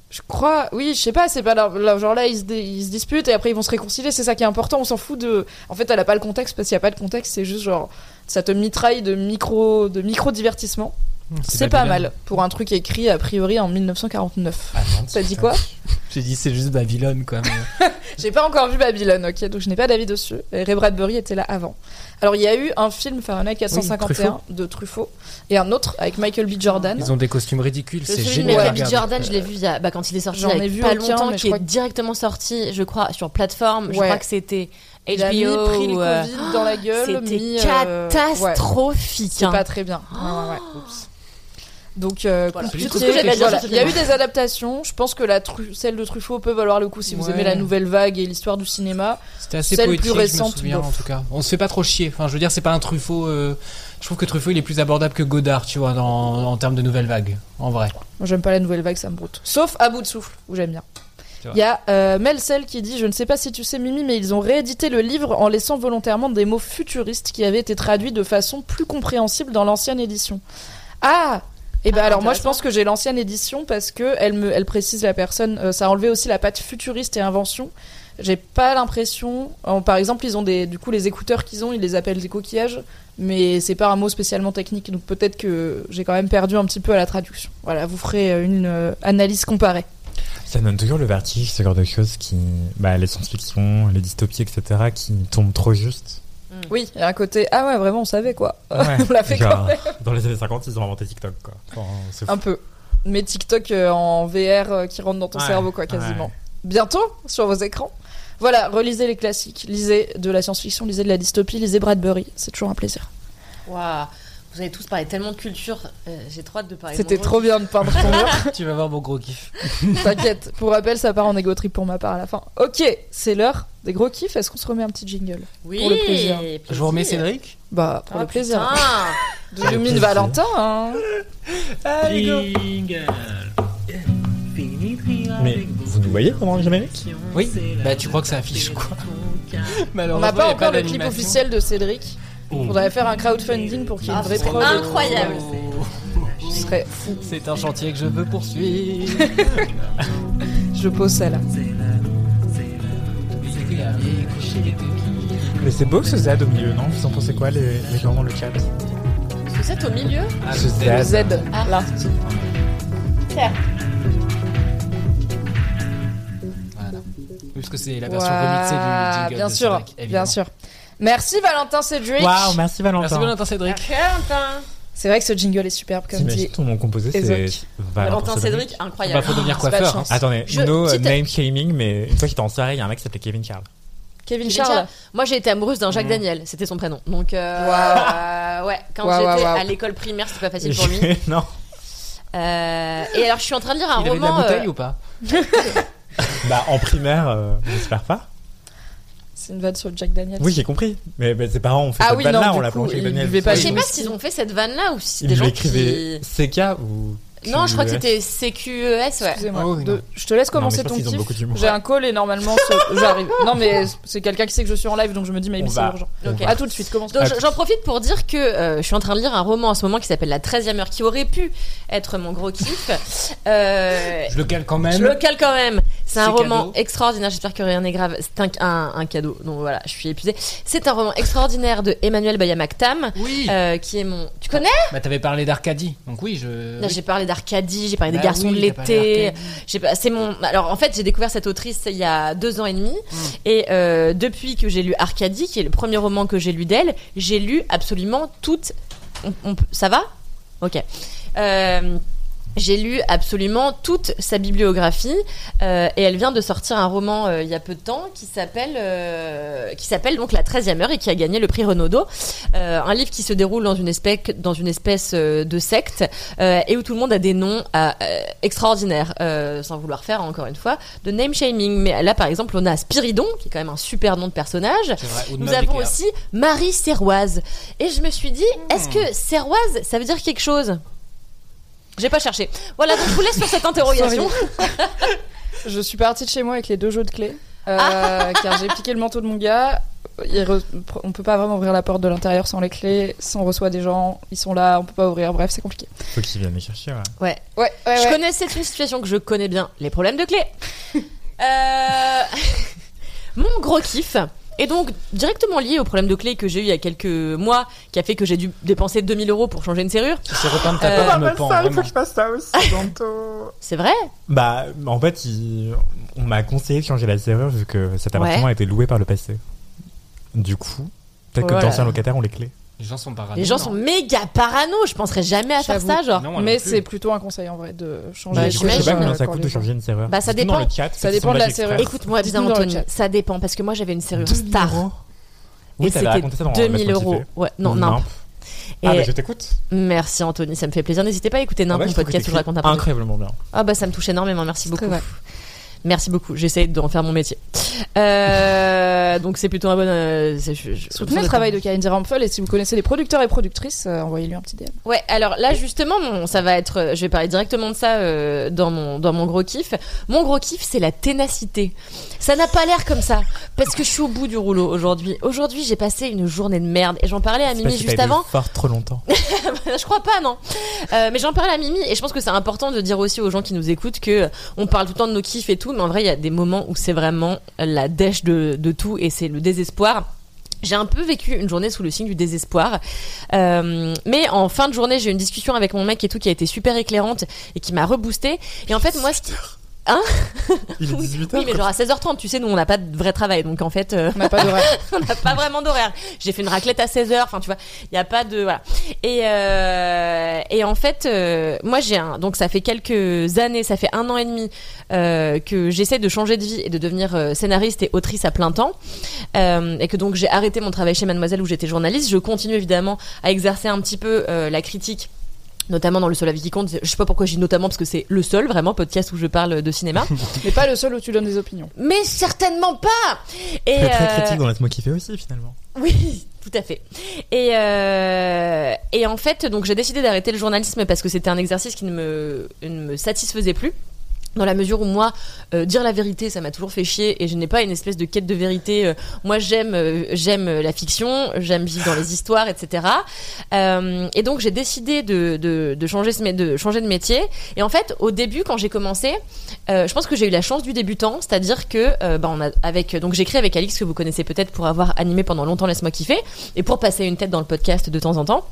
Je crois, oui, je sais pas, c'est pas leur- leur- genre là ils se, ils se disputent et après ils vont se réconcilier, c'est ça qui est important, on s'en fout de. En fait, elle a pas le contexte parce qu'il y a pas de contexte, c'est juste genre ça te mitraille de micro de micro divertissement. C'est pas mal pour un truc écrit a priori en 1949. Ah non, Ça dit quoi J'ai dit c'est juste Babylone quoi. mais- J'ai pas encore vu Babylone, ok, donc je n'ai pas d'avis dessus. Et Ray Bradbury était là avant. Alors il y a eu un film Fahrenheit 451 Truffaut. de Truffaut et un autre avec Michael B. Jordan. Ils ont des costumes ridicules, Le c'est génial. Michael B. Jordan, je l'ai vu il y a- bah, quand il est sorti J'en il y a ai vu pas aucun, longtemps, qui crois est que- directement sorti, je crois, sur plateforme. Je crois que c'était Il a mis HBO. pris le euh, Covid dans la gueule. C'était mis, euh, ouais. catastrophique. C'est hein. pas très bien. Ouais, ouais, ouais. Oups. Donc, euh, Voilà. compliqué. Tout ce que j'avais à dire Voilà. sur ce il y a eu film. des adaptations. Je pense que la tru- celle de Truffaut peut valoir le coup si vous Ouais. aimez la nouvelle vague et l'histoire du cinéma. C'était assez Celle poétique, plus je me récente, souviens bof. en tout cas. On se fait pas trop chier. Enfin, je veux dire, c'est pas un Truffaut. euh, Je trouve que Truffaut il est plus abordable que Godard, tu vois, dans... en termes de nouvelle vague, en vrai. Moi, j'aime pas la nouvelle vague, ça me broute. Sauf à bout de souffle, où j'aime bien. C'est vrai. Il y a euh, Melcel qui dit Je ne sais pas si tu sais, Mimi, mais ils ont réédité le livre en laissant volontairement des mots futuristes qui avaient été traduits de façon plus compréhensible dans l'ancienne édition. Ah Et bah Ah, alors moi je pense que j'ai l'ancienne édition parce que elle me elle précise la personne euh, ça a enlevé aussi la patte futuriste et invention. J'ai pas l'impression euh, par exemple ils ont des du coup les écouteurs qu'ils ont ils les appellent des coquillages mais c'est pas un mot spécialement technique donc peut-être que j'ai quand même perdu un petit peu à la traduction. Voilà, vous ferez euh, une euh, analyse comparée. Ça donne toujours le vertige, ce genre de choses qui. Bah, les science-fiction, les dystopies, etc., qui tombent trop juste. Oui, il y a un côté ah ouais vraiment on savait quoi. Ouais, on l'a fait quand même Dans les années 50, ils ont inventé TikTok, quoi. Enfin, c'est fou. un peu. Mais TikTok euh, en VR euh, qui rentre dans ton Ouais, cerveau quoi quasiment. ouais. bientôt sur vos écrans. Voilà, relisez les classiques, lisez de la science-fiction, lisez de la dystopie, lisez Bradbury, c'est toujours un plaisir. Waouh. Vous avez tous parlé tellement de culture. euh, J'ai trop hâte de parler. de C'était trop bien de peindre ton mur. tu vas voir mon gros kiff. T'inquiète, pour rappel, ça part en égo trip pour ma part à la fin. Ok, c'est l'heure des gros kiffs. Est-ce qu'on se remet un petit jingle Oui. Pour le plaisir. Je vous remets Cédric Bah, pour Ah, le plaisir. plaisir. Valentin. hein. Mais vous nous voyez pendant le générique Oui Bah tu crois que ça affiche quoi? On n'a pas encore le clip officiel de Cédric. Faudrait faire un crowdfunding pour qu'il y ait une Ah, vraie c'est prod. incroyable. Ce serait fou. C'est un chantier que je veux poursuivre. Je pose celle-là. Mais c'est beau ce Z au milieu, non? Vous en pensez quoi, les, les gens dans le chat? Vous êtes au milieu? Ce Le Z. Z, là. Voilà. Parce que c'est la version remixée du jingle. Bien de sûr, bien sûr. Merci Valentin Cédric. Waouh, merci Valentin. Merci Valentin Cédric. C'est vrai que ce jingle est superbe comme dit. ton nom composé, c'est. Valentin Cédric, Bah incroyable. faut devenir de coiffeur. hein. Attendez, Je- no petite- name shaming, mais une fois qu'il était en soirée, il y a un mec qui s'appelait Kevin Charles. Kevin Kevin Charles. Charles. Moi, j'ai été amoureuse d'un Jacques Mhm. Daniel. C'était son prénom. Donc, euh, Waouh. ouais, quand j'étais à l'école primaire, c'était pas facile pour lui. non. Euh, et alors, je suis en train de lire un Il avait de la roman. bouteille euh, ou pas Bah, en primaire, euh, j'espère pas. C'est une vanne sur Jack Daniels. Oui, j'ai compris. Mais, mais ses parents ont fait Ah cette oui, vanne-là, non, on du l'a coup, planché il Daniel. buvait pas je sais pas s'ils ont fait cette vanne-là ou si c'est Il des gens l'écrivait qui. CK ou. Non, je crois que c'était CQES, ouais. Excusez-moi. Oh oui, De- non. Je te laisse commencer ton ont kiff. beaucoup d'humour. J'ai un call et normalement ce- j'arrive. Non mais c'est quelqu'un qui sait que je suis en live donc je me dis mais On c'est va. urgent. On Ok. va. À tout de suite, commence. Donc j'en profite pour dire que euh, je suis en train de lire un roman en ce moment qui s'appelle La 13e heure, qui aurait pu être mon gros kiff. Euh, Je le cale quand même. je le cale quand même. C'est un C'est roman cadeau. extraordinaire. J'espère que rien n'est grave. C'est un, un- un cadeau. Donc voilà, je suis épuisée. C'est un roman extraordinaire de Emmanuel Bayamaktam, Oui. euh, qui est mon. Tu connais? Bah t'avais parlé d'Arcadie. Donc oui, je. Là, J'ai parlé d'Arcadie, j'ai parlé des Bah garçons oui, de l'été. C'est mon. Alors en fait, j'ai découvert cette autrice il y a deux ans et demi, Mm. et euh, depuis que j'ai lu Arcadie, qui est le premier roman que j'ai lu d'elle, j'ai lu absolument toute. on- on peut- Ça va? Ok. Euh, j'ai lu absolument toute sa bibliographie euh, et elle vient de sortir un roman euh, il y a peu de temps qui s'appelle euh, qui s'appelle donc La 13e heure et qui a gagné le prix Renaudot. Euh, un livre qui se déroule dans une espèce dans une espèce euh, de secte euh, et où tout le monde a des noms euh, euh, extraordinaires euh, sans vouloir faire encore une fois de name shaming. Mais là par exemple on a Spiridon qui est quand même un super nom de personnage. Vrai. Nous avons aussi Marie Serroise. Et je me suis dit, est-ce Hmm. que Serroise, ça veut dire quelque chose? J'ai pas cherché. Voilà, donc je vous laisse sur cette interrogation. Je suis partie de chez moi avec les deux jeux de clés euh, Ah. car j'ai piqué le manteau de mon gars. Il re- On peut pas vraiment ouvrir la porte de l'intérieur sans les clés. Si on reçoit des gens, ils sont là, on peut pas ouvrir. Bref, c'est compliqué. Faut qu'ils viennent les chercher, ouais. Ouais. Ouais, ouais, Je ouais. connais, c'est une situation que je connais bien. Les problèmes de clés. Euh, Mon gros kiff est donc directement lié au problème de clés que j'ai eu il y a quelques mois, qui a fait que j'ai dû dépenser 2000 euros pour changer une serrure. C'est repeindre ta Euh, porte, je me pends vraiment. je fasse ça aussi bientôt. C'est vrai? Bah, en fait, il- on m'a conseillé de changer la serrure vu que cet appartement Ouais. a été loué par le passé. Du coup, peut-être que d'anciens locataires ont les clés. Les gens sont parano. Les gens sont méga parano. Je penserais jamais à faire ça, genre. Non, Mais c'est plutôt un conseil en vrai de changer Bah, je sais pas combien ça quand coûte de changer une serrure. Bah, ça dépend. le chat, Ça dépend de la serrure. Écoute-moi bien, Anthony. Ça dépend parce que moi j'avais une serrure 2000 star. Oui, et c'était raconté ça dans 2000 Laisse-moi euros. Ouais, non, non. Ah, Et bah je t'écoute. merci Anthony, ça me fait plaisir. N'hésitez pas à écouter Ah Nimp, ouais, mon je trouve que podcast où je raconte un Incroyablement bien. Ah bah ça me touche énormément, merci beaucoup. Merci beaucoup. J'essaie d'en faire mon métier. Euh, donc c'est plutôt un bon. euh, c'est- je- je- Soutenez le travail de Kalindi Rampfel et si vous connaissez les producteurs et productrices, euh, envoyez-lui un petit DM. Ouais, alors là justement, mon- ça va être, je vais parler directement de ça euh, dans mon dans mon gros kiff. Mon gros kiff, c'est la ténacité. Ça n'a pas l'air comme ça parce que je suis au bout du rouleau aujourd'hui. Aujourd'hui, j'ai passé une journée de merde et j'en parlais à Mimi juste avant. fort trop longtemps. je crois pas, non. Euh, mais j'en parlais à Mimi et je pense que c'est important de dire aussi aux gens qui nous écoutent que euh, on parle tout le temps de nos kiffs et tout, mais en vrai, il y a des moments où c'est vraiment la dèche de, de tout et c'est le désespoir. J'ai un peu vécu une journée sous le signe du désespoir, Euh, mais en fin de journée, j'ai eu une discussion avec mon mec et tout qui a été super éclairante et qui m'a reboosté. Et en fait, moi, ce qui... Hein Il est Oui, 18h. oui, mais genre à 16h30, tu sais, nous on n'a pas de vrai travail, donc en fait, euh, On n'a pas d'horaire. on n'a pas vraiment d'horaire. J'ai fait une raclette à 16h, enfin tu vois, il n'y a pas de voilà. Et euh, et en fait, euh, moi j'ai un donc ça fait quelques années, ça fait un an et demi euh, que j'essaie de changer de vie et de devenir euh, scénariste et autrice à plein temps, Euh, et que donc j'ai arrêté mon travail chez Mademoiselle où j'étais journaliste. Je continue évidemment à exercer un petit peu euh, la critique notamment dans le seul avis qui compte. Je sais pas pourquoi je dis notamment parce que c'est le seul vraiment podcast où je parle de cinéma, Mais pas le seul où tu donnes des opinions. mais certainement pas. Et Très, très euh, critique dans Laisse-moi kiffer aussi, finalement. oui, tout à fait. Et, euh, et en fait, donc j'ai décidé d'arrêter le journalisme parce que c'était un exercice qui ne me, ne me satisfaisait plus. Dans la mesure où moi, euh, dire la vérité, ça m'a toujours fait chier et je n'ai pas une espèce de quête de vérité. Euh, moi, j'aime, euh, j'aime la fiction, j'aime vivre dans les histoires, etc. Et donc, j'ai décidé de, changer de métier. Et en fait, au début, quand j'ai commencé, je pense que j'ai eu la chance du débutant, c'est-à-dire que, bah, on a avec, donc j'écris avec Alix que vous connaissez peut-être pour avoir animé pendant longtemps Laisse-moi kiffer et pour passer une tête dans le podcast de temps en temps.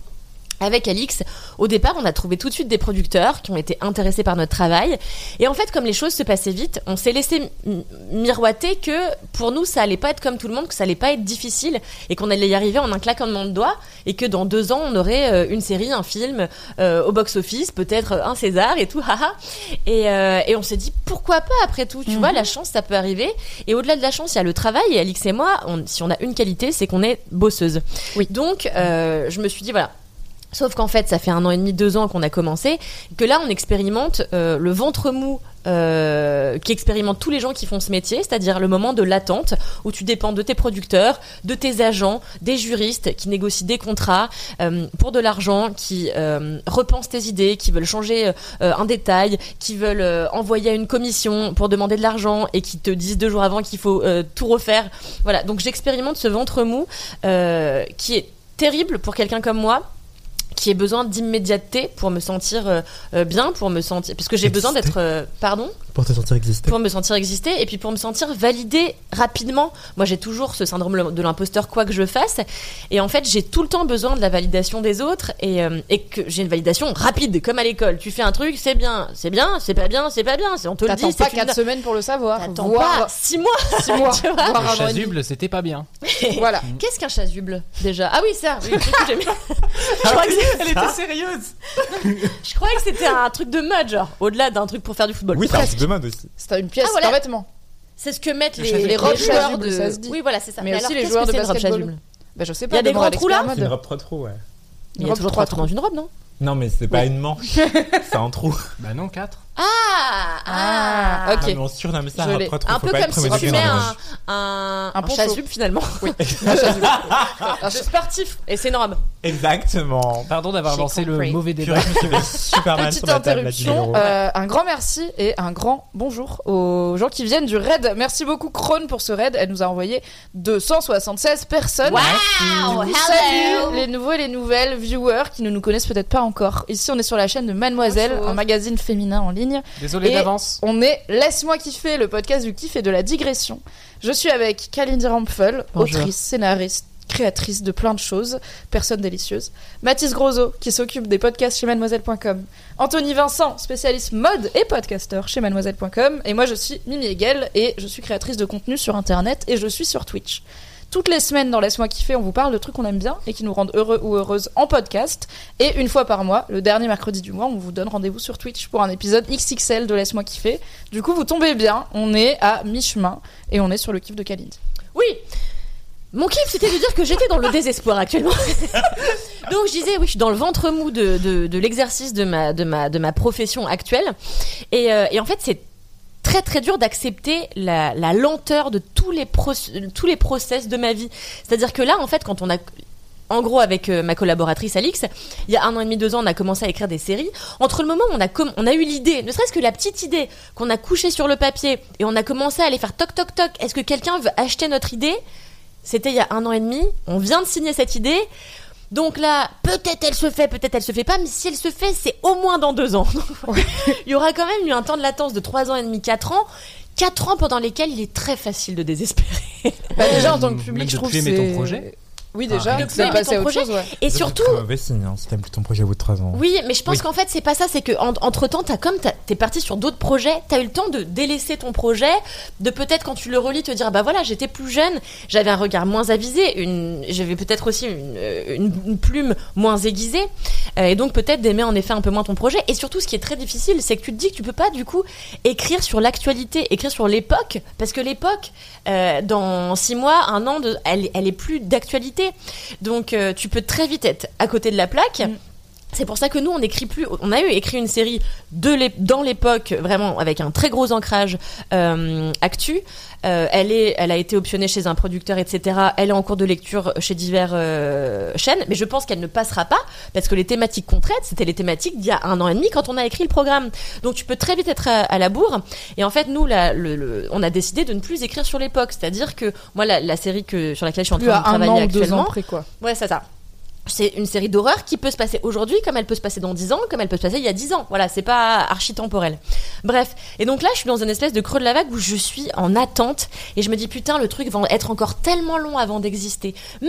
Avec Alix, au départ, on a trouvé tout de suite des producteurs qui ont été intéressés par notre travail. Et en fait, comme les choses se passaient vite, on s'est laissé miroiter que pour nous, ça allait pas être comme tout le monde, que ça allait pas être difficile et qu'on allait y arriver en un claquement de doigts et que dans deux ans, on aurait euh, une série, un film euh, au box-office, peut-être un César et tout, haha. Et, euh, et on s'est dit pourquoi pas après tout, tu vois, la chance, ça peut arriver. Et au-delà de la chance, il y a le travail. Et Alix et moi, on- si on a une qualité, c'est qu'on est bosseuse. Oui. Donc, euh, je me suis dit voilà. Sauf qu'en fait, ça fait un an et demi, deux ans qu'on a commencé, que là, on expérimente euh, le ventre mou euh, qui expérimente tous les gens qui font ce métier, c'est-à-dire le moment de l'attente où tu dépends de tes producteurs, de tes agents, des juristes qui négocient des contrats euh, pour de l'argent, qui euh, repensent tes idées, qui veulent changer un détail, qui veulent envoyer à une commission pour demander de l'argent et qui te disent deux jours avant qu'il faut tout refaire. Voilà, donc j'expérimente ce ventre mou qui est terrible pour quelqu'un comme moi qui ait besoin d'immédiateté pour me sentir euh, euh, bien, pour me sentir parce que j'ai besoin d'être euh, pardon? Pour te sentir exister. pour me sentir exister et puis pour me sentir validée rapidement. Moi, j'ai toujours ce syndrome de l'imposteur quoi que je fasse et en fait, j'ai tout le temps besoin de la validation des autres et, euh, et que j'ai une validation rapide comme à l'école. Tu fais un truc, c'est bien, c'est bien, c'est pas bien, c'est pas bien, on te le T'attends dit, pas c'est une- 4 semaines pour le savoir. T'attends pas 6 mois. 6 mois. Tu vois? Un chasuble, c'était pas bien. Voilà. Qu'est-ce qu'un chasuble déjà? Ah oui, ça. Oui, Elle était sérieuse je croyais que c'était un truc de mode, genre au-delà d'un truc pour faire du football. Oui, c'est un truc de mode aussi. C'est une pièce, Ah, voilà. c'est un vêtement. C'est ce que mettent Le les, chasuble. les robes Les joueurs chasubles, de. ça se dit. Oui, voilà, c'est ça. Mais aussi alors, les qu'est-ce joueurs que de c'est une robe basketball. chasuble Bah, je sais Il y pas. a des demande à grands trous, là l'expert C'est une mode. robe trop trop, ouais. Il y a robe toujours trois trois trous dans une robe, non? Non, mais c'est pas une manche. c'est un trou. Bah non, 4. Ah, Ah, ok. Ah, mais on surnomme ça Je un l'ai. trop. Un Faut peu pas comme être si premier tu degré mets dans la un, un, Un un poncho. chasuble finalement. Un chasuble. Un sportif. Et c'est robe. Exactement. Pardon d'avoir J'ai lancé compris. le mauvais Purée, débat. je me suis fait super mal Petite sur la table à 10 000 interruption. Euh, un grand merci et un grand bonjour aux gens qui viennent du raid. Merci beaucoup Krone pour ce raid. Elle nous a envoyé 276 personnes. Wow, coup, salut les nouveaux et les nouvelles viewers qui ne nous connaissent peut-être pas encore. Ici, on est sur la chaîne de Mademoiselle, Bonjour. un magazine féminin en ligne. Désolé Et d'avance. On est Laisse-moi kiffer, le podcast du kiff et de la digression. Je suis avec Kalindi Rampfel, Bonjour. autrice, scénariste, créatrice de plein de choses, personne délicieuse. Mathis Grosso, qui s'occupe des podcasts chez mademoiselle.com. Anthony Vincent, spécialiste mode et podcasteur chez mademoiselle.com. Et moi, je suis Mimi Hegel et je suis créatrice de contenu sur Internet et je suis sur Twitch. Toutes les semaines dans Laisse-moi kiffer, on vous parle de trucs qu'on aime bien et qui nous rendent heureux ou heureuses en podcast. Et une fois par mois, le dernier mercredi du mois, on vous donne rendez-vous sur Twitch pour un épisode XXL de Laisse-moi kiffer. Du coup, vous tombez bien, on est à mi-chemin et on est sur le kiff de Kalindi. Oui. Mon kiff, c'était de dire que j'étais dans le désespoir actuellement. Donc je disais, oui, je suis dans le ventre mou de, de, l'exercice de ma, de, ma, de ma profession actuelle. Et, euh, et en fait, c'est très très dur d'accepter la, lenteur de tous les, tous les process de ma vie. C'est-à-dire que là, en fait, quand on a en gros, avec euh, ma collaboratrice Alix, il y a un an et demi, deux ans, on a commencé à écrire des séries. Entre le moment où on a eu l'idée, ne serait-ce que la petite idée qu'on a couchée sur le papier et on a commencé à aller faire toc toc toc, est-ce que quelqu'un veut acheter notre idée? C'était il y a un an et demi. On vient de signer cette idée. Donc là, peut-être elle se fait, peut-être elle se fait pas, mais si elle se fait, c'est au moins dans deux ans. il y aura quand même eu un temps de latence de trois ans et demi, quatre ans. Quatre ans pendant lesquels il est très facile de désespérer. Bah, déjà en tant que public, je trouve que c'est- projet. Oui, déjà, Ah, de plus c'est passer à autre projet. chose, ouais. Et C'est surtout, signe hein, si t'aimes plus ton projet au bout de 3 ans. Oui, mais je pense Oui. qu'en fait, c'est pas ça. C'est que en- entre temps, t'as comme t'es parti sur d'autres projets, t'as eu le temps de délaisser ton projet, de peut-être quand tu le relis te dire bah voilà, j'étais plus jeune, j'avais un regard moins avisé, une, j'avais peut-être aussi une, euh, une- une plume moins aiguisée, euh, et donc peut-être d'aimer en effet un peu moins ton projet. Et surtout, ce qui est très difficile, c'est que tu te dis que tu peux pas du coup écrire sur l'actualité, écrire sur l'époque, parce que l'époque, euh, dans six mois, un an, de, elle, elle est plus d'actualité. Donc euh, tu peux très vite être à côté de la plaque. C'est pour ça que nous, on écrit plus. On a eu écrit une série de dans l'époque, vraiment avec un très gros ancrage euh, actu. Euh, elle est, elle a été optionnée chez un producteur, etc. Elle est en cours de lecture chez divers euh, chaînes, mais je pense qu'elle ne passera pas parce que les thématiques qu'on traite, c'était les thématiques d'il y a un an et demi quand on a écrit le programme. Donc tu peux très vite être à, à la bourre. Et en fait, nous, la- le- le- on a décidé de ne plus écrire sur l'époque, c'est-à-dire que moi, la, la série que sur laquelle je suis en train de travailler actuellement, quoi. Ouais, c'est ça. C'est une série d'horreur qui peut se passer aujourd'hui, comme elle peut se passer dans 10 ans, comme elle peut se passer il y a 10 ans. Voilà, c'est pas archi temporel. Bref. Et donc là, je suis dans une espèce de creux de la vague où je suis en attente et je me dis putain, le truc va être encore tellement long avant d'exister. Mais,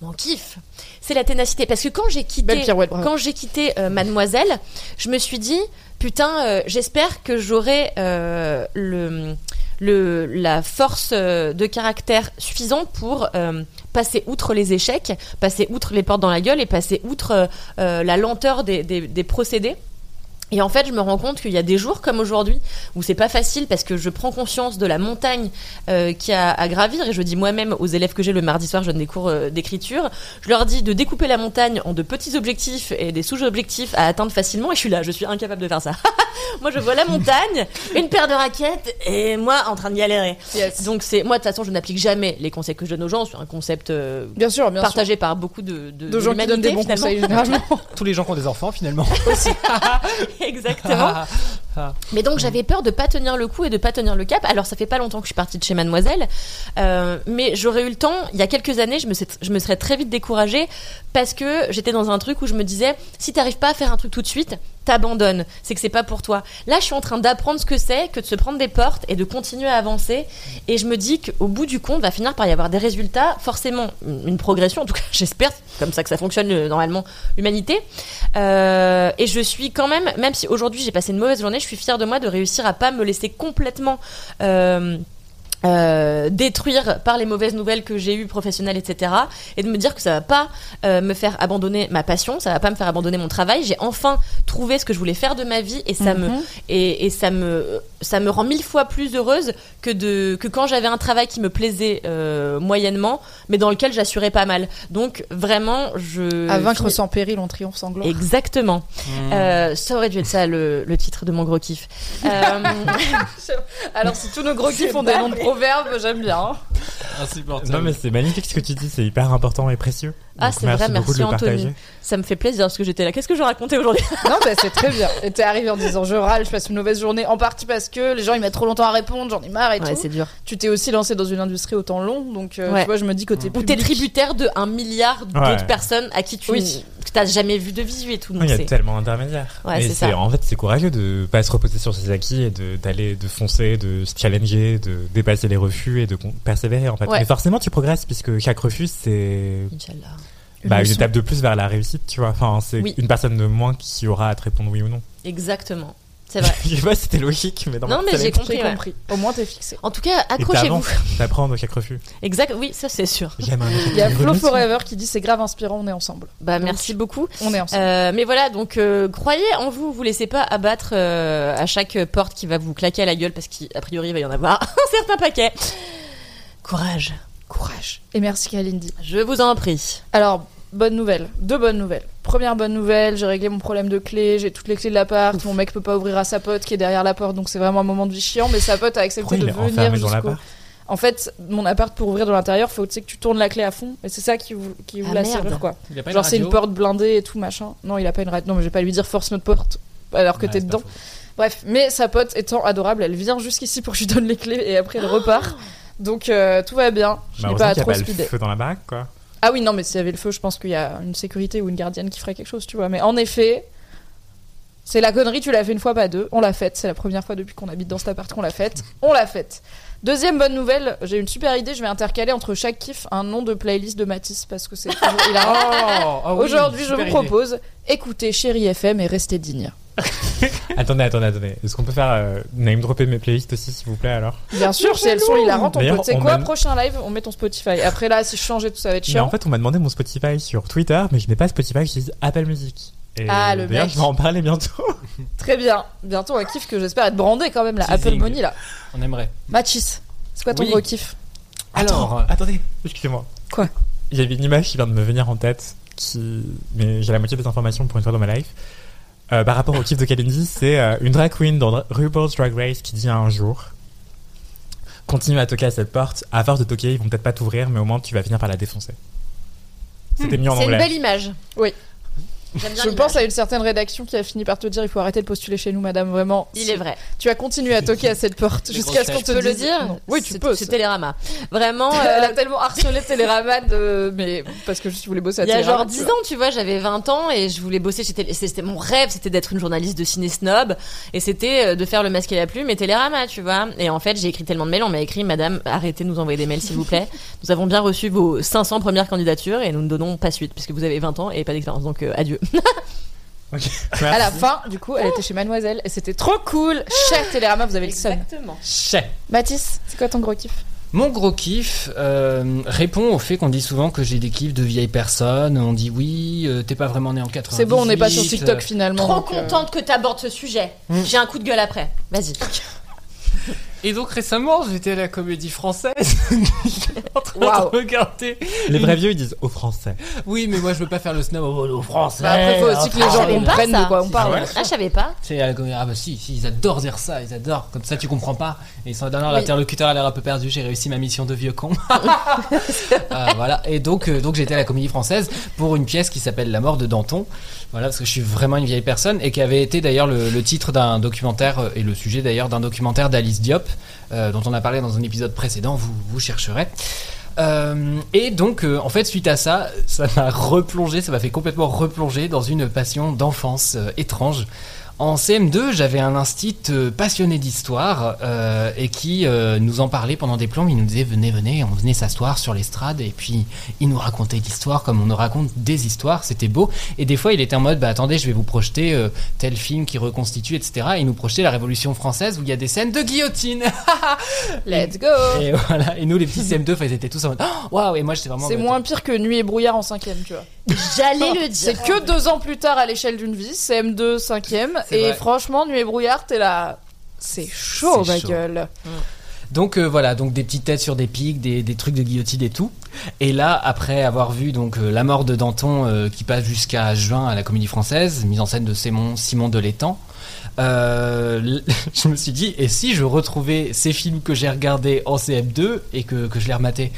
mon kiff, c'est la ténacité. Parce que quand j'ai quitté, quand j'ai quitté euh, Mademoiselle, je me suis dit putain, euh, j'espère que j'aurai euh, le, le, la force de caractère suffisante pour passer outre les échecs, passer outre les portes dans la gueule et passer outre la lenteur des, des, des procédés. Et en fait, je me rends compte qu'il y a des jours comme aujourd'hui où c'est pas facile parce que je prends conscience de la montagne euh, qui a à gravir et je dis moi-même aux élèves que j'ai le mardi soir, je donne des cours euh, d'écriture, je leur dis de découper la montagne en de petits objectifs et des sous-objectifs à atteindre facilement et je suis là, je suis incapable de faire ça. moi, je vois la montagne, une paire de raquettes et moi en train de galérer. Yes. Donc c'est moi de toute façon, je n'applique jamais les conseils que je donne aux gens, c'est un concept euh, Bien sûr, bien sûr. partagé par beaucoup de de, De gens qui donnent des bons conseils, généralement. Tous les gens qui ont des enfants, finalement. Exactement. Mais donc j'avais peur de pas tenir le coup et de pas tenir le cap. Alors ça fait pas longtemps que je suis partie de chez Mademoiselle, euh, mais j'aurais eu le temps. Il y a quelques années, je me, serais très vite découragée parce que j'étais dans un truc où je me disais si t'arrives pas à faire un truc tout de suite, t'abandonnes. C'est que c'est pas pour toi. Là, je suis en train d'apprendre ce que c'est que de se prendre des portes et de continuer à avancer. Et je me dis qu'au bout du compte, va finir par y avoir des résultats, forcément une progression. En tout cas, j'espère. Comme ça que ça fonctionne normalement l'humanité. Euh, et je suis quand même, même si aujourd'hui j'ai passé une mauvaise journée, je fière de moi de réussir à pas me laisser complètement euh, euh, détruire par les mauvaises nouvelles que j'ai eues professionnelles, etc. Et de me dire que ça va pas euh, me faire abandonner ma passion, ça va pas me faire abandonner mon travail. J'ai enfin trouvé ce que je voulais faire de ma vie et ça me et, et ça me ça me rend mille fois plus heureuse que de que quand j'avais un travail qui me plaisait euh, moyennement, mais dans lequel j'assurais pas mal. Donc vraiment, je À vaincre finis- sans péril, on triomphe sans gloire. Exactement. Euh, ça aurait dû être ça le, le titre de mon gros kiff. Euh, Alors, si tous nos gros kiffs ont des noms de proverbes, j'aime bien. hein. Insupportable. Non, mais c'est magnifique ce que tu dis, c'est hyper important et précieux. Ah, c'est vrai, merci Anthony. Ça me fait plaisir parce que j'étais là. Qu'est-ce que je racontais aujourd'hui? Non, bah, c'est très bien. Et t'es arrivé en disant je râle, je passe une mauvaise journée, en partie parce que les gens ils mettent trop longtemps à répondre, j'en ai marre et Ouais, tout. c'est dur. Tu t'es aussi lancé dans une industrie autant long, donc euh, Ouais. tu vois, je me dis côté Ou public. t'es tributaire de un milliard d'autres Ouais. personnes à qui tu Oui. que t'as jamais vu de visu et tout. Il y a tellement d'intermédiaires. Ouais, Et c'est ça. En fait, c'est courageux de pas se reposer sur ses acquis et de- d'aller, de, foncer, de se challenger, de dépasser les refus et de persévérer en fait. Ouais. Mais forcément, tu progresses puisque chaque refus, c'est Inch'Allah. Bah, une étape de plus vers la réussite, tu vois. Enfin, c'est Oui. une personne de moins qui aura à te répondre oui ou non. Exactement. C'est vrai. Je sais pas si c'était logique, mais dans Non, ma mais j'ai compris. J'ai ouais. compris. Au moins, t'es fixé. En tout cas, accrochez-vous. t'apprends de chaque refus. Exact. Oui, ça c'est sûr. J'aime un Il y a Flo Forever qui dit c'est grave inspirant, on est ensemble. Bah merci beaucoup. On est ensemble. Euh, mais voilà, donc euh, croyez en vous, vous laissez pas abattre euh, à chaque porte qui va vous claquer à la gueule parce qu'a priori il va y en avoir un certain paquet. Courage, Courage. Et merci Kalindi. je vous en prie. Alors, bonne nouvelle. Deux bonnes nouvelles. Première bonne nouvelle, j'ai réglé mon problème de clé, j'ai toutes les clés de l'appart, mon mec peut pas ouvrir à sa pote qui est derrière la porte, donc c'est vraiment un moment de vie chiant, mais sa pote a accepté Pourquoi il de est venir jusqu'au... En fait, mon appart pour ouvrir de l'intérieur, faut tu sais, que tu tournes la clé à fond, et c'est ça qui ouvre, qui ouvre Ah, la merde. serrure quoi. Il y a pas Genre c'est une porte blindée et tout machin. Non, il a pas une radio. Non, mais je vais pas lui dire force notre porte alors que Ouais, t'es dedans. Bref, mais sa pote étant adorable, elle vient jusqu'ici pour que je lui donne les clés et après elle repart. Donc euh, tout va bien. Je Bah, n'ai pas a trop speedé. feu dans la baraque, quoi. Ah oui, non, mais s'il y avait le feu, je pense qu'il y a une sécurité ou une gardienne qui ferait quelque chose, tu vois. Mais en effet, c'est la connerie, tu l'as fait une fois, pas deux. On l'a faite. C'est la première fois depuis qu'on habite dans cet appart qu'on l'a faite. On l'a faite. Deuxième bonne nouvelle, j'ai une super idée. Je vais intercaler entre chaque kiff un nom de playlist de Matisse parce que c'est toujours hilarant. Oh, ah oui, Aujourd'hui, je vous idée. propose écoutez Chéri FM et restez digne. Attendez, attendez, attendez. Est-ce qu'on peut faire euh, name dropper mes playlists aussi, s'il vous plaît, alors Bien sûr, si elles sont hilarantes, on peut. Tu sais quoi, prochain live, on met ton Spotify. Après là, si je change et tout, ça va être Mais chiant. en fait, on m'a demandé mon Spotify sur Twitter, mais je n'ai pas Spotify, j'utilise Apple Music. Et Ah, le D'ailleurs, mec. je vais en parler bientôt. Très bien. Bientôt un kiff que j'espère être brandé quand même, Teasing. Apple Money là. On aimerait. Matisse, c'est quoi ton Oui. gros kiff? Alors, Attends, attendez, excusez-moi. Quoi? Il y avait une image qui vient de me venir en tête, qui... mais j'ai la moitié des informations pour une fois dans ma life. Euh, par rapport au kiff de Kalindi, c'est euh, une drag queen dans RuPaul's Drag Race qui dit un jour Continue à toquer à cette porte, à force de toquer, ils vont peut-être pas t'ouvrir, mais au moins tu vas finir par la défoncer. C'était mis en C'est une belle image. Oui. Bien Je pense à une certaine rédaction qui a fini par te dire il faut arrêter de postuler chez nous, madame, vraiment. Il est vrai. Tu as continué à toquer à cette porte jusqu'à ce qu'on te peux le dise- dire Non. Oui, tu C'est- peux. C'est. Télérama. Vraiment. Elle euh, a tellement harcelé Télérama de... mais parce que je voulais bosser à Il y a Télérama. genre tu 10 vois. ans, tu vois, j'avais 20 ans et je voulais bosser chez Télé... C'était mon rêve, c'était d'être une journaliste de ciné snob et c'était euh, de faire le masque et la plume et Télérama, tu vois. Et en fait, j'ai écrit tellement de mails, on m'a écrit Madame, arrêtez de nous envoyer des mails s'il vous plaît. Nous avons bien reçu vos 500 premières candidatures et nous ne donnons pas suite puisque vous avez 20 ans et pas d'expérience. Donc euh, adieu. À la fin, du coup, elle était chez Mademoiselle et c'était trop cool. Cher Télérama, vous avez le seum. Exactement. Mathis, c'est quoi ton gros kiff? Mon gros kiff euh, répond au fait qu'on dit souvent que j'ai des kiffs de vieilles personnes. On dit oui, euh, t'es pas vraiment né en 98. C'est bon, on n'est pas sur TikTok euh, finalement. Trop donc, euh, contente que tu abordes ce sujet. Hmm. J'ai un coup de gueule après. Vas-y. Et donc récemment, j'étais à la comédie française. J'étais en train Waouh. de regarder. Les vrais vieux, ils disent au français. Oui, mais moi je veux pas faire le snob au au français. Bah, après, faut aussi que les gens comprennent ça. de quoi on parle. Ah ouais Ah, je savais pas. C'est à la comédie. Ah bah si, si, ils adorent dire ça, ils adorent. Comme ça, tu comprends pas. Et ils sont dans Oui. l'interlocuteur a l'air un peu perdu. J'ai réussi ma mission de vieux con. Ah, voilà. Et donc, euh, donc j'étais à la comédie française pour une pièce qui s'appelle La mort de Danton. Voilà, parce que je suis vraiment une vieille personne et qui avait été d'ailleurs le, titre d'un documentaire euh, et le sujet d'ailleurs d'un documentaire d'Alice Diop, euh, dont on a parlé dans un épisode précédent. Vous, chercherez. Euh, et donc, euh, en fait, suite à ça, ça m'a replongé, ça m'a fait complètement replonger dans une passion d'enfance étrange. En CM2, j'avais un instit euh, passionné d'histoire euh, et qui euh, nous en parlait pendant des plombs. Il nous disait venez, venez, on venait s'asseoir sur l'estrade et puis il nous racontait l'histoire comme on nous raconte des histoires. C'était beau. Et des fois, il était en mode bah attendez, je vais vous projeter euh, tel film qui reconstitue, etc. Et il nous projetait la Révolution française où il y a des scènes de guillotine. Let's go et voilà. Et nous, les petits CM2, enfin, ils étaient tous en mode oh, waouh. Et moi, j'étais vraiment. en C'est moins pire que Nuit et brouillard en cinquième, tu vois. J'allais le dire. C'est que deux ans plus tard à l'échelle d'une vie, CM2, cinquième, et vrai. franchement, Nuit et brouillard, t'es là. C'est chaud, ma chaud. gueule. Donc euh, voilà, donc des petites têtes sur des pics, des, des trucs de guillotine et tout. Et là, après avoir vu donc euh, la mort de Danton euh, qui passe jusqu'à juin à la Comédie Française, mise en scène de Simon, Simon Delétang, euh, l- je me suis dit, et si je retrouvais ces films que j'ai regardés en CM2 et que, que je les rematais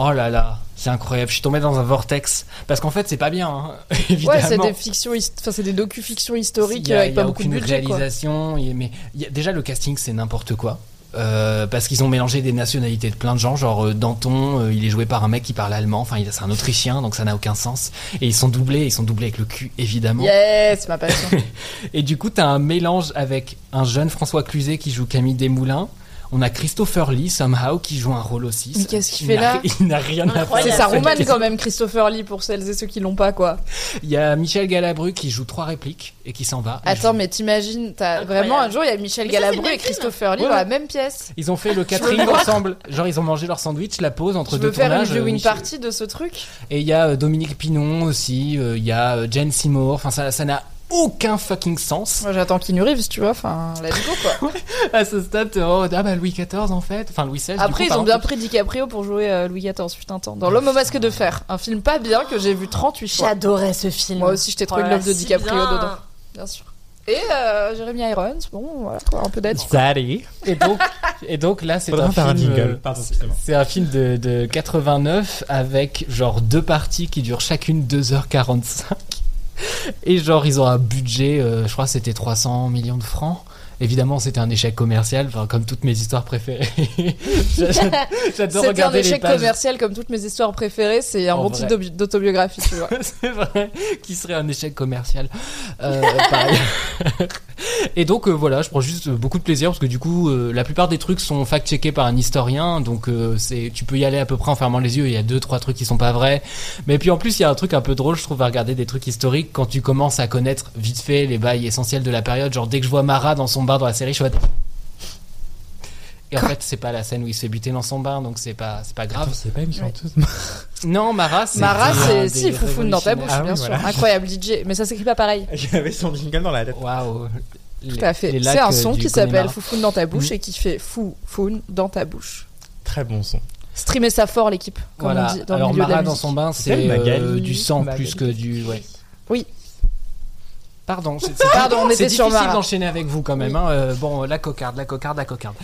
Oh là là, c'est incroyable, je suis tombé dans un vortex. Parce qu'en fait, c'est pas bien, hein, évidemment. Ouais, c'est des fictions, enfin c'est des docu-fictions historiques a- avec pas beaucoup de budget. Quoi. réalisation. a- mais y a- déjà le casting c'est n'importe quoi. Euh, parce qu'ils ont mélangé des nationalités de plein de gens, genre euh, Danton, euh, il est joué par un mec qui parle allemand, enfin c'est un Autrichien, donc ça n'a aucun sens. Et ils sont doublés, ils sont doublés avec le cul évidemment. Yes, ma passion. Et du coup t'as un mélange avec un jeune François Cluzet qui joue Camille Desmoulins. On a Christopher Lee somehow qui joue un rôle aussi. Mais qu'est-ce qu'il Il fait n'a- là Il n'a rien à faire. C'est sa romane quand même, Christopher Lee, pour celles et ceux qui l'ont pas, quoi. Il y a Michel Galabru qui joue trois répliques et qui s'en va. Attends, mais t'imagines, t'as Incroyable. vraiment un jour, il y a Michel Galabru et. Christopher Lee dans la même pièce. Ils ont fait le catering ensemble. Genre, ils ont mangé leur sandwich, la pause entre Je deux veux faire une tournages. euh, party de ce truc. Et il y a euh, Dominique Pinon aussi, euh, il y a Jane Seymour. Enfin, ça ça n'a aucun fucking sens. Moi, j'attends Keanu Reeves, tu vois. Enfin, let's go, quoi. À ce stade, oh, ah bah Louis XIV en fait, enfin Louis XVI. du Après, coup, ils ont bien pris DiCaprio pour jouer euh, Louis XIV, putain, temps. Dans L'homme au masque de fer. Un film pas bien que j'ai vu 38 fois. J'adorais ce film. Moi aussi, j'étais trop une love de DiCaprio bien. dedans. Bien sûr. Et euh, Jeremy Irons, bon, voilà, quoi, un peu d'aide. Et donc, et donc là, c'est un film. euh, c'est un film de, de 89 avec genre deux parties qui durent chacune 2h45. Et genre, ils ont un budget, euh, je crois que c'était 300 millions de francs. Évidemment, c'était un échec commercial, comme toutes mes histoires préférées. J'a- j'a- J'adore un regarder les échec pages. commercial comme toutes mes histoires préférées. C'est un En bon vrai. d'obi- d'autobiographie, tu vois. c'est vrai, qui serait un échec commercial. Euh, pareil. Et donc euh, voilà, je prends juste euh, beaucoup de plaisir parce que du coup, euh, la plupart des trucs sont fact-checkés par un historien, donc euh, c'est, tu peux y aller à peu près en fermant les yeux. Il y a deux, trois trucs qui sont pas vrais, mais puis en plus il y a un truc un peu drôle, je trouve, à regarder des trucs historiques quand tu commences à connaître vite fait les bails essentiels de la période. Genre dès que je vois Mara dans son bar dans la série, je suis en mode- et en fait, c'est pas la scène où il se fait buter dans son bain, donc c'est pas, c'est pas grave. Attends, c'est pas une chanteuse. Non, Mara, c'est Mara, c'est si, foufoune dans ta bouche, Ah oui, bien sûr. voilà. Incroyable DJ, mais ça s'écrit pas pareil. Il avait son jingle dans la tête. Waouh. Tout à fait. C'est un son qui s'appelle Foufoune dans ta bouche Mhm. et qui fait Foufoune dans ta bouche. Très bon son. Streamer ça fort, l'équipe, comme Voilà. on dit dans Alors le milieu de Mara la dans son bain, C'est euh, du sang Magali. plus que du. Ouais. Oui. Pardon. c'est- difficile d'enchaîner avec vous quand même. Hein. Euh, bon, la cocarde, la cocarde, la cocarde.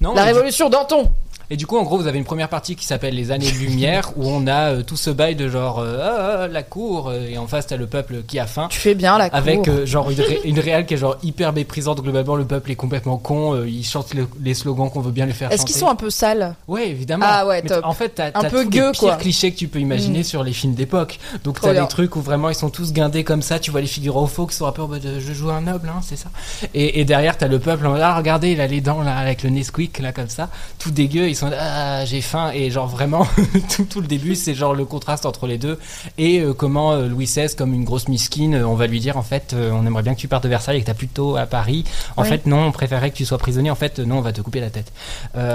Non. La révolution Danton. Et du coup, en gros, vous avez une première partie qui s'appelle les années de lumière, où on a euh, tout ce bail de genre euh, Ah, la cour, euh, et en face t'as le peuple qui a faim. Tu fais bien la cour. Avec euh, genre une, ré- une réelle qui est genre hyper méprisante globalement le peuple est complètement con ils chantent le- les slogans qu'on veut bien lui faire Est-ce qu'ils sont un peu sales Ouais, évidemment. Ah ouais, top. En fait, t'as Un t'as peu tous gueux, les pires quoi. clichés que tu peux imaginer Mm. sur les films d'époque. Donc t'as des trucs où vraiment ils sont tous guindés comme ça. Tu vois les figurants faux qui sont un peu en mode je joue un noble, hein, c'est ça. Et, et derrière t'as le peuple en mode ah regardez il a les dents là avec le Nesquik là comme ça, tout dégueu. Ils sont là, ah j'ai faim et genre vraiment tout, tout le début c'est genre le contraste entre les deux et euh, comment euh, Louis XVI comme une grosse miskine, euh, on va lui dire en fait on aimerait bien que tu partes de Versailles et que t'as plutôt à Paris. En fait non, on préférait que tu sois prisonnier. En fait non, on va te couper la tête.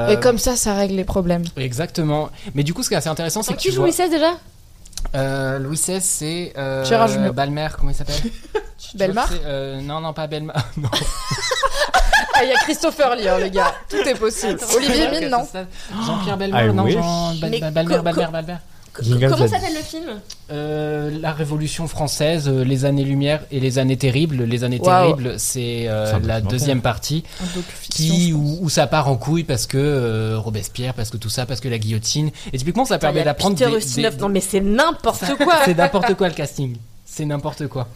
Et comme ça, ça règle les problèmes. Exactement. Mais du coup, ce qui est assez intéressant, c'est que tu joue vois... Louis XVI déjà? Euh, Louis XVI, c'est euh, Gérard. Balmer, comment il s'appelle? Belmar euh, Non, non, pas Belmar. non. Ah, il y a Christopher Lee, hein, les gars. Tout est possible. Olivier Mine, non Jean-Pierre Belmer, I non. Jean... Mais Bal- Balmer, co- Balmer, Balmer. Jingle Comment Z. s'appelle le film? Euh, la Révolution française, euh, les années lumière et les années terribles. Les années terribles, c'est euh, C'est la deuxième partie qui où, où ça part en couille parce que euh, Robespierre, parce que tout ça, parce que la guillotine. Et typiquement, ça permet d'apprendre Peter des- Ustinov. des- Non mais c'est n'importe quoi. C'est n'importe quoi le casting. C'est n'importe quoi.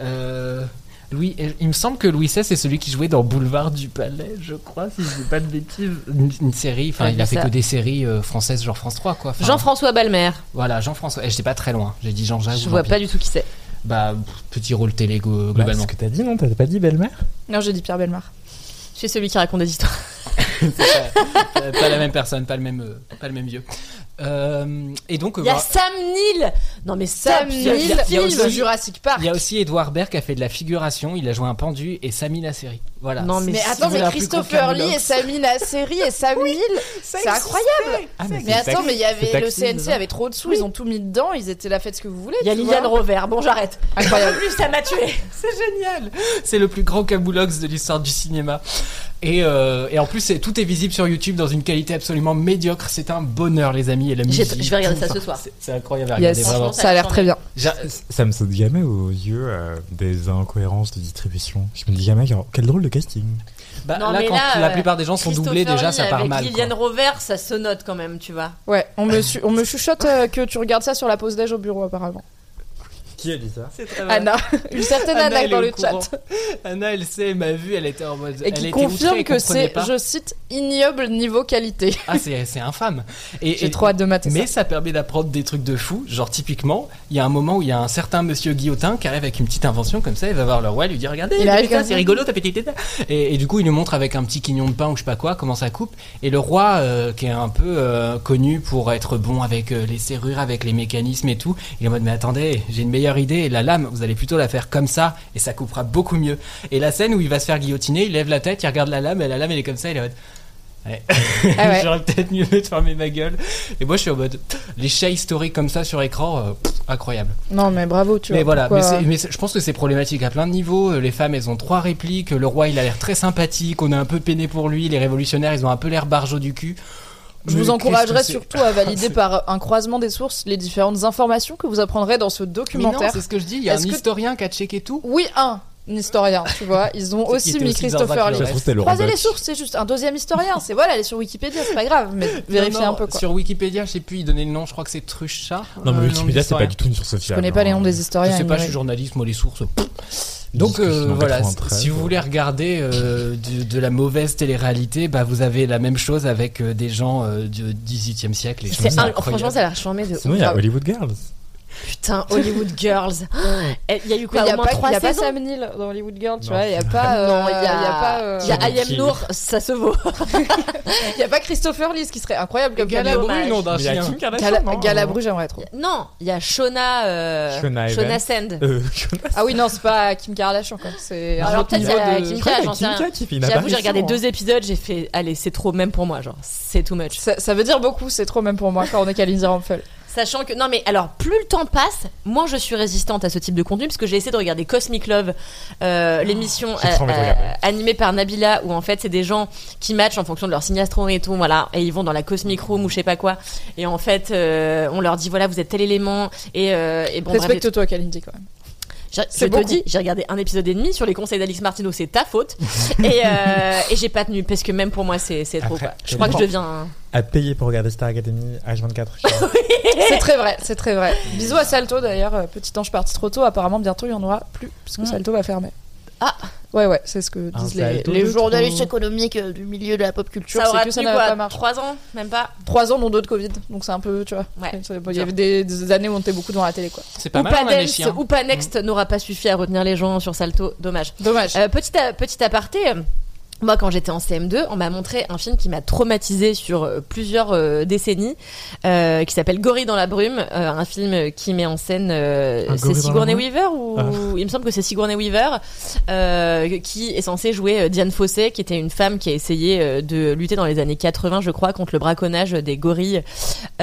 Euh, Louis, il me semble que Louis XVI c'est celui qui jouait dans Boulevard du Palais, je crois, si je dis pas de bêtises. Une, une série, enfin, Ouais, il a c'est fait ça. que des séries euh, françaises, genre France 3, quoi. Jean-François Balmer. Voilà, Jean-François. Et j'étais pas très loin. J'ai dit Jean-Jacques. Je ou vois pas du tout qui c'est. Bah, petit rôle télé Bah, globalement. ce que t'as dit, non T'as pas dit belle-mère Non, j'ai dit Pierre Belmar. Je suis celui qui raconte des histoires. C'est pas, pas- pas la même personne, pas le même, euh, pas le même vieux. Euh, et donc, Il y a voilà. Sam Neill. Non mais Sam Neill, film Jurassic Park. il y a aussi Edouard Baird qui a fait de la figuration. Il a joué un pendu et Samy la série. Voilà. Non, mais Mais si attends, mais Christopher Lee et. Samy Nasseri et Sam Neill, c'est incroyable. Ah, Mais attends, mais il y avait le CNC dedans. avait trop de sous, ils ont tout mis dedans, ils étaient là, faites ce que vous voulez. Il y a Liliane vois. Rover. Bon, j'arrête. Incroyable. Plus, ça m'a tué. C'est génial. C'est le plus grand camoulox de l'histoire du cinéma. Et, euh, et en plus, tout est visible sur YouTube dans une qualité absolument médiocre. C'est un bonheur, les amis, et la musique. je vais regarder ça ce soir. c'est- incroyable Yes, vraiment. ça a l'air très bien. Ça me saute jamais aux yeux euh, des incohérences de distribution. Je me dis jamais, genre, quel drôle de casting. bah, Non, là, mais quand là, la euh, plupart des gens sont doublés, déjà, ça part avec mal. Liliane. Rover, ça se note quand même, tu vois. Ouais, on me, su- on me chuchote euh, que tu regardes ça sur la pause déj au bureau apparemment. Qui a dit ça C'est très. Anna, une certaine Anna, elle est dans le courant. chat. Anna, elle sait, elle m'a vu, elle était en mode. Et elle qui était outrée, confirme elle que c'est, je cite, ignoble niveau qualité. Ah, c'est c'est infâme. Et, J'ai et- trop hâte de mater Mais ça. ça permet d'apprendre des trucs de fou. Genre, typiquement, il y a un moment où il y a un certain monsieur Guillotin qui arrive avec une petite invention comme ça. Il va voir le roi, il lui dit Regardez, c'est rigolo, t'as pété. Et, et du coup, il lui montre avec un petit quignon de pain ou je sais pas quoi comment ça coupe. Et le roi, euh, qui est un peu euh, connu pour être bon avec euh, les serrures, avec les mécanismes et tout, il est en mode Mais attendez, j'ai une meilleure idée. La lame, vous allez plutôt la faire comme ça et ça coupera beaucoup mieux. Et la scène où il va se faire guillotiner, il lève la tête, il regarde la lame et la lame elle est comme ça, il est en mode Ouais. Ah ouais. J'aurais peut-être mieux de fermer ma gueule. Et moi, je suis en mode. Les chats historiques comme ça sur écran, euh, pff, incroyable. Non, mais bravo, tu mais vois. voilà, pourquoi- mais, c'est- mais je pense que c'est problématique à plein de niveaux. Euh, Les femmes, elles ont trois répliques. Le roi, il a l'air très sympathique. On est un peu peiné pour lui. Les révolutionnaires, ils ont un peu l'air barjots du cul. Je Mais vous encouragerais surtout à valider C'est- par un croisement des sources les différentes informations que vous apprendrez dans ce documentaire. c'est ce que je dis. Il y a un que- historien qui a checké tout. Oui, un, un historien, tu vois. Ils ont aussi mis aussi Christopher. Lee. Croisez les sources, c'est juste un deuxième historien. C'est voilà, elle est sur Wikipédia, c'est pas grave, mais vérifiez Non, non, un peu quoi. Sur Wikipédia, je sais plus, il donnait le nom. Je crois que c'est Trucha. Non, euh, mais nom Wikipédia, c'est pas du tout une source fiable. Je connais pas les noms des historiens. Je sais pas, je suis journaliste, moi les sources. Donc euh, voilà, 93, si vous voulez regarder euh, de, de la mauvaise télé-réalité, bah, vous avez la même chose avec euh, des gens euh, du XVIIIe siècle. Et C'est franchement, ça a l'air charmé de Sinon, il y a grave. Hollywood Girls. Putain, Hollywood Girls. Eh, Il y a eu quoi il y au a moins pas, y a Sam Neill dans Hollywood Girl, tu Non. vois. Il y a pas. euh, Non, il y a, il y a pas. euh, il y a. I Am Noor, ça se vaut. il y a pas Christopher Lee, ce qui serait incroyable comme Galabru, nom d'un chien. Kardashian, non Galabru, j'aimerais trop. Non, il y a Shona, euh, Shona. Sand. Euh, Ah oui, non, c'est pas Kim Kardashian, quoi. C'est un Alors peut-être niveau il y a de. Kim Je crois K, qu'il y a j'en sais Kim rien. K qui fait une J'avoue, j'ai regardé deux épisodes, j'ai fait, allez, c'est trop même pour moi, genre, c'est too much. Ça, veut dire beaucoup, c'est trop même pour moi quand on est qu'à Lindsay Rampel. Sachant que, non mais alors, plus le temps passe, moins je suis résistante à ce type de contenu, parce que j'ai essayé de regarder Cosmic Love, euh, l'émission de regarder. animée par Nabila, où en fait c'est des gens qui matchent en fonction de leur signe astro et tout, voilà, et ils vont dans la Cosmic Room ou je sais pas quoi, et en fait euh, on leur dit voilà vous êtes tel élément, et, euh, et bon bref, Respecte-toi, Kalindi, quand même. Je te dis, j'ai regardé un épisode et demi sur les conseils d'Alix Martino, c'est ta faute. et euh, et j'ai pas tenu, parce que même pour moi, c'est trop. Quoi. Je crois que je deviens. À payer pour regarder Star Academy H24. je crois. C'est très vrai, c'est très vrai. Bisous à Salto d'ailleurs, euh, petit ange parti trop tôt. Apparemment, bientôt il y en aura plus, puisque Mm. Salto va fermer. Ah. Ouais, ouais, c'est ce que Un disent les, les de journalistes économiques euh, du milieu de la pop culture. Ça aura que ça tenu pas quoi marché. Trois ans Même pas? Trois ans, non d'autres Covid, donc c'est un peu, tu vois. Ouais. Il y avait des, des années où on était beaucoup dans la télé, quoi. C'est pas Ou mal, pas chiens. ou pas Next n'aura pas suffi à retenir les gens sur Salto, dommage. Dommage. Euh, petit, petit aparté. Moi, quand j'étais en CM2, on m'a montré un film qui m'a traumatisé sur euh, plusieurs euh, décennies, euh, qui s'appelle Gorille dans la brume, euh, un film qui met en scène euh, c'est Sigourney Weaver ou Ah. il me semble que c'est Sigourney Weaver euh, qui est censée jouer euh, Diane Fossey, qui était une femme qui a essayé euh, de lutter dans les années 80, je crois, contre le braconnage des gorilles.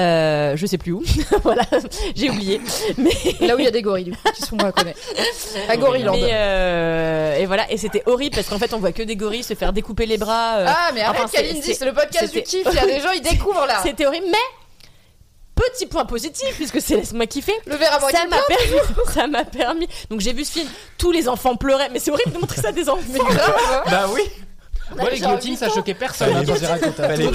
Euh, je sais plus où. voilà, j'ai oublié. Mais Là où il y a des gorilles, du coup, qui font reconnaître. À Gorilland. euh, et voilà, et c'était horrible parce qu'en fait, on voit que des gorilles se faire découper les bras. euh, Ah, mais arrête, enfin, c'est- Kalindi, c'est le podcast du kiff. Il y a des gens, ils découvrent là. C'était horrible, mais petit point positif puisque c'est laisse-moi kiffer. Le verre à moitié Ça m'a permis, ça m'a permis. Donc j'ai vu ce film, tous les enfants pleuraient, mais c'est horrible de montrer ça à des enfants. Bah oui. Moi, les guillotines, ça choquait personne. hein, quand j'ai raconté. Était ok.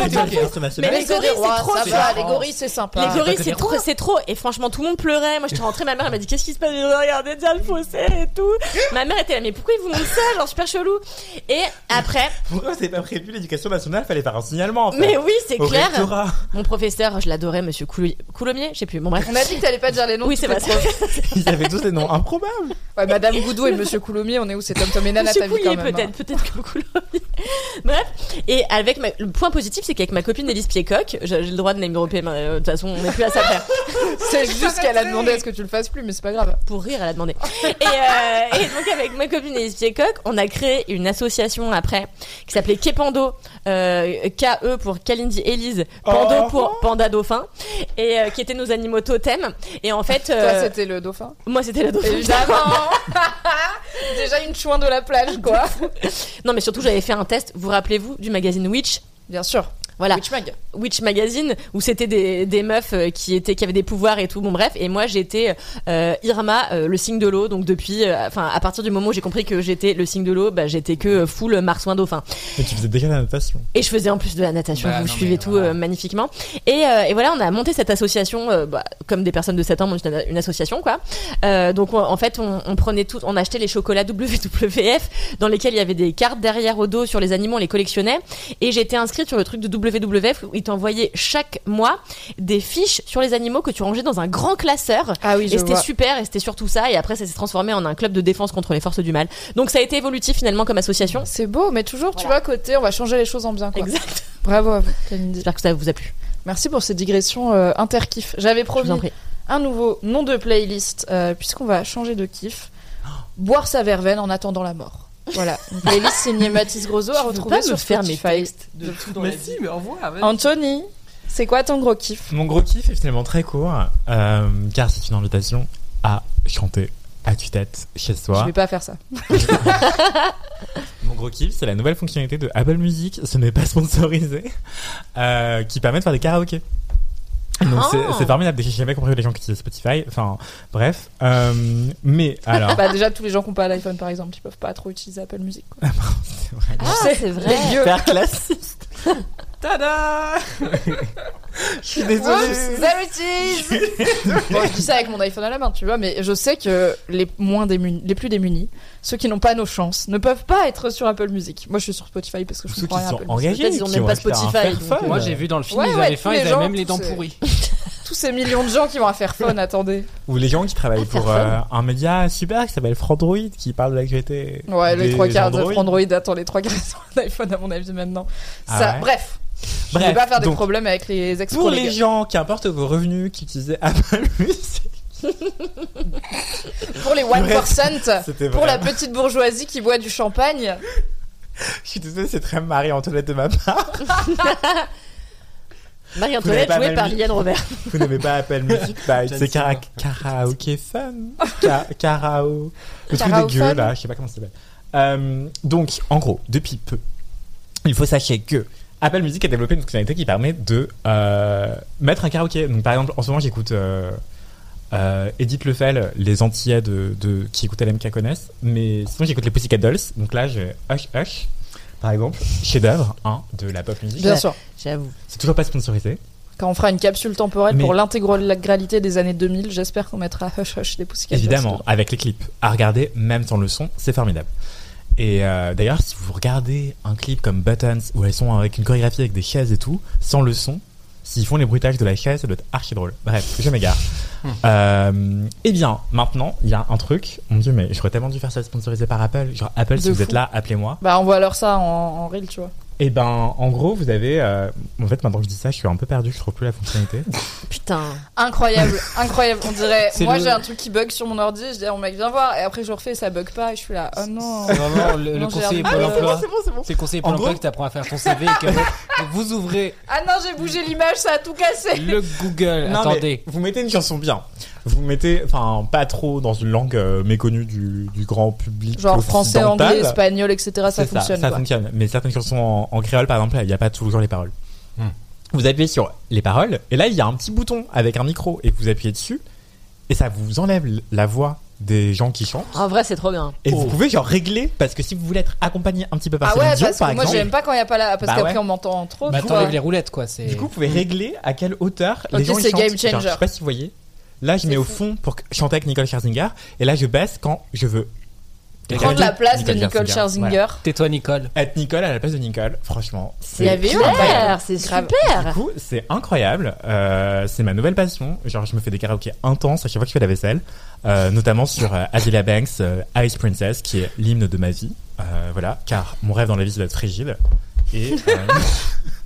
Mais les c'est gorilles, c'est trop ça va, les gorilles, c'est sympa. Les gorilles, c'est trop, c'est trop. Et franchement, tout le monde pleurait. Moi, j'étais rentrée, ma mère, elle m'a dit, qu'est-ce qui se passe? J'ai regardé Diane Fossé et tout. Ma mère était là, mais pourquoi ils vous montrent ça? Genre, super chelou. Et après, Pourquoi c'est pas prévu? L'éducation nationale Fallait faire un signalement en fait. mais oui, c'est Au clair. rectorat. Mon professeur, je l'adorais, monsieur Coulou- Coulommiers, je sais plus. Bon, bref. On a dit que t'allais pas dire les noms. Oui, de c'est tous vrai. les profs. Ils avaient tous des noms improbables. Ouais, Madame Goudou et Monsieur Coulomier, on est où? C'est Tom Tom et Nana, Monsieur ta vie Couillet, quand même. peut-être, hein. peut-être que Bref, et avec ma- le point positif, c'est qu'avec ma copine Élise Piecock, j'ai le droit de name dropper, mais, euh, de toute façon, on n'est plus à ça faire. C'est juste qu'elle a demandé à ce que tu le fasses plus, mais c'est pas grave. Pour rire, elle a demandé. Et, euh, et donc, avec ma copine Élise Piecock, on a créé une association après qui s'appelait Kepando, euh, KE pour Kalindi Élise, Pando Oh. pour Panda Dauphin, et euh, qui étaient nos animaux totems. Et en fait, Toi, c'était le dauphin. moi, c'était la dauphin. Évidemment Déjà une chouin de la plage, quoi. Non, mais surtout, j'avais fait un test. Vous rappelez-vous du magazine Witch? Bien sûr. Voilà. Witch Mag. Witch Magazine où c'était des, des meufs euh, qui étaient qui avaient des pouvoirs et tout bon bref et moi j'étais euh, Irma euh, le signe de l'eau donc depuis euh, enfin à partir du moment où j'ai compris que j'étais le signe de l'eau bah, j'étais que full marsouin dauphin Mais tu faisais déjà la natation. et je faisais en plus de la natation Bah, vous non, suivez tout voilà. euh, magnifiquement et, euh, et voilà on a monté cette association euh, bah, comme des personnes de 7 ans montent une, une association quoi Euh, donc on- en fait on, on prenait tout on achetait les chocolats WWF dans lesquels il y avait des cartes derrière au dos sur les animaux on les collectionnait et j'étais inscrite sur le truc de WWF où ils t'envoyaient chaque mois des fiches sur les animaux que tu rangeais dans un grand classeur Ah oui, je et c'était vois. super et c'était surtout ça et après ça s'est transformé en un club de défense contre les forces du mal donc ça a été évolutif finalement comme association C'est beau, mais toujours, tu vois, côté, on va changer les choses en bien, quoi. exact Bravo à vous, Kalindi. j'espère que ça vous a plu Merci pour ces digressions euh, interkiff. J'avais promis un nouveau nom de playlist, euh, puisqu'on va changer de kiff. Boire sa verveine en attendant la mort. Voilà, une playlist signée Mathis Grosso à Je retrouver pas me sur faire mes Spotify. textes de tout dans Mais la si, vie. mais au revoir. vas-y. Anthony, c'est quoi ton gros kiff? Mon gros kiff est finalement très court, euh, car c'est une invitation à chanter à tue-tête chez Je soi. vais pas faire ça. Mon gros kiff, c'est la nouvelle fonctionnalité de Apple Music, ce n'est pas sponsorisé, euh, qui permet de faire des karaokés. Donc c'est- Ah. c'est formidable, j'ai jamais compris les gens qui utilisent Spotify, enfin bref. Euh, mais alors, Bah déjà tous les gens qui n'ont pas l'iPhone par exemple, ils peuvent pas trop utiliser Apple Music. quoi. c'est vrai. Ah, sais, c'est vrai. Faire classiste. Tada Je suis désolé. Oups, Bon, je dis ça avec mon iPhone à la main, tu vois, mais je sais que les moins démunis, les plus démunis, ceux qui n'ont pas nos chances, ne peuvent pas être sur Apple Music. Moi, je suis sur Spotify parce que je Ceux qui comprends rien à sont Apple Music. engagés, Peut-être ils ont qui même pas faire un Spotify, donc, fun. euh, Moi, j'ai vu dans le film, Ouais, ils ouais, avaient faim, les ils avaient même les dents pourries. Tous ces millions de gens qui vont à Fairphone, attendez. Ou les gens qui travaillent pour euh, un média super qui s'appelle Frandroid, qui parle de l'actualité. Ouais, les trois quarts de Android. Android, attends, les trois quarts sur iPhone à mon avis maintenant. Ah ça, ouais bref. je vais Bref, pas faire des donc, problèmes avec les ex Pour les gens, qu'importe vos revenus, qui utilisaient Apple Music, Pour les 1%, c'était pour la petite bourgeoisie qui boit du champagne. Je suis désolé, c'est très Marie-Antoinette de ma part. Marie-Antoinette jouée par Liliane Robert. Vous n'aimez pas Apple Music Bah, c'est karaoke fun. Ka- Karao. Le truc dégueu, là, je sais pas comment ça s'appelle. Euh, donc, en gros, depuis peu, il faut sachez que Apple Music a développé une fonctionnalité qui permet de euh, mettre un karaoké. Donc, par exemple, en ce moment, j'écoute euh, euh, Edith Lefel, les Antillais de, de- qui écoutent LMK connaissent. Mais sinon, j'écoute les Pussycat Dolls. Donc là, j'ai Hush Hush, par exemple, chef-d'œuvre hein, de la pop music. Bien sûr. J'avoue. C'est toujours pas sponsorisé. Quand on fera une capsule temporelle Mais- pour l'intégralité des années 2000, j'espère qu'on mettra Hush Hush des Pussycat Dolls Évidemment, avec les clips à regarder, même sans le son, c'est formidable. Et euh, d'ailleurs, si vous regardez un clip comme Buttons, où elles sont avec une chorégraphie avec des chaises et tout, sans le son, s'ils font les bruitages de la chaise, ça doit être archi drôle. Bref, je m'égare. euh, eh bien, maintenant, il y a un truc. Mon dieu, mais j'aurais tellement dû faire ça sponsorisé par Apple. Genre, Apple, si vous êtes là, appelez-moi. Bah, on voit alors ça en, en reel, tu vois. Et ben, en gros, vous avez. euh, en fait, maintenant que je dis ça, je suis un peu perdu, je trouve plus la fonctionnalité. Putain. Incroyable, incroyable. On dirait, C'est moi le- j'ai un truc qui bug sur mon ordi, je dis à mon mec, viens voir, et après je refais, ça bug pas, et je suis là, oh non. C'est vraiment le, le Non, j'ai conseiller Pôle emploi. bon, c'est bon. C'est le conseiller En Pôle emploi gros- t'apprends à faire ton CV et que vous ouvrez Ah non, j'ai bougé l'image, ça a tout cassé. le Google. Non, Attendez. mais vous mettez une chanson bien. Vous mettez, enfin, pas trop dans une langue euh, méconnue du, du grand public. Genre français, anglais, espagnol, etc. Ça fonctionne. ça quoi. fonctionne. Mais certaines chansons en, en créole, par exemple, il n'y a pas toujours les paroles. Hmm. Vous appuyez sur les paroles, et là, il y a un petit bouton avec un micro, et vous appuyez dessus, et ça vous enlève la voix des gens qui chantent. En vrai, c'est trop bien. Et vous Oh. pouvez genre régler, parce que si vous voulez être accompagné un petit peu par Ah Céline ouais, Dion, parce par que moi exemple, j'aime pas quand il y a pas la. Parce Bah qu'après ouais. on m'entend trop. Bah t'enlèves les roulettes quoi. C'est. Du coup, vous pouvez régler à quelle hauteur Ok, les gens ils c'est chantent. game Genre, changer. je sais pas si vous voyez. Là, je C'est mets au fond pour chanter avec Nicole Scherzinger. Et là, je baisse quand je veux. Prendre la place de Nicole Voilà. Scherzinger. Tais-toi Nicole. Être Nicole à la place de Nicole, franchement. Un Claire, bail. c'est Grave. Du super. coup, c'est incroyable. Euh, c'est ma nouvelle passion. Genre, je me fais des karaokés intenses à chaque fois que je fais la vaisselle. Euh, notamment sur euh, Azealia Banks, euh, Ice Princess, qui est l'hymne de ma vie. Euh, voilà, car mon rêve dans la vie, c'est d'être frigide. Et,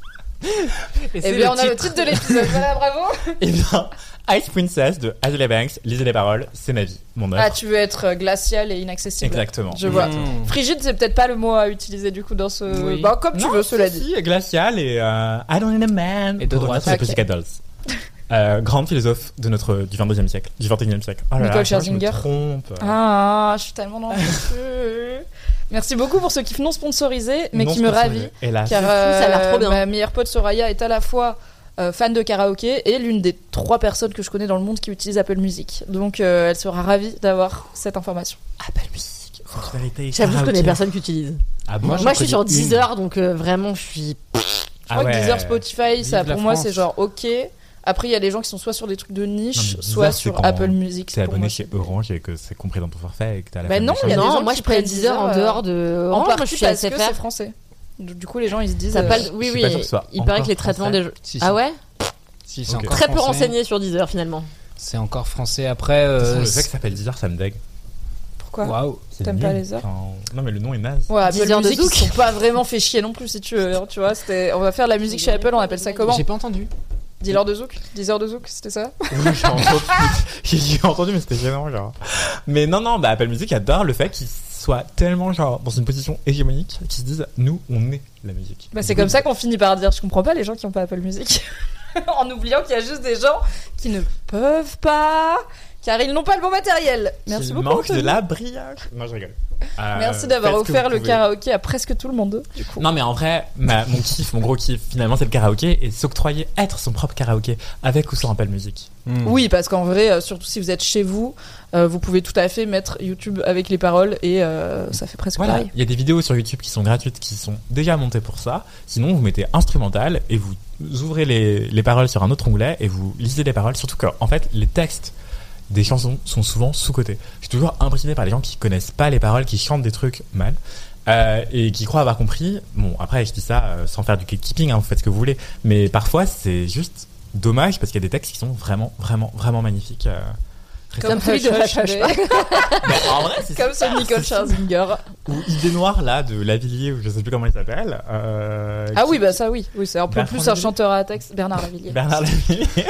euh, Et bien on a le titre de l'épisode. Voilà, bravo. et bien, Ice Princess de Azealia Banks, lisez les paroles, c'est ma vie, mon œuvre. Ah, tu veux être euh, glacial et inaccessible. Exactement. Je vois. Mmh. Frigide, c'est peut-être pas le mot à utiliser du coup dans ce. Oui. Bah, comme tu veux, cela dit. si, glacial et euh, I don't need a man. Et de droite. revenir sur les Ok. Pussycat Dolls. Euh, grande philosophe de notre du 22e siècle, du 21e siècle. Oh là Nicole je vois, je me Scherzinger. trompe. Ah, je suis tellement dans le. Merci beaucoup pour ce kiff non sponsorisé, mais Non qui me ravit. Hélas. Car fou, ça a l'air euh, trop bien. ma meilleure pote Soraya est à la fois euh, fan de karaoké et l'une des trois personnes que je connais dans le monde qui utilisent Apple Music. Donc euh, elle sera ravie d'avoir cette information. Apple Music. J'avoue, je connais personne qui utilise. Ah bon Moi, Moi, je suis sur. Deezer, donc euh, vraiment, je suis. Je Ah crois ouais. que Deezer, Spotify, ça Vive pour moi c'est genre ok. Après il y a des gens qui sont soit sur des trucs de niche, Non, soit sur Apple Music. T'es abonné moi, chez Orange et que c'est compris dans ton forfait et que t'as la Bah non, de il y a des non, gens moi qui je prends Deezer en dehors de. En Orange, moi, je suis que SFR. c'est français. Du coup les gens ils se disent. Ça euh, pas Oui, oui. Il paraît que encore les traitements des. Si, si. Ah ouais Si, c'est Ok. encore Très peu renseigné sur Deezer finalement. C'est encore français. Après, De euh, le fait que ça s'appelle Deezer, ça me dégue. Pourquoi waouh. T'aimes pas les heures Enfin, Non, mais le nom est naze. Ouais, Apple Deezer de Music, ils Zouk. se sont pas vraiment fait chier non plus, si tu veux. Tu vois, c'était, on va faire de la musique chez Apple, on appelle ça comment J'ai pas entendu. Dealer de Zouk Deezer de Zouk, c'était ça Oui, j'ai entendu, j'ai entendu, mais c'était gênant, genre. Mais non, non, bah, Apple Music adore le fait qu'ils soient tellement genre dans une position hégémonique qu'ils se disent nous on est la musique. Bah, c'est comme ça qu'on finit par dire je comprends pas les gens qui ont pas Apple Music. en oubliant qu'il y a juste des gens qui ne peuvent pas car ils n'ont pas le bon matériel. Merci beaucoup. manque de la brillage. Non, je rigole. Euh, Merci d'avoir offert le pouvez. karaoké à presque tout le monde. Du coup. Non mais en vrai, ma- mon kiff, mon gros kiff, finalement c'est le karaoké et s'octroyer être son propre karaoké avec ou sans Apple Music. Hmm. Oui, parce qu'en vrai, euh, surtout si vous êtes chez vous, euh, vous pouvez tout à fait mettre YouTube avec les paroles et euh, ça fait presque Voilà, pareil. il y a des vidéos sur YouTube qui sont gratuites, qui sont déjà montées pour ça. Sinon, vous mettez instrumental et vous ouvrez les, les paroles sur un autre onglet et vous lisez les paroles. Surtout que, en fait, les textes des chansons sont souvent sous-cotés. Je suis toujours impressionné par les gens qui connaissent pas les paroles, qui chantent des trucs mal. euh, et qui croient avoir compris. Bon, après, je dis ça euh, sans faire du gatekeeping, hein, vous faites ce que vous voulez. Mais parfois, c'est juste dommage parce qu'il y a des textes qui sont vraiment, vraiment, vraiment magnifiques. euh. Comme celui de Hush, Hush, Hush, Hush. Mais en vrai, c'est Comme super, ce Nicole Scherzinger. ou Idée Noire là de Lavillier ou je sais plus comment il s'appelle. euh, Ah qui- oui, bah ça oui. Oui, c'est un peu Bertrand plus un chanteur à texte. Bernard Lavillier. Bernard Lavillier.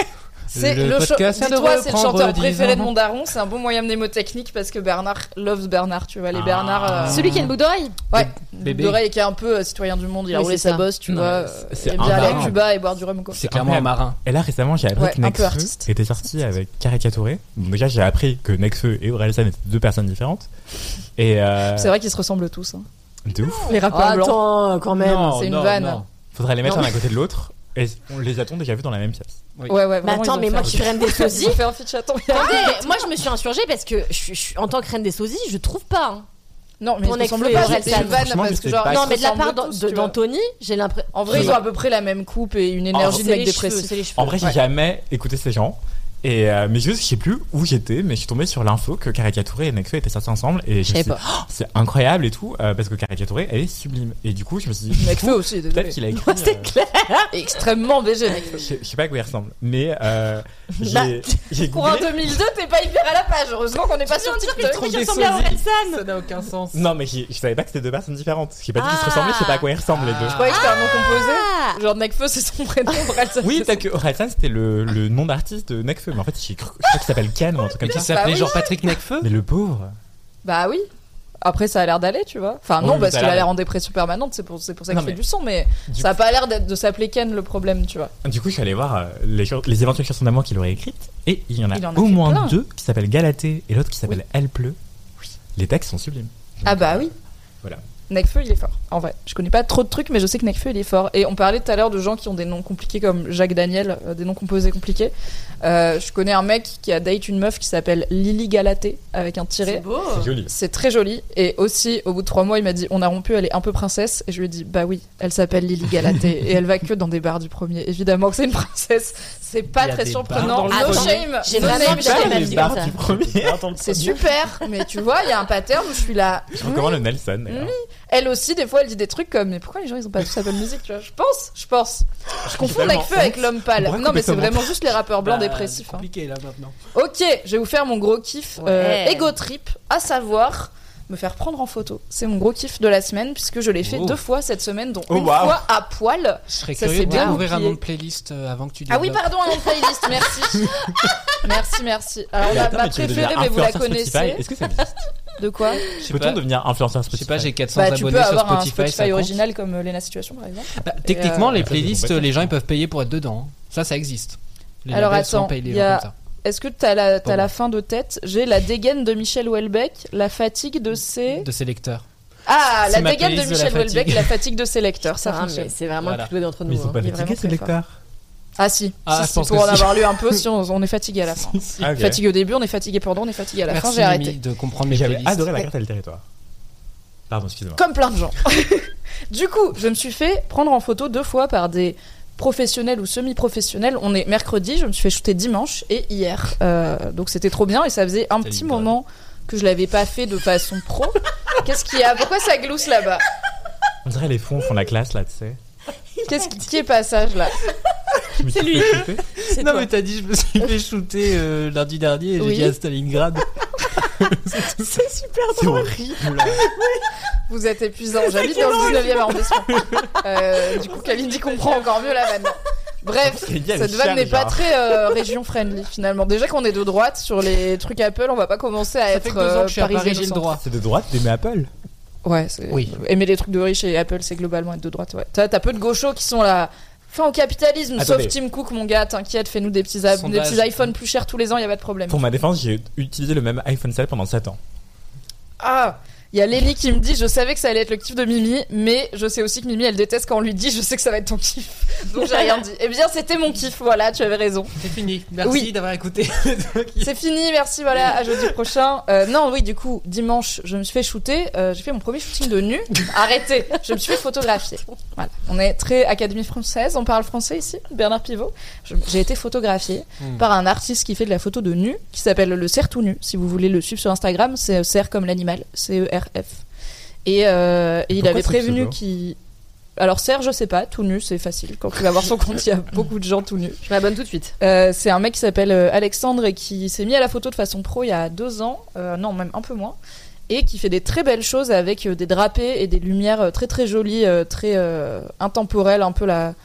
C'est Le le, cho- podcast vient de Dis-toi, c'est le reprendre chanteur 10 préféré de mon daron. C'est un bon moyen mnémotechnique parce que Bernard loves Bernard. Tu vois, les Ah. Bernard. euh, Celui qui a une boucle d'oreille Ouais, Bébé. d'oreille qui est un peu euh, citoyen du monde. Il a Oui, roulé sa bosse, tu Non, vois. euh, c'est Il aime bien aller à. Cuba et boire du rhum. quoi. C'est clairement un marin. Et là récemment j'ai appris Ouais, que Nekfeu artiste. était sorti avec Carica Touré. Bon, déjà j'ai appris que Nekfeu et Orelsan étaient deux personnes différentes. Et euh, C'est vrai qu'ils se ressemblent tous. hein. de ouf. Les rappeurs blancs. Attends, quand même. Non, c'est une non, vanne. non. Faudrait les mettre l'un à côté de l'autre. Et on les a-t-on déjà vus dans la même pièce Oui. Ouais, ouais, Mais vraiment, attends, mais moi qui reine des sosies. fait un feat chaton. Attendez, moi je me suis insurgée parce que je suis, je en tant que reine des sosies, je trouve pas. hein. Non, mais ressemblent Nekfeu pas. parce que genre. non, mais de la part tous, d'Anthony, j'ai l'impression. En vrai, ils ont à peu près la même coupe et une énergie de mec cheveux. En vrai j'ai jamais écouté ces gens. Et euh, mais je sais plus où j'étais, mais je suis tombé sur l'info que Carica Touré et Nekfeu étaient sortis ensemble. Et je, me suis dit. Oh, c'est incroyable et tout, euh, parce que Carica Touré elle est sublime. Et du coup je me suis dit, Nekfeu aussi, peut-être qu'il a écrit. C'est euh, clair. Extrêmement BG, Nekfeu. Je sais- je sais pas à quoi il ressemble, mais euh, j'ai Bah, j'ai Pour un googlé. 2002, t'es pas hyper à la page. Heureusement qu'on n'est pas sur TikTok. trouve qui ressemble à Orelsan. Ça n'a aucun sens. Non, mais je savais pas que c'était deux personnes différentes. J'ai pas dit qu'ils se ressemblaient, je sais pas à quoi ils ressemblent les deux. Je croyais que c'était un nom composé. Ah. Genre Nekfeu, c'est son prénom. Orelsan, Oui, c'est peut-être que Orelsan c'était le, le nom d'artiste de Nekfeu, mais en fait je crois qu'il s'appelle Ken ou un truc comme Qui ça. s'appelait oui. genre Patrick Necfeu Mais le pauvre. Bah oui. Après, ça a l'air d'aller, tu vois. Enfin, Oui, non, parce ça a qu'il a l'air en dépression permanente, c'est pour, c'est pour ça qu'il fait mais- du son, mais Du ça a coup- pas l'air de s'appeler Ken le problème, tu vois. Du coup, je suis allé voir euh, les, les éventuelles chansons d'amour qu'il aurait écrites, et il y en a, Il en a au moins plein. deux qui s'appellent Galatée et l'autre qui s'appelle Elle pleut. Les textes sont sublimes. Ah bah oui. Voilà. Nekfeu, il est fort. En vrai, je connais pas trop de trucs, mais je sais que Nekfeu, il est fort. Et on parlait tout à l'heure de gens qui ont des noms compliqués comme Jacques Daniel, euh, des noms composés compliqués. Euh, je connais un mec qui a date une meuf qui s'appelle Lily Galatée avec un C'est tiré. beau. C'est joli. C'est très joli. Et aussi, au bout de trois mois, il m'a dit On a rompu, elle est un peu princesse. Et je lui ai dit Bah oui, elle s'appelle Lily Galatée. et elle va que dans des bars du premier. Évidemment que c'est une princesse. C'est pas très surprenant. No shame. J'ai No vraiment name, jamais shame. la les vie bars comme ça. du premier. C'est super. Mais tu vois, il y a un pattern où je suis là. Je recommande le Nelson. Elle aussi, des fois, elle dit des trucs comme Mais pourquoi les gens ils ont pas tous Apple Music tu vois? Je pense, je pense. Je confonds tellement Nekfeu avec l'homme pâle. Non, mais c'est vraiment juste les rappeurs blancs Bah, dépressifs. C'est hein. compliqué là maintenant. Ok, je vais vous faire mon gros kiff euh, Ouais. ego trip, à savoir me faire prendre en photo. C'est mon gros kiff de la semaine puisque je l'ai fait Oh. deux fois cette semaine, dont Oh, une fois à poil. Je serais Ça, curieux c'est de bien découvrir un nom de playlist euh, avant que tu Ah oui, pardon, un nom de playlist, merci. merci, merci. Alors, Mais ma, attends, préférée, mais vous la connaissez. Est-ce que ça existe? De quoi Je Peut-on devenir influenceur je Spotify sais pas, j'ai 400 Bah, tu peux abonnés sur avoir un Spotify. Spotify ça compte original comme euh, Lena Situation, par exemple. Bah, techniquement, euh, les playlists, les gens ils peuvent payer pour être dedans. Ça, ça existe. Les Alors, attends, a- comme ça. Est-ce que t'as la, t'as Bon. la fin de tête? J'ai la dégaine de Michel Houellebecq, la fatigue de ses. De ses lecteurs. Ah, la dégaine de Michel Houellebecq, la fatigue de ses lecteurs. Ça Ça, fonctionne. mais c'est vraiment le plus d'entre Mais nous. ils sont hein. pas est fatigués ces lecteurs? Ah si, Ah, si, pour en si. avoir lu un peu, si on, on est fatigué à la fin. Ah, ok. Fatigué au début, on est fatigué pendant, on est fatigué à la fin, j'ai arrêté. De comprendre Mais mes j'avais adoré la carte à le territoire. Pardon, excusez-moi. Comme plein de gens. du coup, je me suis fait prendre en photo deux fois par des professionnels ou semi-professionnels. On est mercredi, je me suis fait shooter dimanche et hier. Euh, donc c'était trop bien et ça faisait un petit moment que je l'avais pas fait de façon pro. Qu'est-ce qu'il y a? Pourquoi ça glousse là-bas? On dirait les fonds font la classe là, tu sais. Qu'est-ce qui, qui est passage là Je me suis lui. C'est Non toi. mais t'as dit je me suis fait shooter euh, lundi dernier et j'ai Oui. dit à Stalingrad. C'est super C'est drôle. horrible. Vous êtes épuisant. J'habite dans le 19e arrondissement. Euh, du coup, Kalindi comprend encore mieux la vanne. Bref, Il y a cette le vanne n'est pas très euh, région friendly finalement. Déjà qu'on est de droite sur les trucs Apple, on va pas commencer à Ça être fait que deux ans euh, que je suis à Paris, parisien j'ai le centre. droit. C'est de droite d'aimer Apple. Ouais, Oui. aimer les trucs de riches et Apple, c'est globalement être de droite. Ouais. T'as t'as peu de gauchos qui sont là. Fin au capitalisme, Attendez. sauf Tim Cook, mon gars, t'inquiète, fais-nous des petits, des iPhones plus chers tous les ans, y a pas de problème. Pour ma défense, j'ai utilisé le même iPhone 7 pendant 7 ans. Ah il y a Lélie qui me dit Je savais que ça allait être le kiff de Mimi, mais je sais aussi que Mimi elle déteste quand on lui dit Je sais que ça va être ton kiff. Donc j'ai rien dit. Eh bien, c'était mon kiff, voilà, tu avais raison. C'est fini. Merci Oui. d'avoir écouté. C'est fini, merci, voilà, à jeudi prochain. Euh, non, oui, du coup, dimanche, je me suis fait shooter. euh, j'ai fait mon premier shooting de nu. Arrêtez, je me suis fait photographier. Voilà, on est très Académie française, on parle français ici, Bernard Pivot. J'ai été photographiée Hmm. par un artiste qui fait de la photo de nu, qui s'appelle le cerf tout nu. Si vous voulez le suivre sur Instagram, c'est cerf comme l'animal, Et, euh, et il avait prévenu qu'il. Alors Serge, je sais pas, tout nu, c'est facile. Quand tu vas voir son compte, il y a beaucoup de gens tout nus. Je m'abonne tout de suite. Euh, c'est un mec qui s'appelle euh, Alexandre et qui s'est mis à la photo de façon pro il y a deux ans, euh, non même un peu moins, et qui fait des très belles choses avec des drapés et des lumières très très jolies, très euh, intemporelles, un peu la,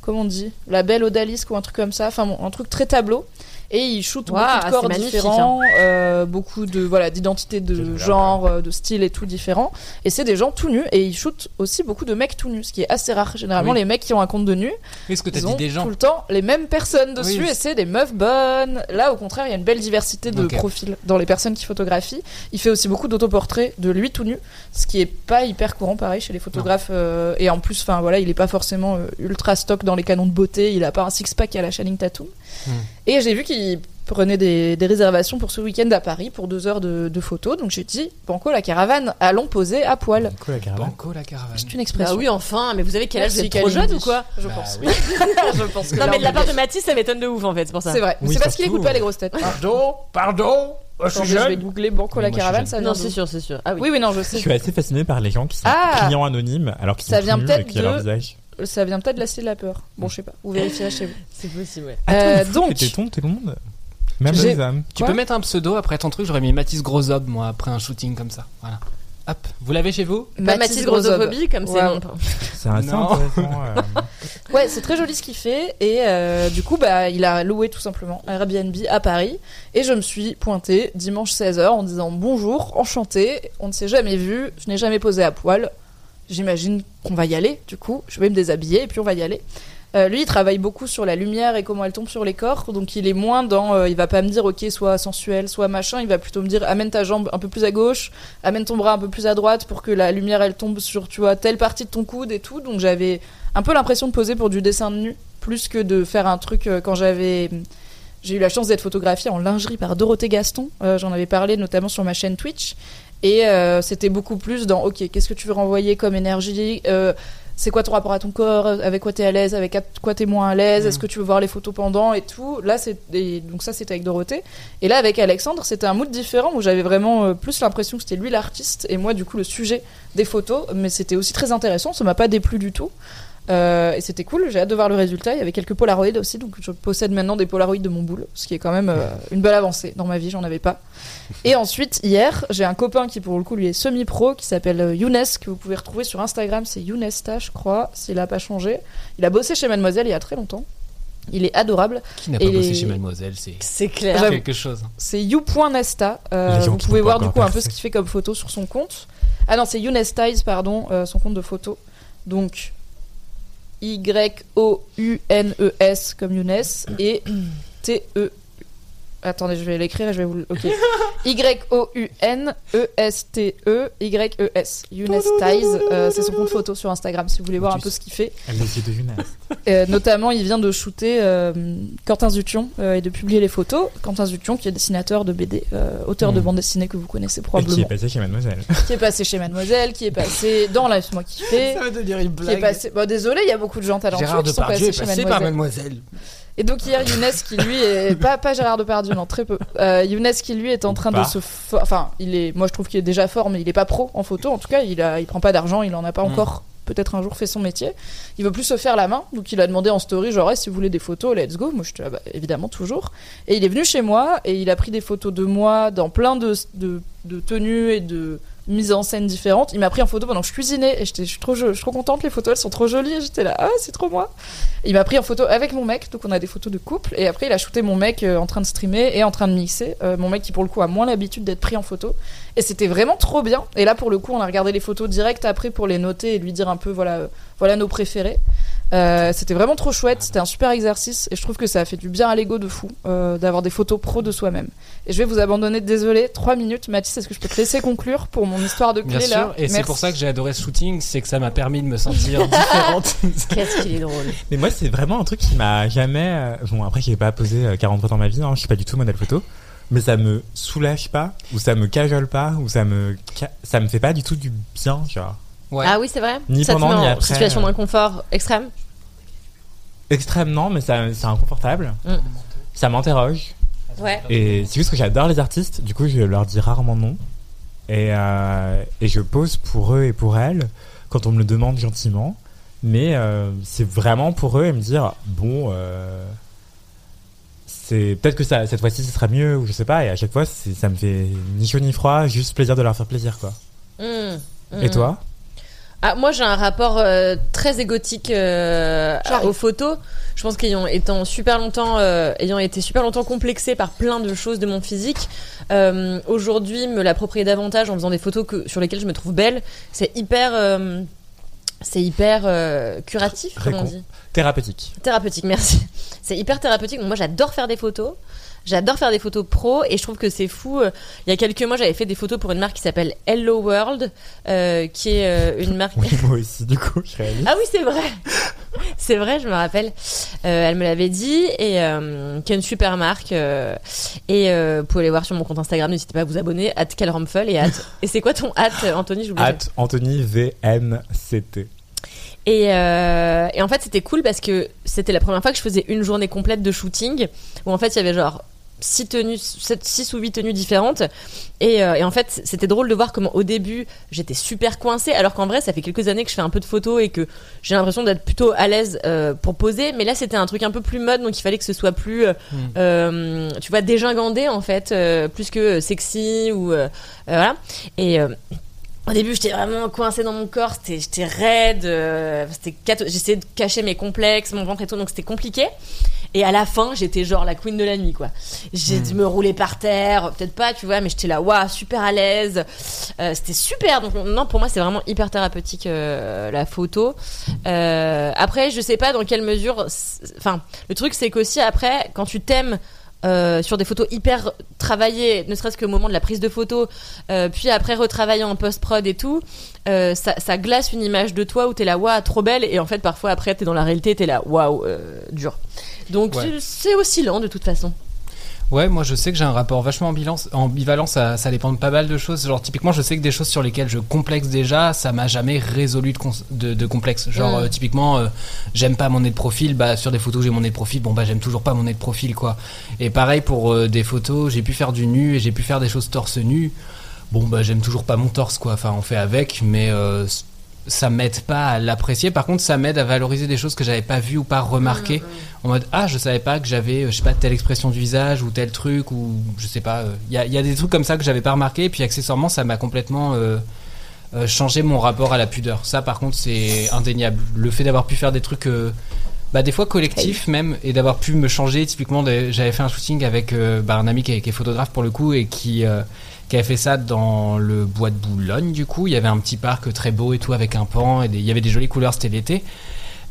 comment on dit, la belle odalisque ou un truc comme ça, enfin bon, un truc très tableau. Et il shoot Waouh, beaucoup de corps différents, euh, beaucoup de voilà d'identités de genre, euh, de style et tout différents. Et c'est des gens tout nus et il shoot aussi beaucoup de mecs tout nus, ce qui est assez rare. Généralement, Oui. les mecs qui ont un compte de nu, Qu'est-ce que t'as ils dit ont des gens tout le temps les mêmes personnes dessus Oui. et c'est des meufs bonnes. Là, au contraire, il y a une belle diversité de profils dans les personnes qui photographient. Il fait aussi beaucoup d'autoportraits de lui tout nu, ce qui est pas hyper courant pareil chez les photographes. euh, et en plus, enfin voilà, il est pas forcément euh, ultra stock dans les canons de beauté. Il a pas un six pack à la Channing Tatum. Hmm. Et j'ai vu qu'il prenait des, des réservations pour ce week-end à Paris pour deux heures de, de photos. Donc j'ai dit, Banco la caravane, allons poser à poil. Quoi, la caravane Banco la caravane. C'est une Bah expression. oui, enfin, mais vous avez quel âge Vous êtes trop jeune ou quoi Je Bah pense. oui. je pense que Non, mais de la part de. Mathis, ça m'étonne de ouf en fait, c'est pour ça. C'est vrai. Mais Oui, c'est parce qu'il écoute pas les grosses têtes. Pardon, pardon. Oh, je je vais jeune. googler Banco la je caravane, ça vient Non, c'est sûr, c'est sûr. Ah oui. Oui, oui, non, je Je sais. suis assez fasciné par les gens qui sont Ah clients anonymes alors qu'ils Ça sont vient nus peut-être et qu'il y a leur de- visage. Ça vient peut-être de la cité de la peur. Bon, je sais pas. Vous vérifierez chez vous. C'est possible, ouais. Attends, Euh, donc- que tétons, tout le monde Même les hommes. Tu Quoi peux mettre un pseudo après ton truc, j'aurais mis Mathis Grosob moi après un shooting comme ça. Voilà. Hop, vous l'avez chez vous? Pas Mathis Grossophobie, comme c'est non. C'est assez intéressant. euh. Ouais, c'est très joli ce qu'il fait. Et euh, du coup, bah, il a loué tout simplement un Airbnb à Paris. Et je me suis pointée dimanche 16h en disant bonjour, enchanté. On ne s'est jamais vu. Je n'ai jamais posé à poil. J'imagine qu'on va y aller. Du coup, je vais me déshabiller et puis on va y aller. Euh, lui, il travaille beaucoup sur la lumière et comment elle tombe sur les corps. Donc, il est moins dans. euh, il va pas me dire, ok, soit sensuel, soit machin. Il va plutôt me dire, amène ta jambe un peu plus à gauche, amène ton bras un peu plus à droite pour que la lumière elle tombe sur, tu vois, telle partie de ton coude et tout. Donc, j'avais un peu l'impression de poser pour du dessin de nu, plus que de faire un truc euh, quand j'avais. J'ai eu la chance d'être photographiée en lingerie par Dorothée Gaston. Euh, J'en avais parlé notamment sur ma chaîne Twitch. Et euh, c'était beaucoup plus dans, ok, qu'est-ce que tu veux renvoyer comme énergie Euh, C'est quoi ton rapport à ton corps Avec quoi t'es à l'aise Avec quoi t'es moins à l'aise Est-ce que tu veux voir les photos pendant et tout Là, c'est donc ça, c'était avec Dorothée. Et là, avec Alexandre, c'était un mood différent où j'avais vraiment euh, plus l'impression que c'était lui l'artiste et moi, du coup, le sujet des photos. Mais c'était aussi très intéressant. Ça m'a pas déplu du tout. Euh, et c'était cool, j'ai hâte de voir le résultat. Il y avait quelques Polaroids aussi, donc je possède maintenant des Polaroids de mon boule, ce qui est quand même euh, une belle avancée. Dans ma vie, j'en avais pas. Et ensuite, hier, j'ai un copain qui, pour le coup, lui est semi-pro, qui s'appelle euh, Younes, que vous pouvez retrouver sur Instagram. C'est Younesta, je crois, s'il a pas changé. Il a bossé chez Mademoiselle il y a très longtemps. Il est adorable. Qui n'a pas Et bossé les- chez Mademoiselle C'est C'est clair. J'avoue. quelque chose. C'est you.nesta. Euh, vous pouvez voir du coup un peu ce qu'il fait comme photo sur son compte. Ah non, c'est Younestize, pardon, euh, son compte de photo. Donc Y-O-U-N-E-S comme Younes et T-E. Attendez, je vais l'écrire et je vais vous. le- Ok. Y-O-U-N-E-S-T-E Y-E-S. Younestize, euh, c'est son compte photo sur Instagram si vous voulez voir un peu ce qu'il fait. Les yeux de Younes. Euh, notamment, il vient de shooter euh, Quentin Zution euh, et de publier les photos. Quentin Zution, qui est dessinateur de BD, euh, auteur de Mhm. bande dessinée que vous connaissez Et qui probablement, est passé chez Mademoiselle. qui est passé chez Mademoiselle, qui est passé dans Laisse-moi kiffer, veut dire une qui est passé. Bon, désolé, il y a beaucoup de gens talentueux Gérard qui sont passés chez passé par Mademoiselle. Et donc hier, Younes qui lui est pas pas Gérard Depardieu, non très peu. Euh, Younes qui lui est en train de se, fo- enfin, il est, moi je trouve qu'il est déjà fort, mais il est pas pro en photo. En tout cas, il a, il prend pas d'argent, il en a pas Mm. encore. Peut-être un jour fait son métier. Il veut plus se faire la main, donc il a demandé en story genre Eh, si vous voulez des photos, let's go. Moi je te, ah bah, évidemment toujours. Et il est venu chez moi et il a pris des photos de moi dans plein de, de, de tenues et de mises en scène différentes. Il m'a pris en photo pendant que je cuisinais et j'étais, je suis trop, je, suis trop contente. Les photos, elles sont trop jolies. J'étais là, ah, c'est trop moi. Il m'a pris en photo avec mon mec, donc on a des photos de couple. Et après, il a shooté mon mec euh, en train de streamer et en train de mixer. Euh, mon mec qui, pour le coup, a moins l'habitude d'être pris en photo. Et c'était vraiment trop bien. Et là, pour le coup, on a regardé les photos direct après pour les noter et lui dire un peu, voilà, euh, voilà nos préférés. Euh, c'était vraiment trop chouette, c'était un super exercice et je trouve que ça a fait du bien à l'ego de fou euh, d'avoir des photos pro de soi-même. Et je vais vous abandonner, désolé, 3 minutes. Mathis, est-ce que je peux te laisser conclure pour mon histoire de Bien clé sûr, là et c'est pour ça que j'ai adoré ce shooting, c'est que ça m'a permis de me sentir différente. Qu'est-ce qu'il est drôle. Mais moi, c'est vraiment un truc qui m'a jamais. euh, Bon, après, j'ai pas posé euh, 40 fois dans ma vie, hein, je suis pas du tout modèle photo. Mais ça me soulage pas, ou ça me cajole pas, ou ça me. Ça me fait pas du tout du bien, vois. Ouais. Ah oui, c'est vrai Ni Ça te pendant, met ni en après. situation d'inconfort extrême Extrêmement, mais ça, c'est inconfortable. Mm. Ça m'interroge. Ouais. Et c'est juste que j'adore les artistes, du coup, je leur dis rarement non. Et, euh, et je pose pour eux et pour elles quand on me le demande gentiment. Mais euh, c'est vraiment pour eux et me dire bon, euh, c'est peut-être que ça, cette fois-ci, ce sera mieux ou je sais pas. Et à chaque fois, c'est- ça me fait ni chaud ni froid, juste plaisir de leur faire plaisir, quoi. Mmh, Et mmh. toi? Ah, moi, j'ai un rapport euh, très égotique euh, aux photos. Je pense qu'ayant étant super longtemps, euh, ayant été super longtemps complexée par plein de choses de mon physique, euh, aujourd'hui me l'approprier davantage en faisant des photos que, sur lesquelles je me trouve belle, c'est hyper, euh, c'est hyper euh, curatif, comme on Récon- dit. Thérapeutique. Thérapeutique, merci. C'est hyper thérapeutique. Donc moi, j'adore faire des photos. J'adore faire des photos pro et je trouve que c'est fou. Euh, Il y a quelques mois, j'avais fait des photos pour une marque qui s'appelle Hello World, euh, qui est euh, une marque. Oui, moi aussi, du coup, je réalise. Ah oui, c'est vrai. c'est vrai, je me rappelle. Euh, elle me l'avait dit et qui est une super marque. et vous pouvez aller voir sur mon compte Instagram. N'hésitez pas à vous abonner. At Kelromfel et at. et c'est quoi ton at, Anthony J'oublie. At Anthony VNCT. Et, euh, et en fait, c'était cool parce que c'était la première fois que je faisais une journée complète de shooting où en fait il y avait genre six tenues, sept- six ou huit tenues différentes. Et, euh, et en fait, c'était drôle de voir comment au début j'étais super coincée, alors qu'en vrai, ça fait quelques années que je fais un peu de photos et que j'ai l'impression d'être plutôt à l'aise euh, pour poser. Mais là, c'était un truc un peu plus mode, donc il fallait que ce soit plus, euh, euh, tu vois, dégingandé en fait, plus que sexy ou voilà. Et au début, j'étais vraiment coincée dans mon corps, j'étais raide, euh, j'essayais de cacher mes complexes, mon ventre et tout, donc c'était compliqué. Et à la fin, j'étais genre la queen de la nuit, quoi. J'ai dû me rouler par terre, peut-être pas, tu vois, mais j'étais là, waouh, super à l'aise. Euh, c'était super. Donc non, pour moi, c'est vraiment hyper thérapeutique euh, la photo. Euh, après, je sais pas dans quelle mesure. Enfin, le truc, c'est qu'aussi après, quand tu t'aimes. euh, sur des photos hyper travaillées, ne serait-ce qu'au moment de la prise de photo, euh, puis après retravailler en post-prod et tout, euh, ça, ça glace une image de toi où t'es là, waouh, trop belle, et en fait parfois après t'es dans la réalité, t'es là, waouh, dur. Donc Ouais. c'est oscillant de toute façon. Ouais, moi je sais que j'ai un rapport vachement ambivalent, ça, ça dépend de pas mal de choses. Genre typiquement, je sais que des choses sur lesquelles je complexe déjà, ça m'a jamais résolu de, cons- de, de complexe. Genre Mm. euh, typiquement, euh, j'aime pas mon nez de profil, bah sur des photos j'ai mon nez de profil, bon bah j'aime toujours pas mon nez de profil quoi. Et pareil pour euh, des photos, j'ai pu faire du nu et j'ai pu faire des choses torse nu. Bon bah j'aime toujours pas mon torse quoi. Enfin on fait avec, mais euh, ça m'aide pas à l'apprécier. Par contre, ça m'aide à valoriser des choses que j'avais pas vues ou pas remarquées. En mode ah je savais pas que j'avais euh, je sais pas telle expression du visage ou tel truc ou je sais pas. Il y, a, y a des trucs comme ça que j'avais pas remarqué. Et puis accessoirement ça m'a complètement euh, euh, changé mon rapport à la pudeur. Ça par contre c'est indéniable. Le fait d'avoir pu faire des trucs euh, bah, des fois collectifs même et d'avoir pu me changer typiquement j'avais fait un shooting avec euh, bah, un ami qui est, qui est photographe pour le coup et qui euh, qui avait fait ça dans le bois de Boulogne du coup. Il y avait un petit parc très beau et tout avec un pan et il y avait des jolies couleurs c'était l'été.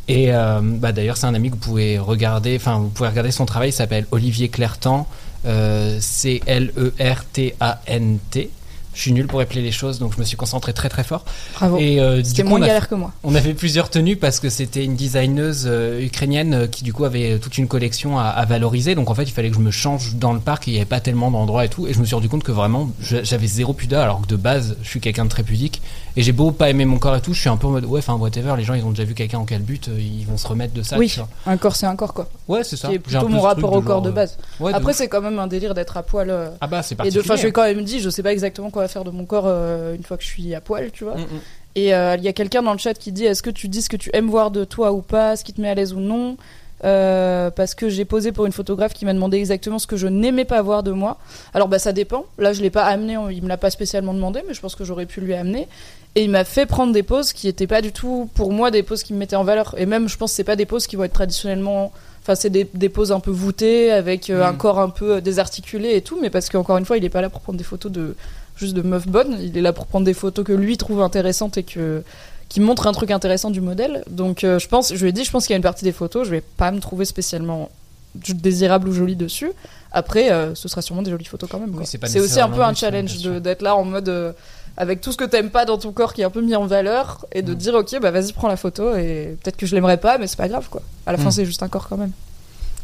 Et euh, bah, d'ailleurs c'est un ami que vous pouvez regarder enfin vous pouvez regarder son travail. Il s'appelle Olivier Clertan euh, C L E R T A N T je suis nul pour appeler les choses donc je me suis concentré très très fort Bravo. et euh, C'était moins galère que moi. on avait plusieurs tenues parce que c'était une designeuse euh, ukrainienne euh, qui du coup avait toute une collection à, à valoriser. Donc en fait il fallait que je me change dans le parc et il n'y avait pas tellement d'endroits et tout. Et je me suis rendu compte que vraiment j'avais zéro pudeur alors que de base je suis quelqu'un de très pudique. Et j'ai beau pas aimer mon corps et tout, je suis un peu en mode ouais enfin whatever, les gens ils ont déjà vu quelqu'un en quel but, euh, ils vont se remettre de ça. oui, un corps c'est un corps quoi. Ouais c'est ça. Qui est J'ai un plutôt peu mon rapport au corps de euh, base. ouais, de Après c'est quand même un délire d'être à poil. euh, ah bah c'est Et particulier. de, enfin, je l'ai quand même dit, je sais pas exactement quoi faire de mon corps euh, une fois que je suis à poil, tu vois. Mm, mm. Et euh, il y a quelqu'un dans le chat qui dit Est-ce que tu dis ce que tu aimes voir de toi ou pas, ce qui te met à l'aise ou non? Euh, parce que j'ai posé pour une photographe qui m'a demandé exactement ce que je n'aimais pas voir de moi. Alors bah ça dépend. Là je l'ai pas amené, il me l'a pas spécialement demandé, mais je pense que j'aurais pu lui amener. Et il m'a fait prendre des poses qui étaient pas du tout pour moi des poses qui me mettaient en valeur. Et même je pense que c'est pas des poses qui vont être traditionnellement Enfin, c'est des, des poses un peu voûtées, avec euh, un corps un peu euh, désarticulé et tout, mais parce qu'encore une fois, il est pas là pour prendre des photos de juste de meufs bonnes, il est là pour prendre des photos que lui trouve intéressantes et que qui montrent un truc intéressant du modèle. Donc, euh, je pense, je lui ai dit, je pense qu'il y a une partie des photos, je vais pas me trouver spécialement désirable ou jolie dessus. Après, euh, ce sera sûrement des jolies photos quand même. c'est aussi un peu un challenge d'être là en mode avec tout ce que t'aimes pas dans ton corps qui est un peu mis en valeur et Mm. de dire ok bah vas-y prends la photo et peut-être que je l'aimerais pas mais c'est pas grave quoi. À la fin Mm. c'est juste un corps quand même.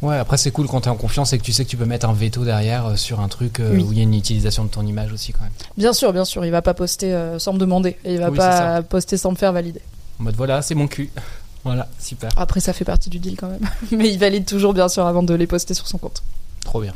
Ouais, après c'est cool quand t'es en confiance et que tu sais que tu peux mettre un veto derrière euh, sur un truc euh, Oui. où il y a une utilisation de ton image aussi quand même. Bien sûr, bien sûr, il va pas poster euh, sans me demander et il va Oui, pas poster sans me faire valider. En mode voilà, c'est mon cul. Voilà, super. Après, ça fait partie du deal quand même. Mais il valide toujours, bien sûr, avant de les poster sur son compte. Trop bien.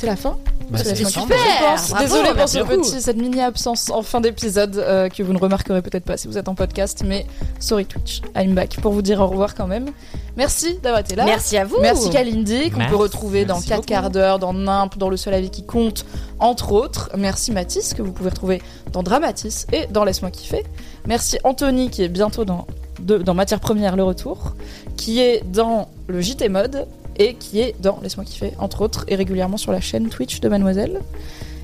C'est la fin Bah, C'est super, Je pense. bravo, Désolée pour ce petit, cette mini absence en fin d'épisode euh, que vous ne remarquerez peut-être pas si vous êtes en podcast, mais sorry Twitch, I'm back pour vous dire au revoir quand même. Merci d'avoir été là. Merci à vous. Merci Kalindi, qu'on peut retrouver dans Merci 4 beaucoup. quarts d'heure, dans Nimp, dans Le Seul Avis qui compte, entre autres. Merci Mathis, que vous pouvez retrouver dans Dramatis et dans Laisse-moi kiffer. Merci Anthony, qui est bientôt dans, de- dans Matière Première, le retour, qui est dans le JT Mode et qui est dans Laisse-moi kiffer, entre autres, et régulièrement sur la chaîne Twitch de Mademoiselle.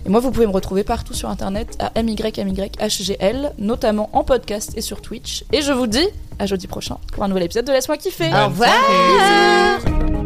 Et moi, vous pouvez me retrouver partout sur internet à MYMYHGL, notamment en podcast et sur Twitch. Et je vous dis à jeudi prochain pour un nouvel épisode de Laisse-moi kiffer. Au revoir.